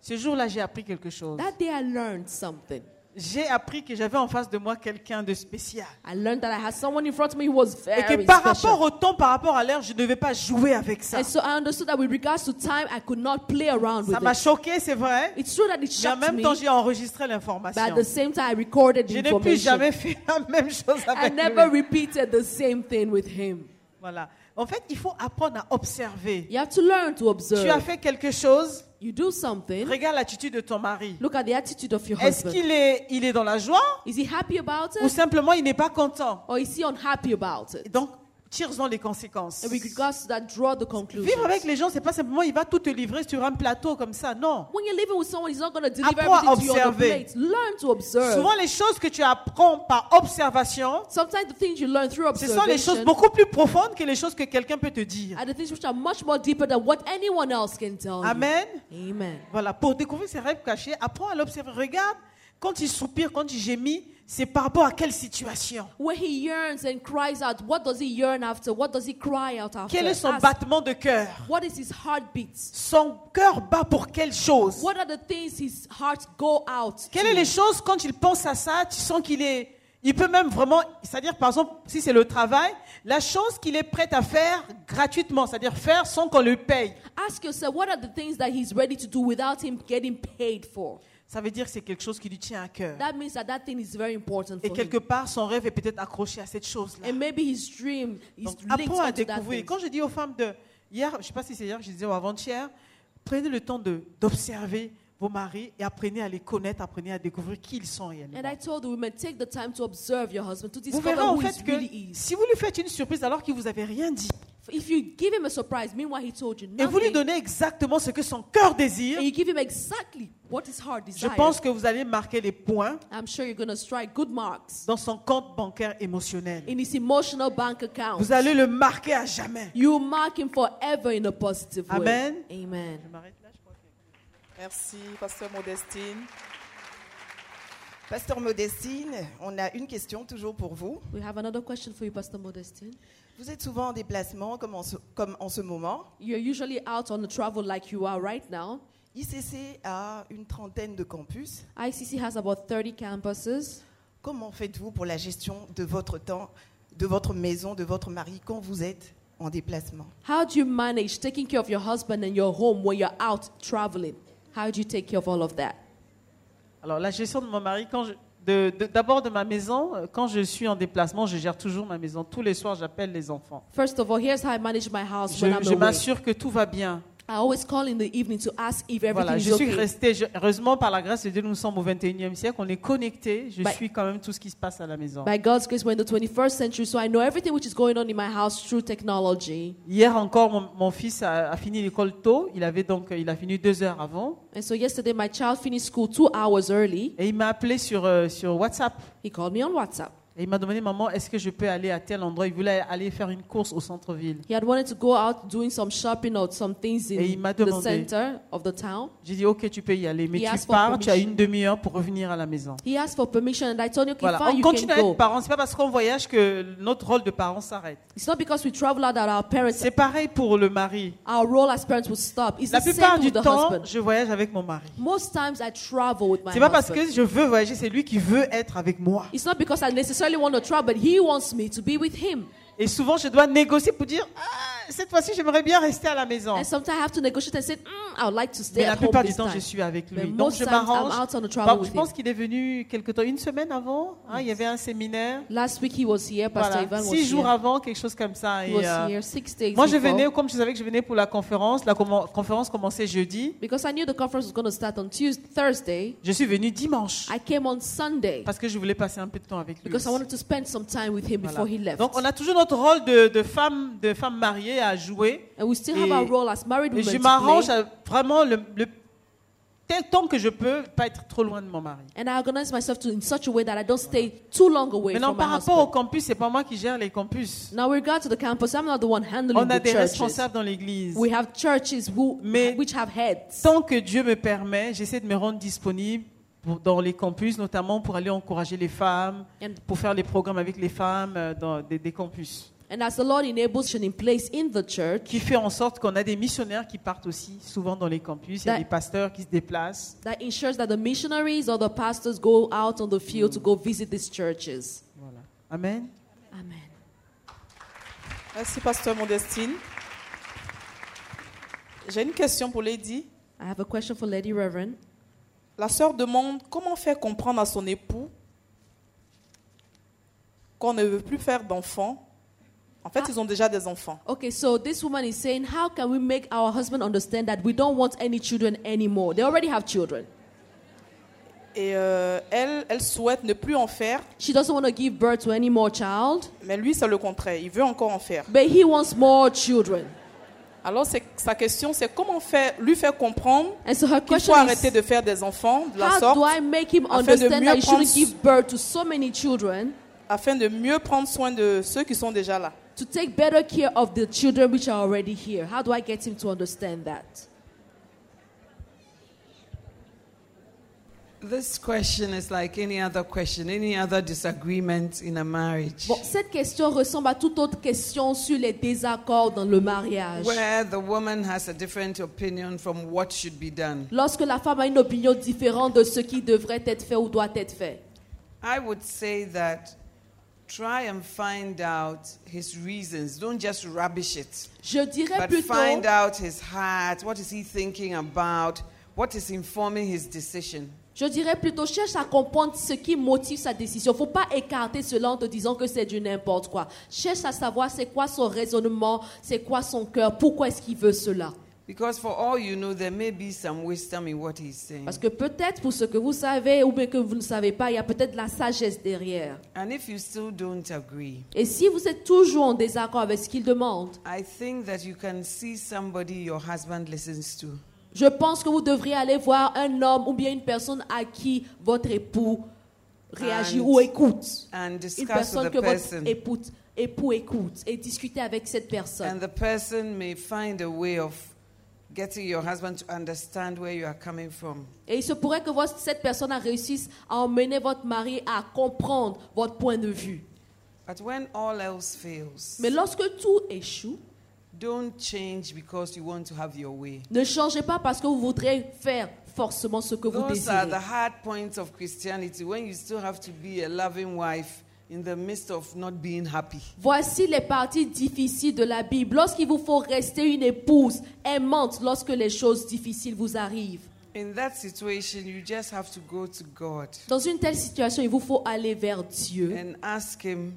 Ce jour-là, j'ai appris quelque chose. That day, I learned something. J'ai appris que j'avais en face de moi quelqu'un de spécial. I learned that I had someone in front of me who was Et que very par special. rapport au temps, par rapport à l'heure, je ne devais pas jouer avec ça. And so I understood that with regards to time, I could not play around Ça with m'a choqué, c'est vrai. It's true that it Mais en même me, temps, j'ai enregistré but at l'information. the same time, I recorded the Je n'ai plus information. jamais fait la même chose I avec never lui. repeated the same thing with him. Voilà. En fait, il faut apprendre à observer. You have to learn to Tu as observe. fait quelque chose, You do something. regarde l'attitude de ton mari. Look at the attitude of your Est-ce husband. qu'il est, il est dans la joie Is he happy about ou it? simplement il n'est pas content? Or is he unhappy about it? Donc, tire-en les conséquences. And with regards to that, draw the conclusions. Vivre avec les gens, c'est pas simplement il va tout te livrer sur un plateau comme ça. Non. When you're living with someone, he's not going to deliver Apprends à everything to you on the observer. plate. Learn to observe. Souvent, les choses que tu apprends par observation, Sometimes the things you learn through ce sont les choses beaucoup plus profondes que les choses que quelqu'un peut te dire. are the things which are much more deeper than what anyone else can tell Amen. you. Amen. Voilà, pour découvrir ses rêves cachés, apprends à l'observer. Regarde, quand il soupire, quand il gémit, c'est par rapport à quelle situation? When he yearns and cries out, what does he yearn after? What does he cry out after? Quel est son Ask, battement de cœur? what is his heartbeat? Son cœur bat pour quelle chose? What are the things his heart go out? Quelles sont les choses, quand il pense à ça, tu sens qu'il est... Il peut même vraiment, c'est-à-dire par exemple, si c'est le travail, la chose qu'il est prêt à faire gratuitement, c'est-à-dire faire sans qu'on le paye. Ask yourself, what are the things that he's ready to do without him getting paid for? Ça veut dire que c'est quelque chose qui lui tient à cœur. That means that that thing is very important Et for quelque him. part, son rêve est peut-être accroché à cette chose-là. And maybe his dream is Donc, linked apprends à onto that découvrir. thing. Quand je dis aux femmes de hier, je ne sais pas si c'est hier, je disais ou avant-hier, prenez le temps de- d'observer vos maris et apprenez à les connaître, apprenez à découvrir qui ils sont réellement. And I told the women, take the time to observe your husband, to Vous discover verrez en who he fait que really is. si vous lui faites une surprise alors qu'il vous avait rien dit If you give him a surprise, meanwhile he told you et vous lui donnez exactement ce que son cœur désire, and you give him exactly what his heart je desires, pense que vous allez marquer les points I'm sure you're going to strike good marks dans son compte bancaire émotionnel. in his emotional bank account. Vous allez le marquer à jamais. You mark him forever in a positive Amen. way. Amen. Je m'arrête là, je crois que- Merci, Pasteur Modestine. Pasteur Modestine, on a une question toujours pour vous. We have another question for you, Pastor Modestine. Vous êtes souvent en déplacement comme en ce, comme en ce moment. You're usually out on the travel like you are right now. ICC a une trentaine de campus. ICC has about 30 campuses. Comment faites-vous pour la gestion de votre temps, de votre maison, de votre mari quand vous êtes en déplacement? How do you manage taking care of your husband and your home when you're out traveling? How do you take care of all of that? Alors, la gestion de mon mari, quand je- de- de- d'abord de, ma maison, euh, quand je suis en déplacement, je gère toujours ma maison. Tous les soirs, j'appelle les enfants. First of all, here's how I manage my house Je, when I'm je away. m'assure que tout va bien. I always call in the evening to ask if everything Voilà, is je suis okay. restée, je- heureusement par la grâce de Dieu, nous sommes au 21e siècle, on est connectés, je By- suis quand même tout ce qui se passe à la maison. By God's grace, we're in the 21st century, so I know everything which is going on in my house through technology. Hier encore, mon, mon fils a, a fini l'école tôt, il avait donc, il a fini deux heures avant, And so yesterday, my child finished school two hours early. et il m'a appelé sur, euh, sur WhatsApp. He called me on WhatsApp. Et il m'a demandé, maman, est-ce que je peux aller à tel endroit? Il voulait aller faire une course au centre-ville. He had wanted to go out doing some shopping or some things Et il in m'a the demandé. center of the town. J'ai dit, ok, tu peux y aller, mais He tu asked for pars, tu as permission. une demi-heure pour revenir à la maison. He asked for permission, and I told him, okay, Voilà, fine, on you continue à can être go. parents. C'est pas parce qu'on voyage que notre rôle de parent s'arrête. It's not because we travel out that our parents, C'est pareil pour le mari. our role as parents will stop. It's La the plupart same du with the temps, husband. je voyage avec mon mari. Most times I travel with my C'est pas parce husband. que je veux voyager, c'est lui qui veut être avec moi. It's not because I necessarily want to travel, but he wants me to be with him. Et souvent, je dois négocier pour dire, ah, cette fois-ci, j'aimerais bien rester à la maison. And sometimes I have to negotiate and say, mm, I would like to stay Mais la at home plupart du this temps, time. je suis avec lui. But Donc, most je times, I'm m'arrange. out on the travel Bah, with je pense him. qu'il est venu quelque temps, une semaine avant. hein, il y avait un séminaire. Last week he was here, Pastor Voilà, Ivan was six jours here. avant, quelque chose comme ça. He Et, was euh, here six days moi, je before. venais, comme je savais que je venais pour la conférence, la commen- conférence commençait jeudi. Because I knew the conference was going to start on Tuesday, Thursday. Je suis venu dimanche I came on Sunday parce que je voulais passer un peu de temps avec lui. because I wanted to spend some time with him Voilà. before he left. Donc, on a toujours notre rôle de, de femme, de femme mariée à jouer. and we still Et- have our role as married Et women je m'arrange à vraiment le, le tel temps que je peux, pas être trop loin de mon mari. And I organize myself to, in such a way that I don't stay too long away Maintenant, from my par rapport au campus, c'est pas moi qui gère les campus. Now, with regard to the campus, I'm not the one handling On a the des churches. responsables dans l'église. We have churches who, Mais- which have heads. Tant que Dieu me permet, j'essaie de me rendre disponible pour- dans les campus, notamment pour aller encourager les femmes, And, pour faire les programmes avec les femmes euh, dans des, des campus. And as the Lord enables in place in the church, Qui fait en sorte qu'on a des missionnaires qui partent aussi souvent dans les campus. Il y a That- des pasteurs qui se déplacent. that ensures that the missionaries or the pastors go out on the field to go visit these churches. Voilà. Amen. Amen. Merci, Pasteur Modestine. J'ai une question pour Lady. I have a question for Lady Reverend. La sœur demande comment faire comprendre à son époux qu'on ne veut plus faire d'enfants. En fait, ils ont déjà des enfants. Okay, so this woman is saying, How can we make our husband understand that we don't want any children anymore? They already have children. Et euh, elle, elle souhaite ne plus en faire, She doesn't want to give birth to any more child, mais lui, c'est le contraire. Il veut encore en faire. but he wants more children. Alors, sa question, c'est comment faire, lui faire comprendre And so qu'il faut arrêter is, de faire des enfants de la sorte do I make him afin de understand mieux prendre- give birth to so many children, afin de mieux prendre soin de ceux qui sont déjà là. To take better care of the children which are already here? How do I get him to understand that? This question is like any other question, any other disagreement in a marriage. Bon, cette question ressemble à toute autre question sur les désaccords dans le mariage. Where the woman has a different opinion from what should be done. Lorsque la femme a une opinion différente de ce qui devrait être fait ou doit être fait. I would say that try and find out his reasons. Don't just rubbish it. Je dirais But plutôt, find out his heart. What is he thinking about? What is informing his decision? je dirais plutôt, cherche à comprendre ce qui motive sa décision. Faut pas écarter cela en te disant que c'est du n'importe quoi. Cherche à savoir c'est quoi son raisonnement, c'est quoi son cœur, pourquoi est-ce qu'il veut cela. Because for all you know, there may be some wisdom in what he's saying. Parce que peut-être pour ce que vous savez ou bien que vous ne savez pas, il y a peut-être de la sagesse derrière. And if you still don't agree, Et si vous êtes toujours en désaccord avec ce qu'il demande, I think that you can see somebody your husband listens to. je pense que vous devriez aller voir un homme ou bien une personne à qui votre époux réagit And- ou écoute. and Une personne the que person. votre époux, époux écoute et discuter avec cette personne. And the person may find a way of getting your husband to understand where you are coming from. Et il se pourrait que votre- cette personne réussisse à emmener votre mari à comprendre votre point de vue. But when all else fails, Mais lorsque tout échoue, don't change because you want to have your way. ne changez pas parce que vous voudrez faire forcément ce que vous Those are désirez. the hard points of Christianity when you still have to be a loving wife in the midst of not being happy. Voici les parties difficiles de la Bible. Lorsqu'il vous faut rester une épouse aimante lorsque les choses difficiles vous arrivent. In that situation, you just have to go to God Dans une telle situation, il vous faut aller vers Dieu and ask Him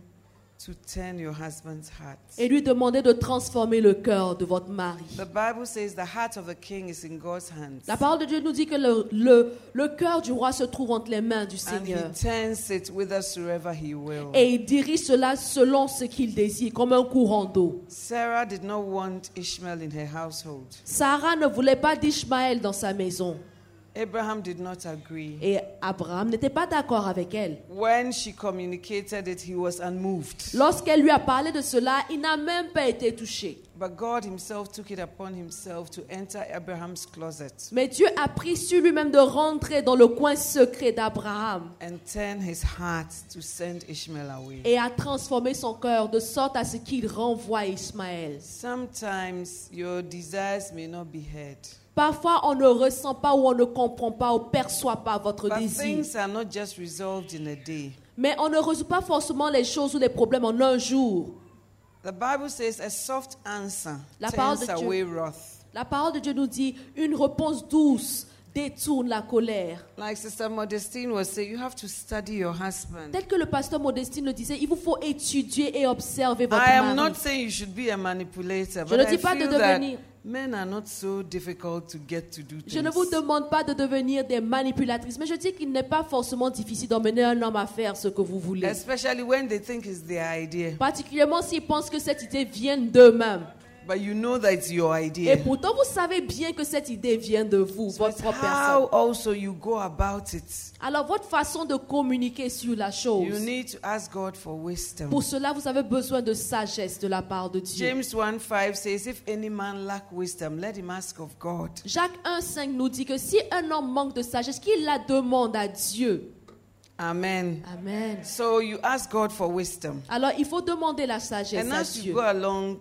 to turn your husband's heart. et lui demander de transformer le cœur de votre mari. The Bible says the heart of the king is in God's hands. La parole de Dieu nous dit que le, le, le cœur du roi se trouve entre les mains du And he Seigneur. turns it whithersoever he will. Et il dirige cela selon ce qu'il désire, comme un courant d'eau. Sarah did not want Ishmael in her household. Sarah ne voulait pas d'Ishmaël dans sa maison. Abraham did not agree. Et Abraham n'était pas d'accord avec elle. When she communicated it, he was unmoved. Lorsqu'elle lui a parlé de cela, il n'a même pas été touché. But God himself took it upon himself to enter Abraham's closet Mais Dieu a pris sur lui-même de rentrer dans le coin secret d'Abraham and turn his heart to send Ishmael away. et a transformé son cœur de sorte à ce qu'il renvoie Ismaël. Sometimes your desires may not be heard, Parfois, on ne ressent pas ou on ne comprend pas ou perçoit pas votre but désir. things are not just resolved in a day. Mais on ne résout pas forcément les choses ou les problèmes en un jour. The Bible says a soft answer La parole turns de Dieu. away wrath. La parole de Dieu nous dit une réponse douce détourne la colère. Like Sister Modestine was saying, you have to study your husband. Tel que le pasteur Modestine le disait, il vous faut étudier et observer votre I am mari. not saying you should be a manipulator, Je but ne I dis pas de devenir- men are not so difficult to get to do Je ne things. vous demande pas de devenir des manipulatrices, mais je dis qu'il n'est pas forcément difficile d'emmener un homme à faire ce que vous voulez. Especially when they think it's their idea, Particulièrement s'ils pensent que cette idée vient d'eux-mêmes. But you know that it's your Et idea. pourtant, vous savez bien que cette idée vient de vous, So votre propre how personne. also you go about it. Alors, votre façon de communiquer sur la You chose, need to ask God for wisdom. pour cela, vous avez besoin de sagesse de la part de Dieu. James 1 5 says, If any man lack wisdom, let him ask of God. Jacques 1,5 nous dit que si un homme manque de sagesse, qu'il la demande à Dieu. Amen. Amen. So you ask God for wisdom. Alors, il faut demander la sagesse And à as you Dieu. go along,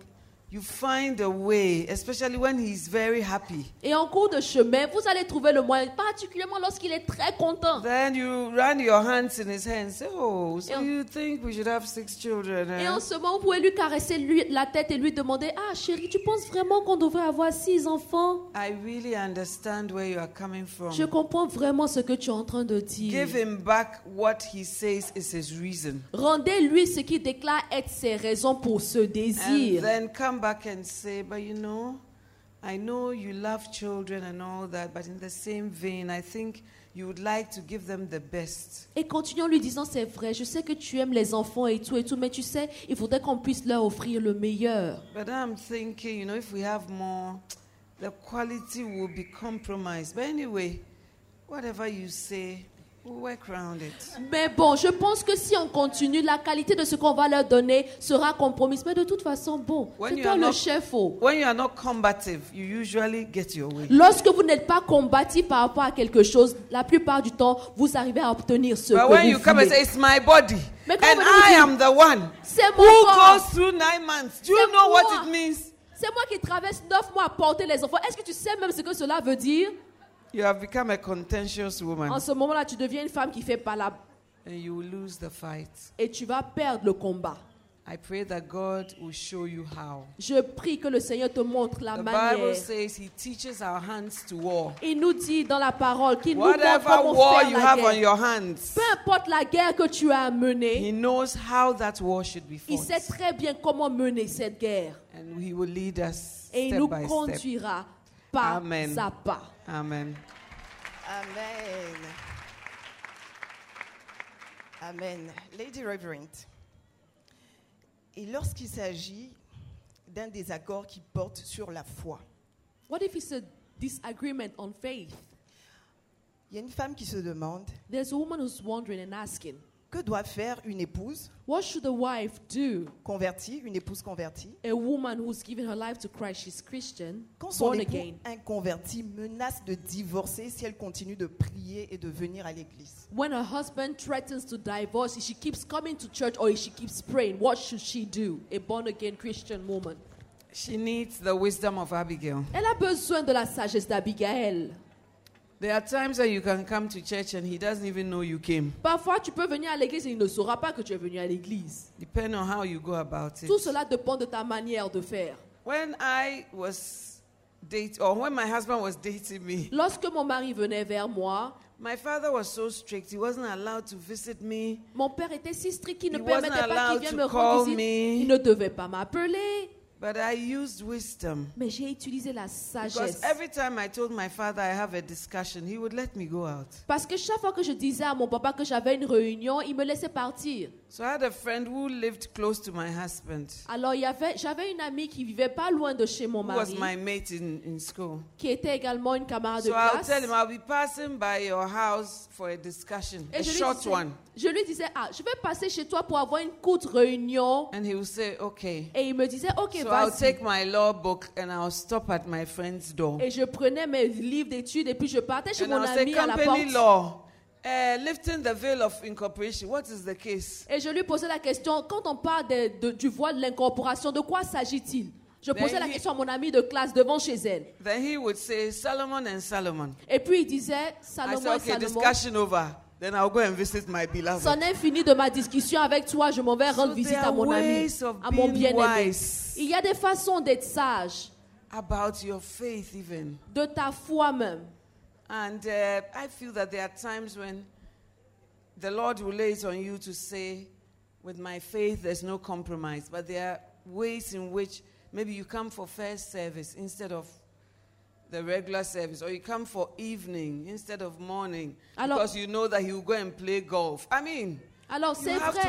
you find a way, especially when he's very happy. Et en cours de chemin, vous allez trouver le moyen, particulièrement lorsqu'il est très content. Then you run your hands in his hands. Say, oh, so Yeah. you think we should have six children? Et eh?" en ce moment, vous pouvez lui caresser lui, la tête et lui demander Ah, chérie, tu penses vraiment qu'on devrait avoir six enfants? I really understand where you are coming from. Je comprends vraiment ce que tu es en train de dire. Give him back what he says is his reason. Rendez-lui ce qu'il déclare être ses raisons pour ce And désir. then come back and say, but you know, I know you love children and all that, but in the same vein, I think you would like to give them the best. Et continue en lui disant, c'est vrai, je sais que tu aimes les enfants et tout et tout, mais tu sais, il faudrait qu'on puisse leur offrir le meilleur. But I'm thinking, you know, if we have more, the quality will be compromised. But anyway, whatever you say, work around it. Mais bon, je pense que si on continue, la qualité de ce qu'on va leur donner sera compromise. Mais de toute façon, bon, When c'est you toi le not- chef. oh. When you are not combative, you usually get your way. Lorsque vous n'êtes pas combatif par rapport à quelque chose, la plupart du temps, vous arrivez à obtenir ce But que when vous you come and voulez. say, It's my body, Mais and I am the one C'est mon who corps. goes through nine months, do you know what moi. it means? C'est moi qui traverse neuf mois à porter les enfants. Est-ce que tu sais même ce que cela veut dire? You have become a contentious woman En ce moment-là, tu deviens une femme qui fait pas la... and you will lose the fight. Et tu vas perdre le combat. I pray that God will show you how. Je prie que le Seigneur te montre la The manière. Bible says He teaches our hands to war. Il nous dit dans la parole qu'il nous montre Whatever comment war faire you la have on guerre. your hands, Peu importe la guerre que tu as menée, He knows how that war should be il fought. sait très bien comment mener cette guerre. And He will lead us Et il nous by step. Pas Amen. à pas. Amen. Amen. Amen. Lady Reverend. Et lorsqu'il s'agit d'un désaccord qui porte sur la foi, What if it's a disagreement on faith? il y a une femme qui se demande There's a woman who's wondering and asking, que doit faire une épouse what should a wife do? convertie, une épouse convertie, A woman who's given her life to Christ, she's Christian, quand son born époux again? inconverti menace de divorcer si elle continue de prier et de venir à l'église. When her husband threatens to divorce, if she keeps coming to church or if she keeps praying, what should she do? A born again Christian woman. She needs the wisdom of Abigail. Elle a besoin de la sagesse d'Abigail. There are times that you can come to church and he doesn't even know you came, Parfois, tu peux venir à l'église et il ne saura pas que tu es venu à l'église. depending on how you go about it. Tout cela dépend de ta manière de faire. When I was date or when my husband was dating me, Lorsque mon mari venait vers moi, my father was so strict. He wasn't allowed to visit me. mon père était si strict qu'il ne He permettait pas qu'il vienne me rendre visite. me. Il ne devait pas m'appeler. But I used wisdom. Mais j'ai utilisé la Because sagesse. every time I told my father I have a discussion, he would let me go out. Parce que chaque fois que je disais à mon papa que j'avais une réunion, il me laissait partir. So I had a friend who lived close to my husband, Alors j'avais une amie qui vivait pas loin de chez mon who was mari, my mate in, in school. qui était également une camarade de So I'll classe. tell him I'll be passing by your house for a discussion, Et a je lui, short disais, one. je lui disais, ah, je vais passer chez toi pour avoir une courte réunion. And he will say, okay. Et il me disait, ok, So I'll vas-y. take my law book and I'll stop at my friend's door. Et je prenais mes livres d'études et puis je partais chez And mon I'll say, ami à la porte. law, uh, lifting the veil of incorporation. What is the case? Et je lui posais la question, quand on parle de- de- du voile de l'incorporation, de quoi s'agit-il? Je posais la he- question à mon ami de classe devant chez elle. Then he would say, Solomon and Solomon. Et puis il disait, I Salomon, said, okay, Salomon, discussion over. Then I'll go and visit my beloved. c'en est fini de ma discussion avec toi, je m'en vais So rendre visite à mon ami, à mon bien-aimé. Il y a des façons d'être sage, About your faith, even. de ta foi même. And uh, I feel that there are times when the Lord will lay it on you to say, with my faith, there's no compromise. But there are ways in which maybe you come for first service instead of the regular service, or you come for evening instead of morning Alors- because you know that he will go and play golf. I mean, Alors c'est vrai.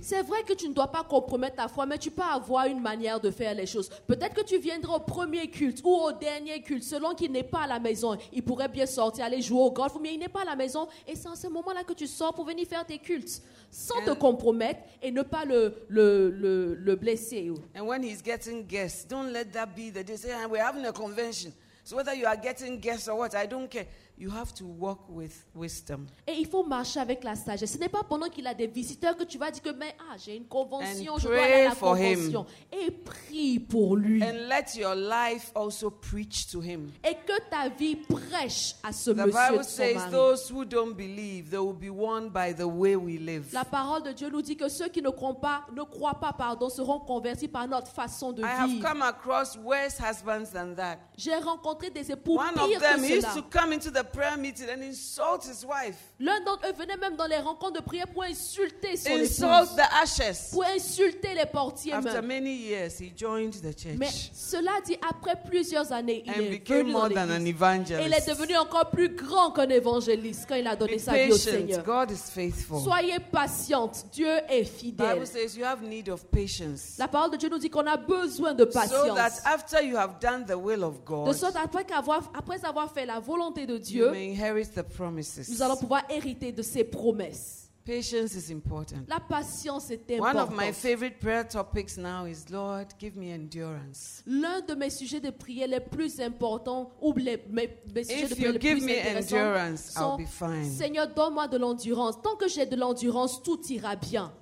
C'est vrai que tu ne dois pas compromettre ta foi, mais tu peux avoir une manière de faire les choses. Peut-être que tu viendras au premier culte ou au dernier culte, selon qu'il n'est pas à la maison. Il pourrait bien sortir, aller jouer au golf, mais il n'est pas à la maison. Et c'est en ce moment-là que tu sors pour venir faire tes cultes, sans te compromettre et ne pas le, le, le, le blesser. And when he's getting guests, don't let that be the day. Say, "Ah, we're having a convention. So whether you are getting guests or what, I don't care. You have to walk with wisdom. Et il faut marcher avec la sagesse. Ce n'est pas pendant qu'il a des visiteurs que tu vas dire que mais, ah, j'ai une convention, And je dois aller à la for him. convention. Et prie pour lui. And let your life also preach to him. Et que ta vie prêche à ce The monsieur Bible de son says mari. those who don't believe, they will be won by the way we live. La parole de Dieu nous dit que ceux qui ne croient pas, ne croient pas pardon, seront convertis par notre façon de I have vivre. come across worse husbands than that. J'ai rencontré des époux One pires of them que used cela. to come into the prayer meeting and insult his wife, L'un d'entre eux venait même dans les rencontres de prière pour insulter son insult épouse, the ashes. pour insulter les portiers After même. many years, he joined the Mais church cela dit, après plusieurs années, il and est became venu more dans than an l'église. Et il est devenu encore plus grand qu'un évangéliste quand il a Be donné sa vie au. Seigneur. God is faithful. Soyez patiente, Dieu est fidèle. Bible says you have need of patience. La parole de Dieu nous dit qu'on a besoin de So that patience. after you have done the will of De God, sorte après, qu'avoir- après avoir fait la volonté de you Dieu, may inherit the promises. nous allons pouvoir hériter de ses promesses. Patience is important. La patience est One of my importante. favorite prayer topics now is Lord, give me endurance. L'un de mes sujets de prière les plus importants, ou les, mes, mes sujets de prière you les give plus me intéressants, endurance, I'll sont be fine. Seigneur, donne-moi de l'endurance. Tant que j'ai de l'endurance, tout ira bien.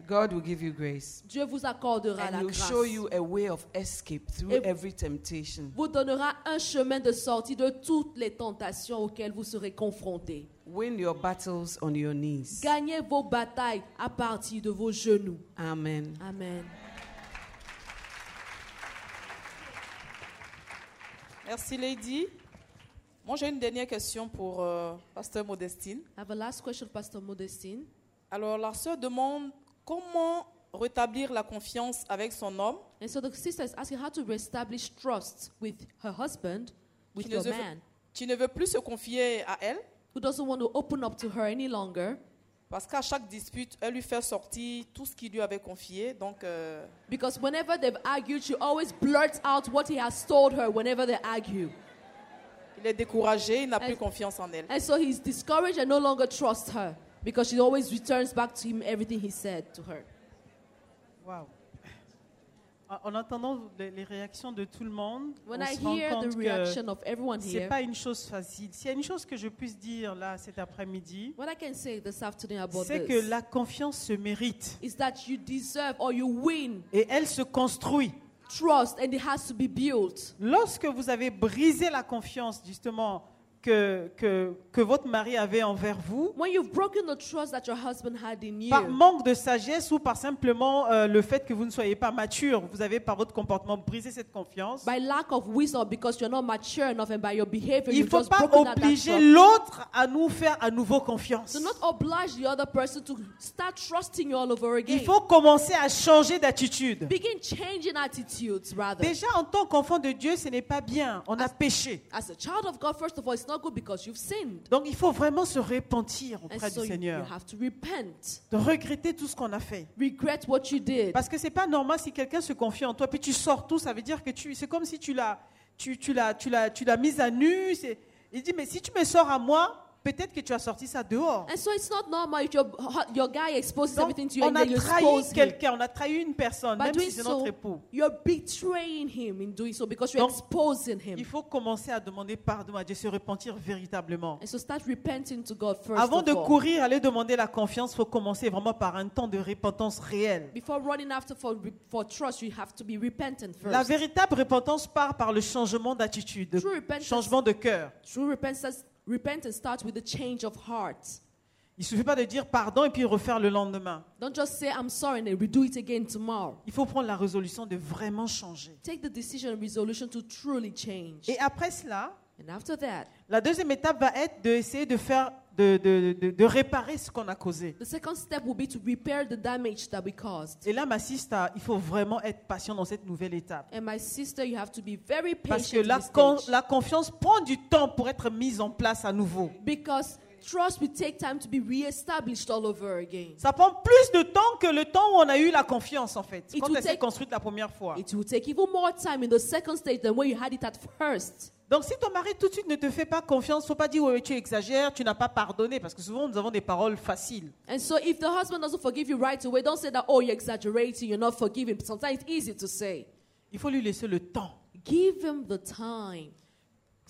So God will give you grace. Dieu vous accordera la And grâce. show you a way of escape through Et- every temptation. Vous donnera un chemin de sortie de toutes les tentations auxquelles vous serez confrontés. Win your battles on your knees. Gagnez vos batailles à partir de vos genoux. Amen. Amen. Merci Lady. Moi j'ai une dernière question pour euh, Pasteur Modestine. I have a last question, Pastor Modestine. Alors la sœur demande comment rétablir la confiance avec son homme And so the sister is asking how to reestablish trust with her husband, with qui ne, your se- man, qui ne veut plus se confier à elle who doesn't want to open up to her any longer. parce qu'à chaque dispute, elle lui fait sortir tout ce qu'il lui avait confié. Donc euh, Because whenever they've argued, she always blurts out what he has told her whenever they argue. il est découragé, il n'a plus confiance en elle. And so he's discouraged and no longer trusts her because she always returns back to him everything he said to her. Waouh. En en entendant les, réactions de tout le monde, When on I se rend hear the compte que reaction of everyone c'est here, pas une chose facile. S'il y a une chose que je puisse dire là cet après-midi, what I can say this afternoon about c'est que this la confiance se mérite is that you deserve or you win et elle se construit. trust and it has to be built. Lorsque vous avez brisé la confiance justement que, que, que votre mari avait envers vous, When you've broken the trust that your husband had in you, par manque de sagesse ou par simplement euh, le fait que vous ne soyez pas mature, vous avez par votre comportement brisé cette confiance. by lack of wisdom because you're not mature enough and by your behavior Il ne you've faut just pas broken that, that obliger trust. l'autre à nous faire à nouveau confiance. Do not oblige the other person to start trusting you all over again. Il faut commencer à changer d'attitude. Begin changing attitudes rather. Déjà, en tant qu'enfant de Dieu, ce n'est pas bien. On a péché. As a child of God, first of all, it's not good because you've sinned. Donc, il faut vraiment se repentir And auprès so du you, you Seigneur. have to repent. De regretter tout ce qu'on a fait. Regret what you did. Parce que c'est pas normal si quelqu'un se confie en toi, puis tu sors tout, ça veut dire que tu, c'est comme si tu l'as, tu, tu l'as, tu l'as, tu l'as mise à nu. Il dit, mais si tu me sors à moi, peut-être que tu as sorti ça dehors. And so it's not normal if your, your guy exposes Donc, everything to you on and a then you trahi expose him. quelqu'un, on a trahi une personne, By même doing si c'est notre so, époux. you're betraying him in doing so because you're Donc, exposing him. Il faut commencer à demander pardon à Dieu, se repentir véritablement. And so start repenting to God first Avant of de all. courir, aller demander la confiance, il faut commencer vraiment par un temps de repentance réelle. Before running after for, for trust, you have to be repentant first. La véritable repentance part par le changement d'attitude, True le repentance- changement de cœur. True repentance, repentance starts with a change of heart. Il ne suffit pas de dire pardon et puis refaire le lendemain. Don't just say, I'm sorry, and then redo it again tomorrow. Il faut prendre la résolution de vraiment changer. Take the decision and resolution to truly change. Et après cela, And after that, la deuxième étape va être d'essayer de faire, de, de- de- de réparer ce qu'on a causé. the second step will be to repair the damage that we caused. Et là, ma sister, il faut vraiment être patient dans cette nouvelle étape. And my sister, you have to be very Parce que patient la, this con- stage. la confiance prend du temps pour être mise en place à nouveau. Because trust will take time to be reestablished all over again. Ça prend plus de temps que le temps où on a eu la confiance, en fait. It Quand elle s'est construite la première fois. It will take even more time in the second stage than when you had it at first. Donc, si ton mari tout de suite ne te fait pas confiance, faut pas dire ouais, tu exagères, tu n'as pas pardonné, parce que souvent nous avons des paroles faciles. And so if the husband doesn't forgive you right away, don't say that, oh, you're exaggerating, you're not forgiving. Sometimes it's easy to say. Il faut lui laisser le temps. Give him the time.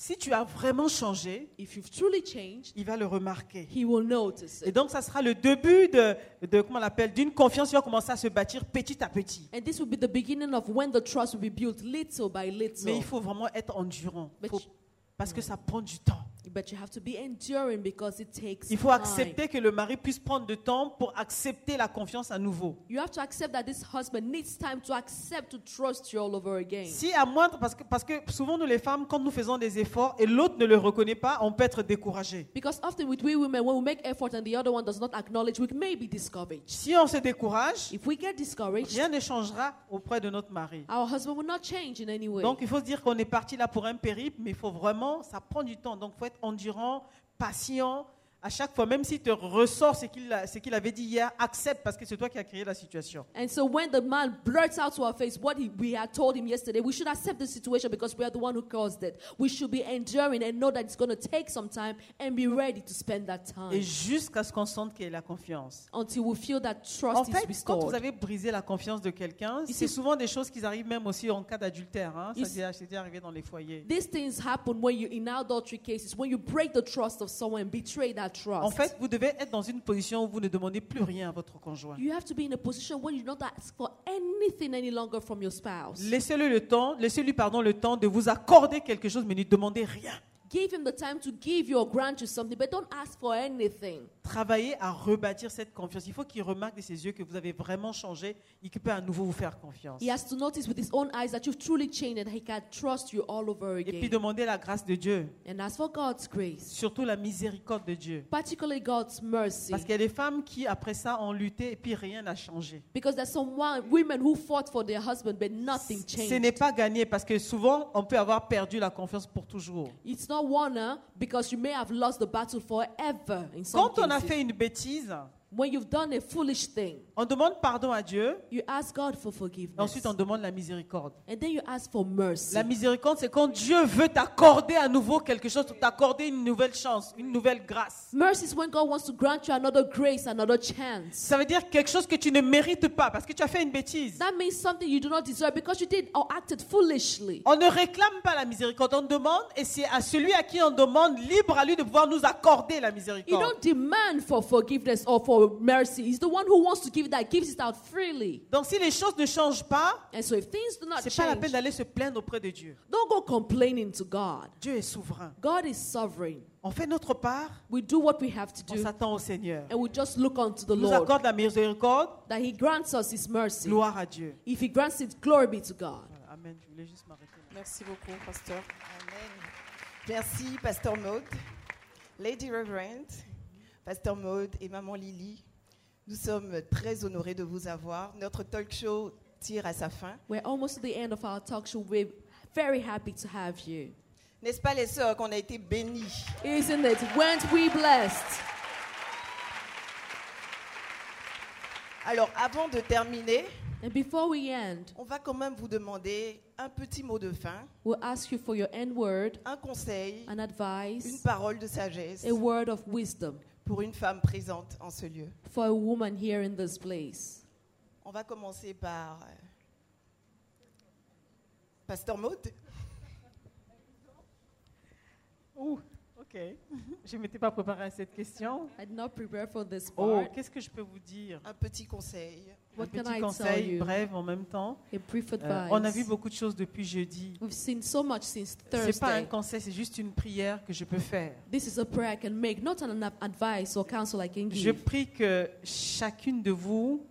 Si tu as vraiment changé, If you've truly changed, il va le remarquer. he will notice Et donc, ça sera le début de, de comment on l'appelle, d'une confiance qui va commencer à se bâtir petit à petit. And this will be the beginning of when the trust will be built little by Mais little. il faut vraiment être endurant. But Faut- you- parce que ça prend du temps. But you have to be enduring because it takes Il faut time. accepter que le mari puisse prendre du temps pour accepter la confiance à nouveau. You have to accept that this husband needs time to accept to trust you all over again. Si à moindre, parce que, parce que souvent nous les femmes, quand nous faisons des efforts et l'autre ne le reconnaît pas, on peut être découragé. Because often with we women, when we make effort and the other one does not acknowledge, we may be discouraged. Si on se décourage, If we get discouraged, rien ne changera auprès de notre mari. our husband will not change in any way. Donc il faut se dire qu'on est parti là pour un périple, mais il faut vraiment, ça prend du temps. Donc faut être endurant, patient. À chaque fois, même s'il te ressort ce qu'il a- ce qu'il avait dit hier, accepte parce que c'est toi qui as créé la situation. And so when the man blurts out to our face what he, we had told him yesterday, we should accept the situation because we are the one who caused it. We should be enduring and know that it's going to take some time and be ready to spend that time Et jusqu'à ce qu'on sente qu'il y ait la confiance. until we feel that En trust is fait, quand restored. vous avez brisé la confiance de quelqu'un, c'est souvent des choses qui arrivent même aussi en cas d'adultère. hein. Ça déjà arrivé dans les foyers. These things happen when you, in adultery cases, when you break the trust of someone and betray that trust. En fait, vous devez être dans une position où vous ne demandez plus rien à votre conjoint. you have to be in a position where you don't ask for anything any longer from your spouse. Laissez-le le temps, laissez-lui pardon le temps de vous accorder quelque chose, mais ne demandez rien. Give him the time to give you or grant you something, but don't ask for anything. Travaillez à rebâtir cette confiance. Il faut qu'il remarque de ses yeux que vous avez vraiment changé et qu'il peut à nouveau vous faire confiance. He has to notice with his own eyes that you've truly changed and he can trust you all over Et puis again. demandez la grâce de Dieu, And as for God's grace, surtout la miséricorde de Dieu. particularly God's mercy, Parce qu'il y a des femmes qui, après ça, ont lutté et puis rien n'a changé. because there's some women who fought for their husband but nothing Ce n'est changed. pas gagné parce que souvent, on peut avoir perdu la confiance pour toujours. It's not won uh, because you may have lost the battle forever in some Quand on a cases. fait une bêtise, When you've done a foolish thing, on demande pardon à Dieu you ask God for et forgiveness. ensuite on demande la miséricorde. And then you ask for mercy. La miséricorde, c'est quand Dieu veut t'accorder à nouveau quelque chose, t'accorder une nouvelle chance, une nouvelle grâce. Mercy is when God wants to grant you another grace, another chance. Ça veut dire quelque chose que tu ne mérites pas parce que tu as fait une bêtise. That means something you do not deserve because you did or acted foolishly. On ne réclame pas la miséricorde, on demande et c'est à celui à qui on demande, libre à lui de pouvoir nous accorder la You miséricorde. don't demand for forgiveness or for mercy. He's the one who wants to give it that gives it out freely. Donc si les choses ne changent pas, And so if things do not c'est pas la peine change, d'aller se plaindre auprès de Dieu. don't go complaining to God. Dieu est souverain. God is sovereign. On fait notre part, We do what we have to on do s'attend au Seigneur. and we just look unto the Il nous Lord accorde la miséricorde, that He grants us His mercy. gloire à Dieu. If He grants it, glory be to God. Voilà, Amen. Je voulais juste m'arrêter là. Merci beaucoup, pasteur. Amen. Merci, Pasteur Maud. Lady Reverend, Pasteur Maud et Maman Lily, nous sommes très honorés de vous avoir. Notre talk show tire à sa fin. We're almost to the end of our talk show. We're very happy to have you. N'est-ce pas les sœurs qu'on a été bénis Isn't it? Weren't we blessed? Alors, avant de terminer, And before we end, on va quand même vous demander un petit mot de fin, we'll ask you for your end word, un conseil, an une advice, parole de sagesse a word of wisdom pour une femme présente en ce lieu. for a woman here in this place. On va commencer par euh, Pasteur Maud. Ouh, ok. Je ne m'étais pas préparé à cette question. I did not prepare for this Oh, part. qu'est-ce que je peux vous dire? Un petit conseil. Un What petit conseil bref en même temps. A brief Euh, on a vu beaucoup de choses depuis jeudi. We've seen so much since C'est pas un Thursday. conseil, c'est juste une prière que je peux faire. This is a prayer I can make, not an ad- advice or counsel I can Je prie que chacune de vous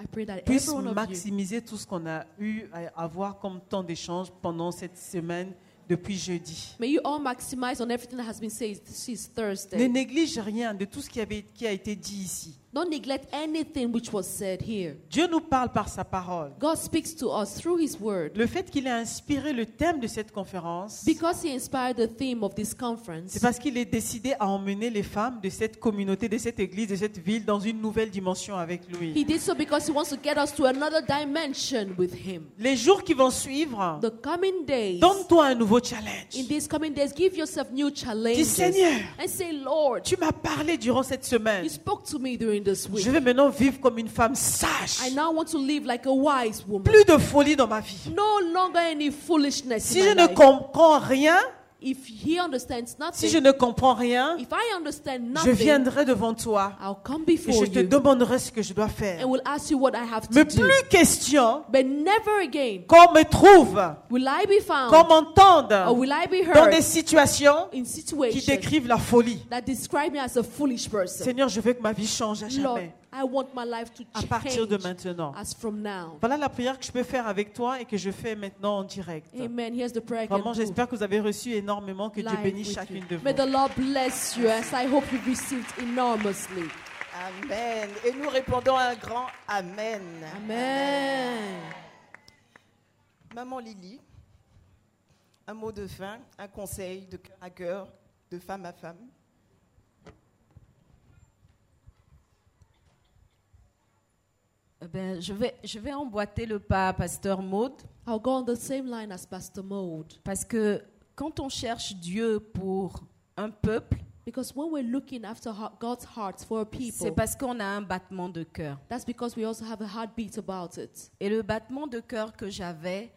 I pray that puisse maximiser tout ce qu'on a eu à avoir comme temps d'échange pendant cette semaine depuis jeudi. May you all maximize on everything that has been said since Ne Thursday. néglige rien de tout ce qui, avait, qui a été dit ici. Don't neglect anything which was said here. Dieu nous parle par sa parole. God speaks to us through His Word. Le fait qu'il ait inspiré le thème de cette conférence, Because He inspired the theme of this conference, c'est parce qu'il est décidé à emmener les femmes de cette communauté, de cette église, de cette ville dans une nouvelle dimension avec lui. He did so because He wants to get us to another dimension with Him. Les jours qui vont suivre, The coming days, donne-toi un nouveau challenge. in these coming days, give yourself new challenges. Seigneur, and say, Lord, Tu m'as parlé durant cette semaine. you spoke to me during this week. Je vais maintenant vivre comme une femme sage. I now want to live like a wise woman. Plus de folie dans ma vie. No longer any foolishness Si in je my ne life. comprends rien, If he understands Si nothing, je ne comprends rien, if I understand je viendrai devant toi I'll come et je te you demanderai ce que je dois faire. and will ask you what I have to Mais do. plus question But never again qu'on me trouve, will I be found qu'on m'entende or will I be dans des situations in qui situations décrivent la folie. that describe me as a foolish person. Seigneur, je veux que ma vie change à Lord, jamais, I want my life to à partir de change maintenant. as from now. Voilà la prière que je peux faire avec toi et que je fais maintenant en direct. Amen. Here's the prayer I can Vraiment, j'espère que vous avez reçu énormément, que Dieu bénisse chacune you. de vous. May the Lord bless you as I hope you've received enormously. Amen. Et nous répondons un grand Amen. Amen. Maman Lily, un mot de fin, un conseil de cœur à cœur, de femme à femme. Eh ben, je, vais, je vais emboîter le pas à Pasteur Maud I'll go on the same line as Pastor Mode. parce que quand on cherche Dieu pour un peuple, Because when we're looking after God's heart for a c'est people, parce qu'on a un battement de cœur. that's because we also have a heartbeat about it. Et le battement de cœur que j'avais,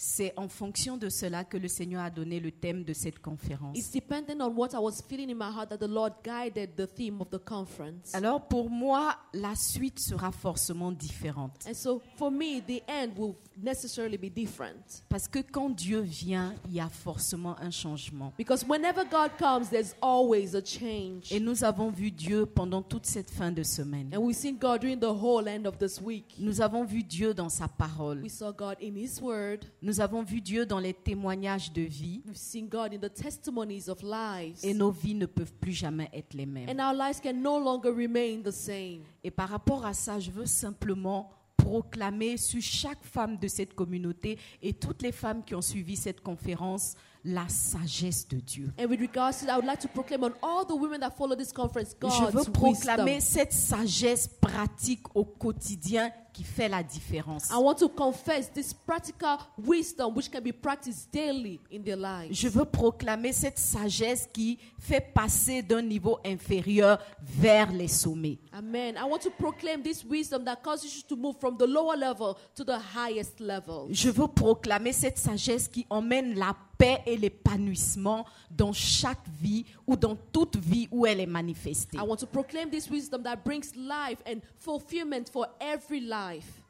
c'est en fonction de cela que le Seigneur a donné le thème de cette conférence. It's dependent on what I was feeling in my heart that the Lord guided the theme of the conference. Alors pour moi, la suite sera forcément différente. And so for me, the end will necessarily be different. Parce que quand Dieu vient, il y a forcément un changement. Because whenever God comes, there's always a change. Et nous avons vu Dieu pendant toute cette fin de semaine. And we've seen God during the whole end of this week. Nous avons vu Dieu dans sa parole. We saw God in His Word. Nous avons vu Dieu dans les témoignages de vie. We've seen God in the testimonies of lives. Et nos vies ne peuvent plus jamais être les mêmes. And our lives can no longer remain the same. Et par rapport à ça, je veux simplement proclamer sur chaque femme de cette communauté et toutes les femmes qui ont suivi cette conférence la sagesse de Dieu. And with regards to that, I would like to proclaim on all the women that follow this conference Je veux proclamer wisdom. cette sagesse pratique au quotidien qui fait la différence. I want to confess this practical wisdom which can be practiced daily in their lives. Je veux proclamer cette sagesse qui fait passer d'un niveau inférieur vers les sommets. Amen. I want to proclaim this wisdom that causes you to move from the lower level to the highest level. Je veux proclamer cette sagesse qui emmène la paix et l'épanouissement dans chaque vie ou dans toute vie où elle est manifestée. I want to proclaim this wisdom that brings life and fulfillment for every life.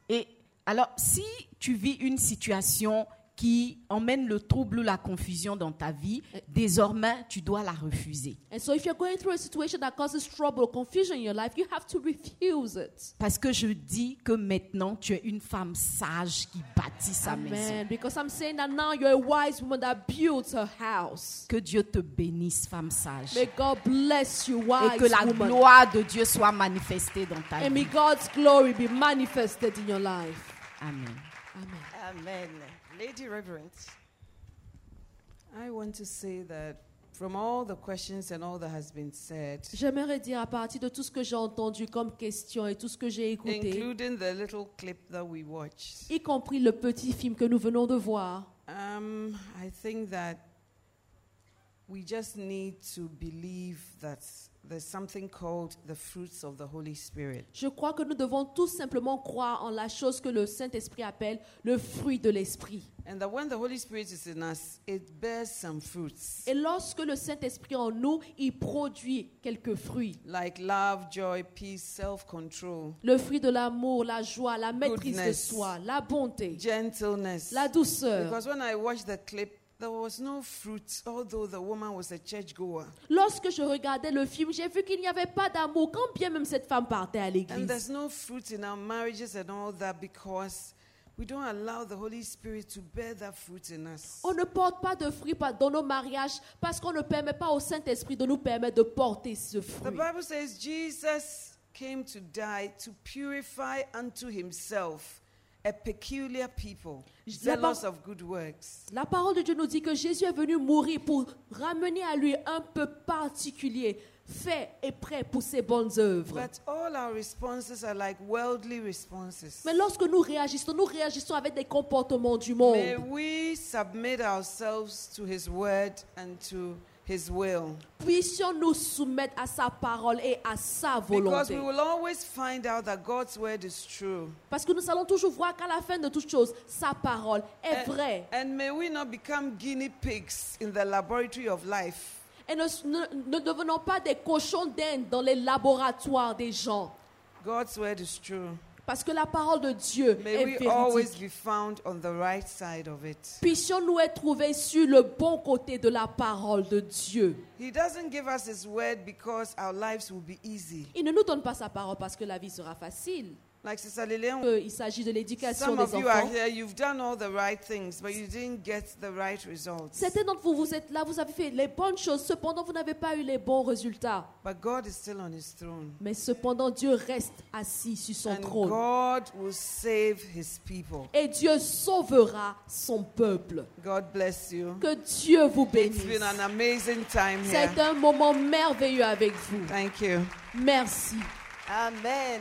Et alors, si tu vis une situation qui emmène le trouble ou la confusion dans ta vie, désormais, tu dois la refuser. And so, if you're going through a situation that causes trouble or confusion in your life, you have to refuse it. Parce que je dis que maintenant, tu es une femme sage qui bâtit sa maison. Amen. Because I'm saying that now you're a wise woman that builds her house. Que Dieu te bénisse, femme sage. May God bless you, Et que la woman. gloire de Dieu soit manifestée dans ta And may vie. God's glory be manifested in your life. Amen. Amen. Amen. Lady Reverend. I want to say that from all the questions and all that has been said, J'aimerais dire à partir de tout ce que j'ai entendu comme question et tout ce que j'ai écouté, including the little clip that we watched, y compris le petit film que nous venons de voir, um, I think that we just need to believe that there's something called the fruits of the Holy Spirit. je crois que nous devons tout simplement croire en la chose que le Saint-Esprit appelle le fruit de l'Esprit. And that when the Holy Spirit is in us, it bears some fruits Et lorsque le Saint-Esprit est en nous, il produit quelques fruits. like love, joy, peace, self control, Le fruit de l'amour, la joie, la maîtrise de Goodness. soi, la bonté, gentleness. la douceur. Because when I watched the clip, there was no fruit, although the woman was a churchgoer. Lorsque je regardais le film, j'ai vu qu'il n'y avait pas d'amour, quand bien même cette femme partait à And l'église. there's no fruit in our marriages and all that because we don't allow the Holy Spirit to bear that fruit in us. On ne porte pas de fruits pas- dans nos mariages parce qu'on ne permet pas au Saint-Esprit de nous permettre de porter ce The fruit. Bible says Jesus came to die to purify unto himself a peculiar people, La zealous Bi- of good works. La parole de Dieu nous dit que Jésus est venu mourir pour ramener à lui un peu particulier, fait et prêt pour ses bonnes œuvres. But all our responses are like worldly responses. Mais lorsque nous réagissons, nous réagissons avec des comportements du May monde. we submit ourselves to his word and to His will. Puissions nous soumettre à sa parole et à sa Because volonté. we will always find out that God's word is true. Parce que nous allons toujours voir qu'à la fin de toute chose, sa parole est And, vraie. and may we not become guinea pigs in the laboratory of life. Et ne, ne- ne devenons pas des cochons d'Inde dans les laboratoires des gens. God's word is true. Parce que la parole de Dieu May est we always véridique. be found on the right side of it. Puissions-nous être trouvés sur le bon côté de la parole de Dieu. He doesn't give us His word because our lives will be easy. Il ne nous donne pas sa parole parce que la vie sera facile. Like Sister Il s'agit de l'éducation some des of you are enfants. here, you've done all the right things, but you didn't get the right results. Certains d'entre vous, vous êtes là, vous avez fait les bonnes choses, cependant vous n'avez pas eu les bons résultats. But God is still on His throne. Mais cependant, Dieu reste assis sur son And trône. God will save His people. Et Dieu sauvera son peuple. God bless you. Que Dieu vous It's bénisse. been an amazing time here. C'est un moment merveilleux avec vous. Thank you. Merci. Amen.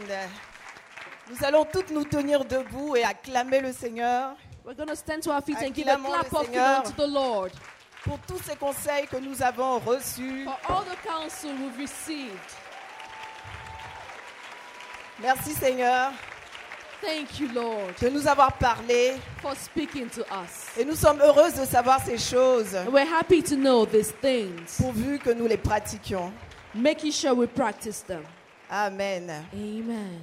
Nous allons toutes nous tenir debout et acclamer le Seigneur We're going to stand to our feet and give a clap Seigneur. unto the Lord pour tous ces conseils que nous avons reçus. for all the counsel we've received. Merci Seigneur Thank you, Lord, de nous avoir parlé for speaking to us. et nous sommes heureuses de savoir ces choses And we're happy to know these things, pourvu que nous les pratiquions. making sure we practice them. Amen. Amen.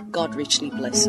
God richly bless.